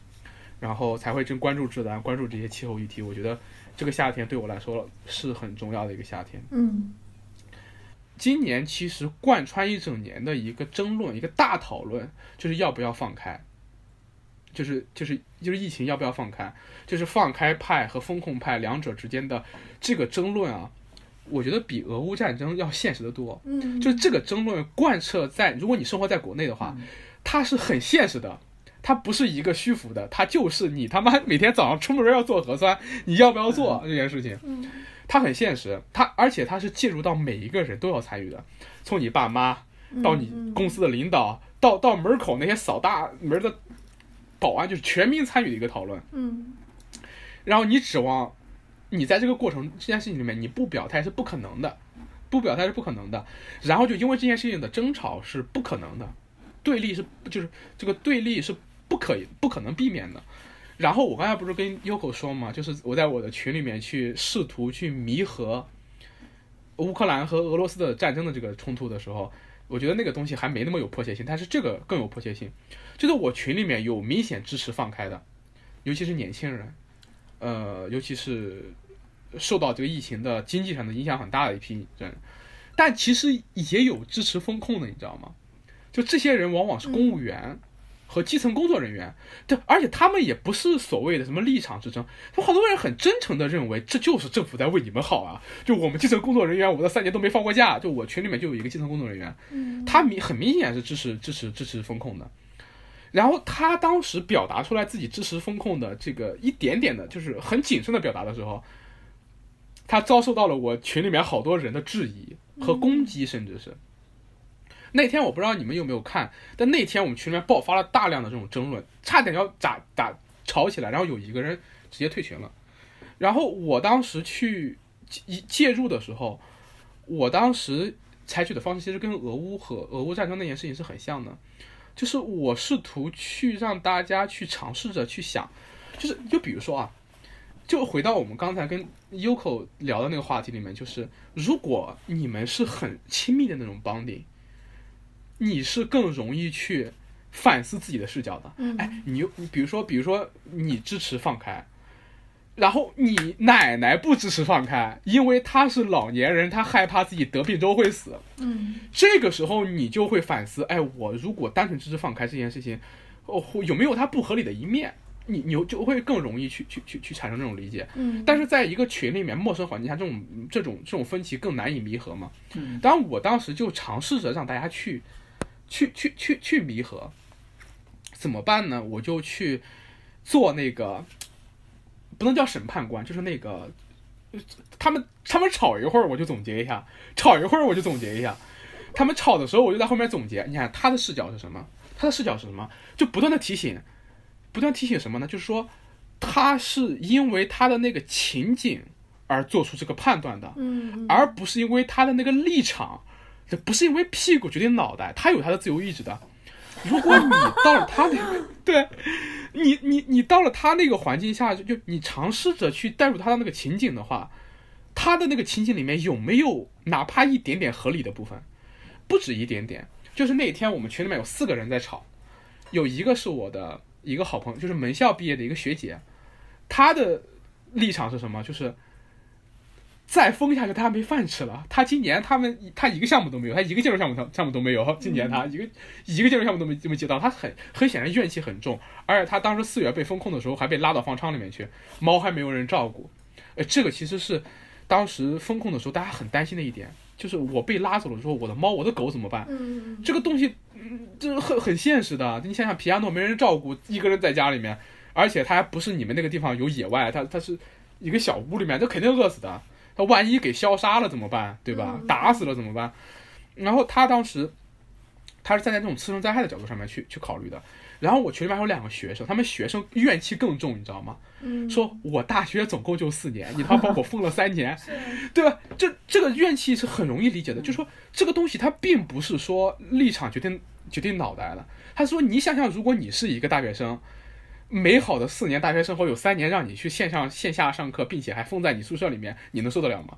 然后才会真关注自然，关注这些气候议题。我觉得这个夏天对我来说是很重要的一个夏天。嗯，今年其实贯穿一整年的一个争论，一个大讨论，就是要不要放开，就是就是就是疫情要不要放开，就是放开派和风控派两者之间的这个争论啊，我觉得比俄乌战争要现实的多。嗯，就这个争论贯彻在，如果你生活在国内的话，它是很现实的。它不是一个虚浮的，它就是你他妈每天早上出门要做核酸，你要不要做这件事情？它很现实，它而且它是介入到每一个人都要参与的，从你爸妈到你公司的领导，到到门口那些扫大门的保安，就是全民参与的一个讨论。嗯然后你指望你在这个过程这件事情里面你不表态是不可能的，不表态是不可能的。然后就因为这件事情的争吵是不可能的，对立是就是这个对立是不可以不可能避免的。然后我刚才不是跟 Yoko 说嘛，就是我在我的群里面去试图去弥合乌克兰和俄罗斯的战争的这个冲突的时候，我觉得那个东西还没那么有迫切性，但是这个更有迫切性。就是我群里面有明显支持放开的，尤其是年轻人，呃，尤其是受到这个疫情的经济上的影响很大的一批人，但其实也有支持风控的，你知道吗？就这些人往往是公务员。和基层工作人员，对，而且他们也不是所谓的什么立场之争，有好多人很真诚的认为这就是政府在为你们好啊！就我们基层工作人员，我这三年都没放过假，就我群里面就有一个基层工作人员，他明很明显是支持支持支持风控的，然后他当时表达出来自己支持风控的这个一点点的，就是很谨慎的表达的时候，他遭受到了我群里面好多人的质疑和攻击，甚至是。那天我不知道你们有没有看，但那天我们群里面爆发了大量的这种争论，差点要打打吵起来，然后有一个人直接退群了。然后我当时去介介入的时候，我当时采取的方式其实跟俄乌和俄乌战争那件事情是很像的，就是我试图去让大家去尝试着去想，就是就比如说啊，就回到我们刚才跟 Uko 聊的那个话题里面，就是如果你们是很亲密的那种 bonding。你是更容易去反思自己的视角的。哎，你你比如说，比如说你支持放开，然后你奶奶不支持放开，因为她是老年人，她害怕自己得病之后会死。嗯，这个时候你就会反思，哎，我如果单纯支持放开这件事情，哦，有没有它不合理的一面？你你就会更容易去去去去产生这种理解。嗯，但是在一个群里面，陌生环境下，这种这种这种分歧更难以弥合嘛。嗯，当然我当时就尝试着让大家去。去去去去弥合，怎么办呢？我就去做那个，不能叫审判官，就是那个，他们他们吵一会儿，我就总结一下；吵一会儿，我就总结一下。他们吵的时候，我就在后面总结。你看他的视角是什么？他的视角是什么？就不断的提醒，不断提醒什么呢？就是说，他是因为他的那个情景而做出这个判断的，嗯，而不是因为他的那个立场。这不是因为屁股决定脑袋，他有他的自由意志的。如果你到了他那个，对，你你你到了他那个环境下，就就你尝试着去带入他的那个情景的话，他的那个情景里面有没有哪怕一点点合理的部分？不止一点点。就是那天我们群里面有四个人在吵，有一个是我的一个好朋友，就是门校毕业的一个学姐，她的立场是什么？就是。再封下去，他没饭吃了。他今年他们他一个项目都没有，他一个建筑项目项项目都没有。今年他一个一个建筑项目都没没接到，他很很显然怨气很重。而且他当时四月被封控的时候，还被拉到方舱里面去，猫还没有人照顾。呃，这个其实是当时封控的时候大家很担心的一点，就是我被拉走了之后，我的猫我的狗怎么办？嗯，这个东西，嗯，这很很现实的。你想想，皮亚诺没人照顾，一个人在家里面，而且他还不是你们那个地方有野外，他他是一个小屋里面，这肯定饿死的。他万一给消杀了怎么办？对吧？打死了怎么办？然后他当时，他是站在这种次生灾害的角度上面去去考虑的。然后我群里面还有两个学生，他们学生怨气更重，你知道吗？嗯，说我大学总共就四年，你他妈把我封了三年，对吧？这这个怨气是很容易理解的。就说这个东西它并不是说立场决定决定脑袋的。他说你想想，如果你是一个大学生。美好的四年大学生活有三年让你去线上线下上课，并且还封在你宿舍里面，你能受得了吗？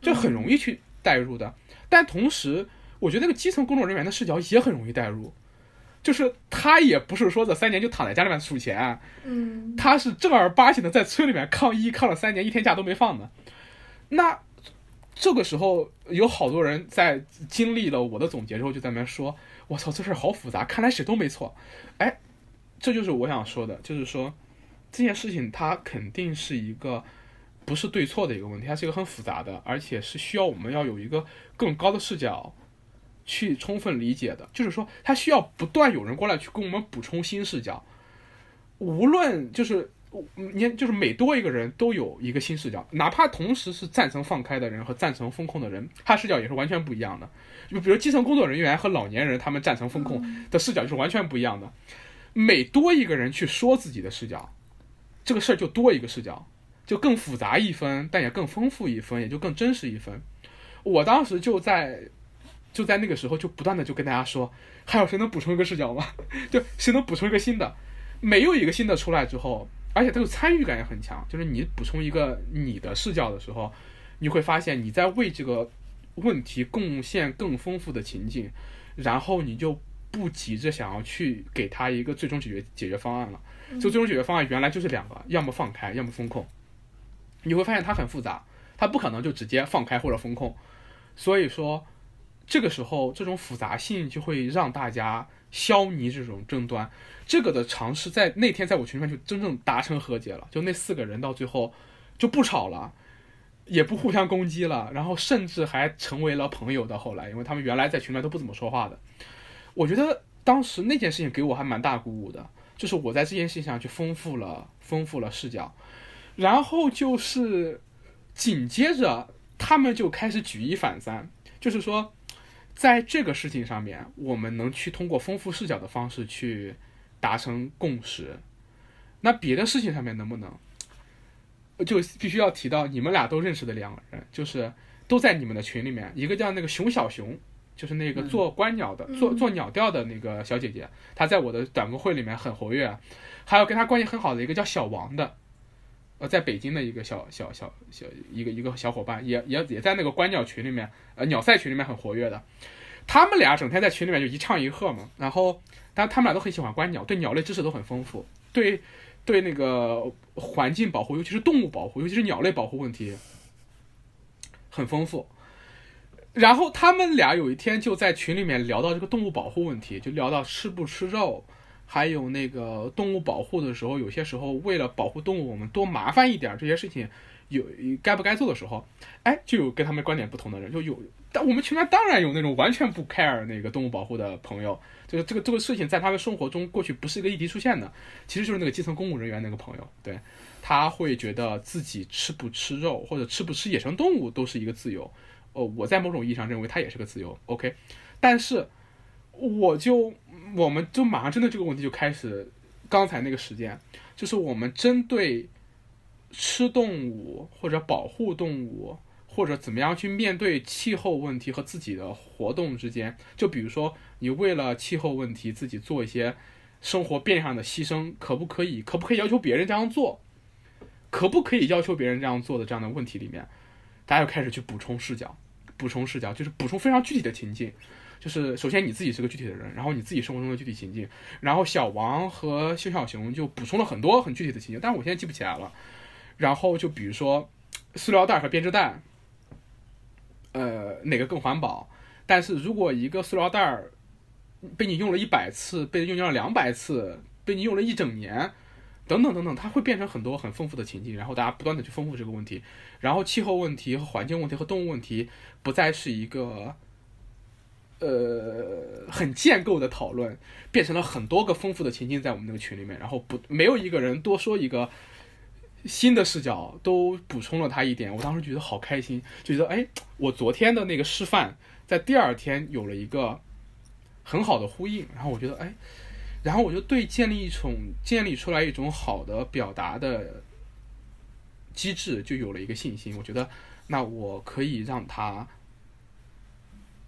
这很容易去代入的。但同时，我觉得那个基层工作人员的视角也很容易代入，就是他也不是说这三年就躺在家里面数钱，嗯，他是正儿八经的在村里面抗疫抗了三年，一天假都没放的。那这个时候有好多人在经历了我的总结之后，就在那边说：“我操，这事儿好复杂，看来谁都没错。”哎。这就是我想说的，就是说，这件事情它肯定是一个不是对错的一个问题，它是一个很复杂的，而且是需要我们要有一个更高的视角去充分理解的。就是说，它需要不断有人过来去跟我们补充新视角。无论就是你看，就是每多一个人都有一个新视角，哪怕同时是赞成放开的人和赞成风控的人，他视角也是完全不一样的。就比如基层工作人员和老年人，他们赞成风控的视角就是完全不一样的。每多一个人去说自己的视角，这个事儿就多一个视角，就更复杂一分，但也更丰富一分，也就更真实一分。我当时就在就在那个时候就不断的就跟大家说，还有谁能补充一个视角吗？就谁能补充一个新的？没有一个新的出来之后。而且这个参与感也很强，就是你补充一个你的视角的时候，你会发现你在为这个问题贡献更丰富的情境，然后你就不急着想要去给他一个最终解决解决方案了。就最终解决方案原来就是两个，要么放开，要么风控。你会发现它很复杂，它不可能就直接放开或者风控。所以说，这个时候这种复杂性就会让大家消弭这种争端。这个的尝试在那天在我群里面就真正达成和解了，就那四个人到最后就不吵了，也不互相攻击了，然后甚至还成为了朋友的。后来，因为他们原来在群里面都不怎么说话的，我觉得当时那件事情给我还蛮大鼓舞的，就是我在这件事情上去丰富了丰富了视角，然后就是紧接着他们就开始举一反三，就是说在这个事情上面，我们能去通过丰富视角的方式去。达成共识，那别的事情上面能不能，就必须要提到你们俩都认识的两个人，就是都在你们的群里面，一个叫那个熊小熊，就是那个做观鸟的，做做鸟调的那个小姐姐，她在我的短歌会里面很活跃，还有跟她关系很好的一个叫小王的，呃，在北京的一个小小小小一个一个小伙伴，也也也在那个观鸟群里面，呃，鸟赛群里面很活跃的，他们俩整天在群里面就一唱一和嘛，然后。但他们俩都很喜欢观鸟，对鸟类知识都很丰富，对，对那个环境保护，尤其是动物保护，尤其是鸟类保护问题很丰富。然后他们俩有一天就在群里面聊到这个动物保护问题，就聊到吃不吃肉，还有那个动物保护的时候，有些时候为了保护动物，我们多麻烦一点这些事情。有该不该做的时候，哎，就有跟他们观点不同的人，就有。但我们群里面当然有那种完全不 care 那个动物保护的朋友，就是这个这个事情在他们生活中过去不是一个议题出现的，其实就是那个基层公务人员那个朋友，对，他会觉得自己吃不吃肉或者吃不吃野生动物都是一个自由。哦，我在某种意义上认为他也是个自由。OK，但是我就我们就马上针对这个问题就开始，刚才那个时间，就是我们针对。吃动物或者保护动物，或者怎么样去面对气候问题和自己的活动之间，就比如说你为了气候问题自己做一些生活变相的牺牲，可不可以？可不可以要求别人这样做？可不可以要求别人这样做的这样的问题里面，大家就开始去补充视角，补充视角就是补充非常具体的情境，就是首先你自己是个具体的人，然后你自己生活中的具体情境，然后小王和熊小熊就补充了很多很具体的情境，但是我现在记不起来了。然后就比如说，塑料袋和编织袋，呃，哪个更环保？但是如果一个塑料袋儿被你用了一百次，被用掉了两百次，被你用了一整年，等等等等，它会变成很多很丰富的情境，然后大家不断的去丰富这个问题，然后气候问题和环境问题和动物问题不再是一个呃很建构的讨论，变成了很多个丰富的情境在我们那个群里面，然后不没有一个人多说一个。新的视角都补充了他一点，我当时觉得好开心，就觉得哎，我昨天的那个示范在第二天有了一个很好的呼应，然后我觉得哎，然后我就对建立一种建立出来一种好的表达的机制就有了一个信心，我觉得那我可以让他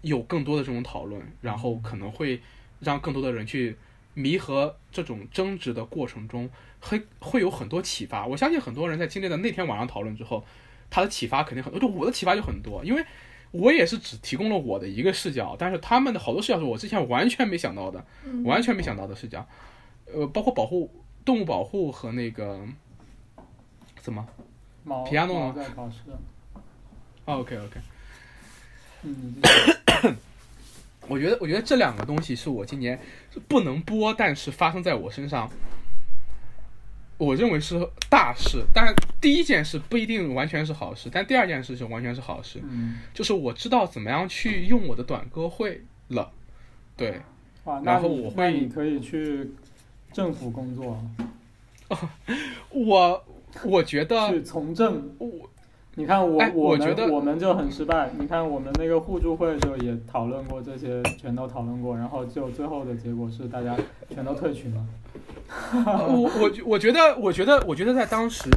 有更多的这种讨论，然后可能会让更多的人去弥合这种争执的过程中。会会有很多启发，我相信很多人在经历了那天晚上讨论之后，他的启发肯定很多。就我的启发就很多，因为我也是只提供了我的一个视角，但是他们的好多视角是我之前完全没想到的，完全没想到的视角。呃，包括保护动物保护和那个怎么皮亚诺在考试。OK OK。嗯。我觉得我觉得这两个东西是我今年不能播，但是发生在我身上。我认为是大事，但第一件事不一定完全是好事，但第二件事就完全是好事。嗯，就是我知道怎么样去用我的短歌会了，对。然后我会你可以去政府工作。我我觉得去从政。我你看我哎我觉得我们就很失败。你看我们那个互助会的时候也讨论过这些，全都讨论过，然后就最后的结果是大家全都退群了。我我我觉得，我觉得，我觉得在当时，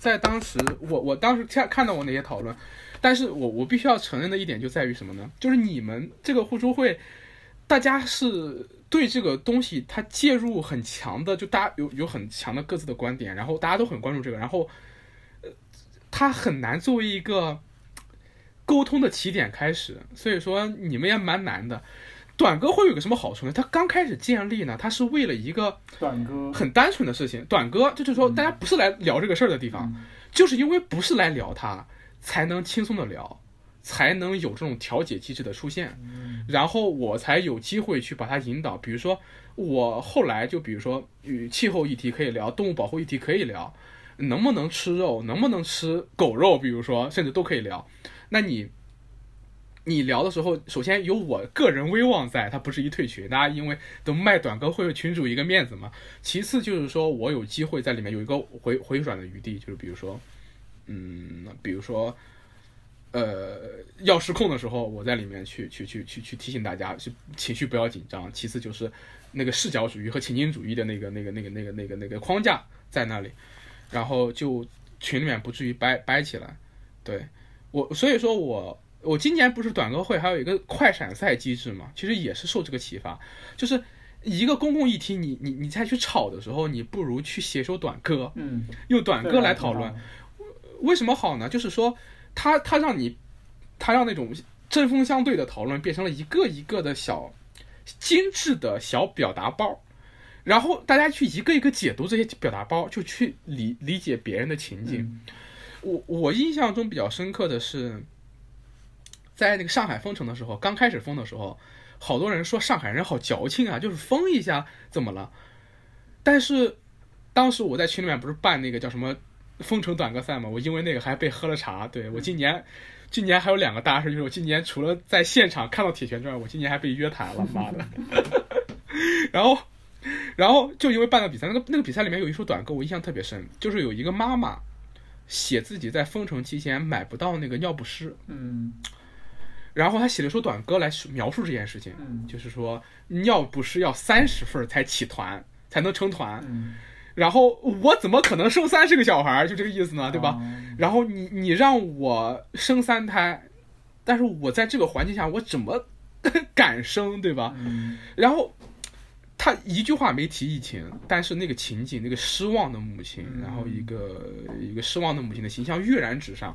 在当时，我我当时看看到过那些讨论，但是我我必须要承认的一点就在于什么呢？就是你们这个互助会，大家是对这个东西它介入很强的，就大家有有很强的各自的观点，然后大家都很关注这个，然后，呃，它很难作为一个沟通的起点开始，所以说你们也蛮难的。短歌会有个什么好处呢？它刚开始建立呢，它是为了一个短歌很单纯的事情。短歌就是说，大家不是来聊这个事儿的地方，嗯就是因为不是来聊它，才能轻松的聊，才能有这种调解机制的出现，然后我才有机会去把它引导。比如说，我后来就比如说，与气候议题可以聊，动物保护议题可以聊，能不能吃肉，能不能吃狗肉，比如说，甚至都可以聊。那你。你聊的时候，首先有我个人威望在，它不是一退群，大家因为都卖短歌会群主一个面子嘛。其次就是说我有机会在里面有一个回回转的余地，就是比如说，嗯，比如说，呃，要失控的时候，我在里面去去去去去提醒大家，去情绪不要紧张。其次就是那个视角主义和情景主义的那个那个那个那个那个那个框架在那里，然后就群里面不至于掰掰起来。对我，所以说我。我今年不是短歌会还有一个快闪赛机制嘛？其实也是受这个启发，就是一个公共议题你，你你再去吵的时候，你不如去写首短歌，嗯，用短歌来讨论。为什么好呢？就是说，它它让你，它让那种针锋相对的讨论变成了一个一个的小精致的小表达包，然后大家去一个一个解读这些表达包，就去理理解别人的情景。嗯我我印象中比较深刻的是。在那个上海封城的时候，刚开始封的时候，好多人说上海人好矫情啊，就是封一下怎么了？但是当时我在群里面不是办那个叫什么封城短歌赛嘛，我因为那个还被喝了茶。对我今年，今年还有两个大事，就是我今年除了在现场看到铁拳之外，我今年还被约谈了，妈的！然后，然后就因为办了比赛，那个那个比赛里面有一首短歌，我印象特别深，就是有一个妈妈写自己在封城期间买不到那个尿不湿，嗯。然后她写了一首短歌来描述这件事情，嗯、就是说尿不湿要三十份才起团，才能成团。嗯、然后我怎么可能生三十个小孩？就这个意思呢，对吧？哦、然后你你让我生三胎，但是我在这个环境下我怎么 敢生，对吧？嗯、然后他一句话没提疫情，但是那个情景，那个失望的母亲，嗯、然后一个一个失望的母亲的形象跃然纸上。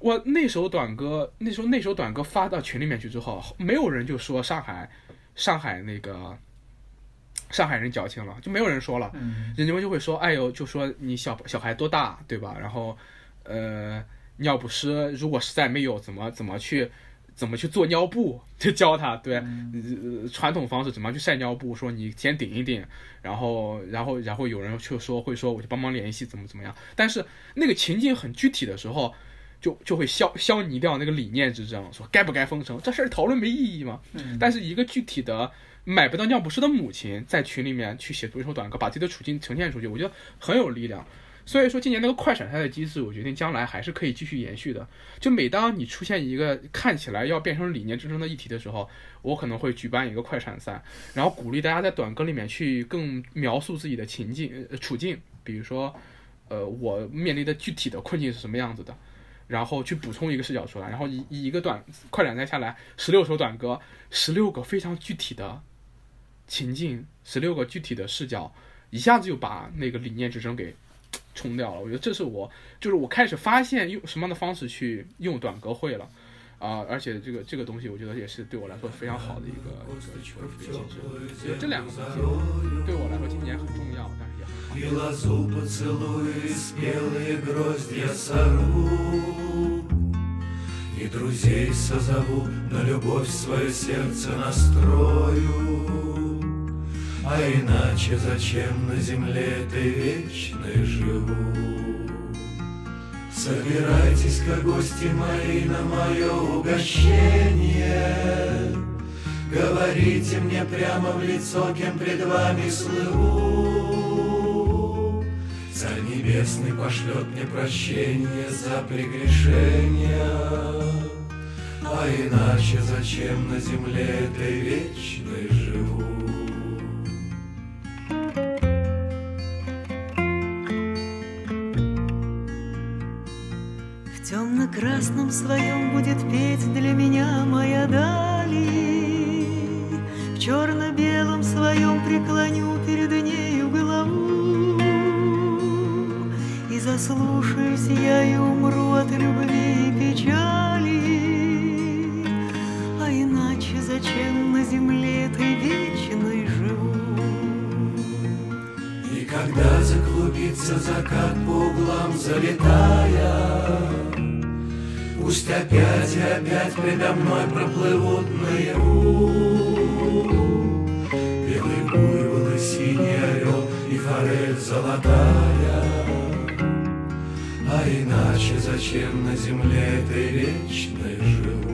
我那首短歌，那时候那首短歌发到群里面去之后，没有人就说上海，上海那个上海人矫情了，就没有人说了，嗯、人家们就会说，哎呦，就说你小小孩多大，对吧？然后，呃，尿不湿，如果实在没有，怎么怎么去怎么去做尿布，就教他，对，传统方式怎么去晒尿布，说你先顶一顶，然后然后然后有人就说会说我去帮忙联系怎么怎么样，但是那个情境很具体的时候。就就会消消弭掉那个理念之争，说该不该封城，这事儿讨论没意义嘛。嗯、但是一个具体的买不到尿不湿的母亲，在群里面去写出一首短歌，把自己的处境呈现出去，我觉得很有力量。所以说，今年那个快闪赛的机制，我决定将来还是可以继续延续的。就每当你出现一个看起来要变成理念之争的议题的时候，我可能会举办一个快闪赛，然后鼓励大家在短歌里面去更描述自己的情境、呃、处境，比如说，呃，我面临的具体的困境是什么样子的。然后去补充一个视角出来，然后以以一个短快闪赛下来，十六首短歌，十六个非常具体的情境，十六个具体的视角，一下子就把那个理念之争给冲掉了。我觉得这是我，就是我开始发现用什么样的方式去用短歌会了，啊、呃，而且这个这个东西，我觉得也是对我来说非常好的一个一个一个机制。我觉得这两个东西对我来说今年很重要，但是也很好。И лозу поцелую, и спелые гроздья сорву, И друзей созову, на любовь свое сердце настрою. А иначе зачем на земле этой вечной живу? Собирайтесь-ка, гости мои, на мое угощение, Говорите мне прямо в лицо, кем пред вами слыву. Небесный пошлет мне прощение за прегрешения А иначе зачем на земле этой вечной живу? В темно-красном своем будет петь для меня моя дали. В черно-белом своем преклоню перед нею голову И заслушаюсь я и умру от любви и печали. А иначе зачем на земле этой вечной живу? И когда заклубится закат по углам залетая, Пусть опять и опять предо мной проплывут наяву Белый буйвол и синий орел и форель золотая А иначе зачем на земле этой вечной живу?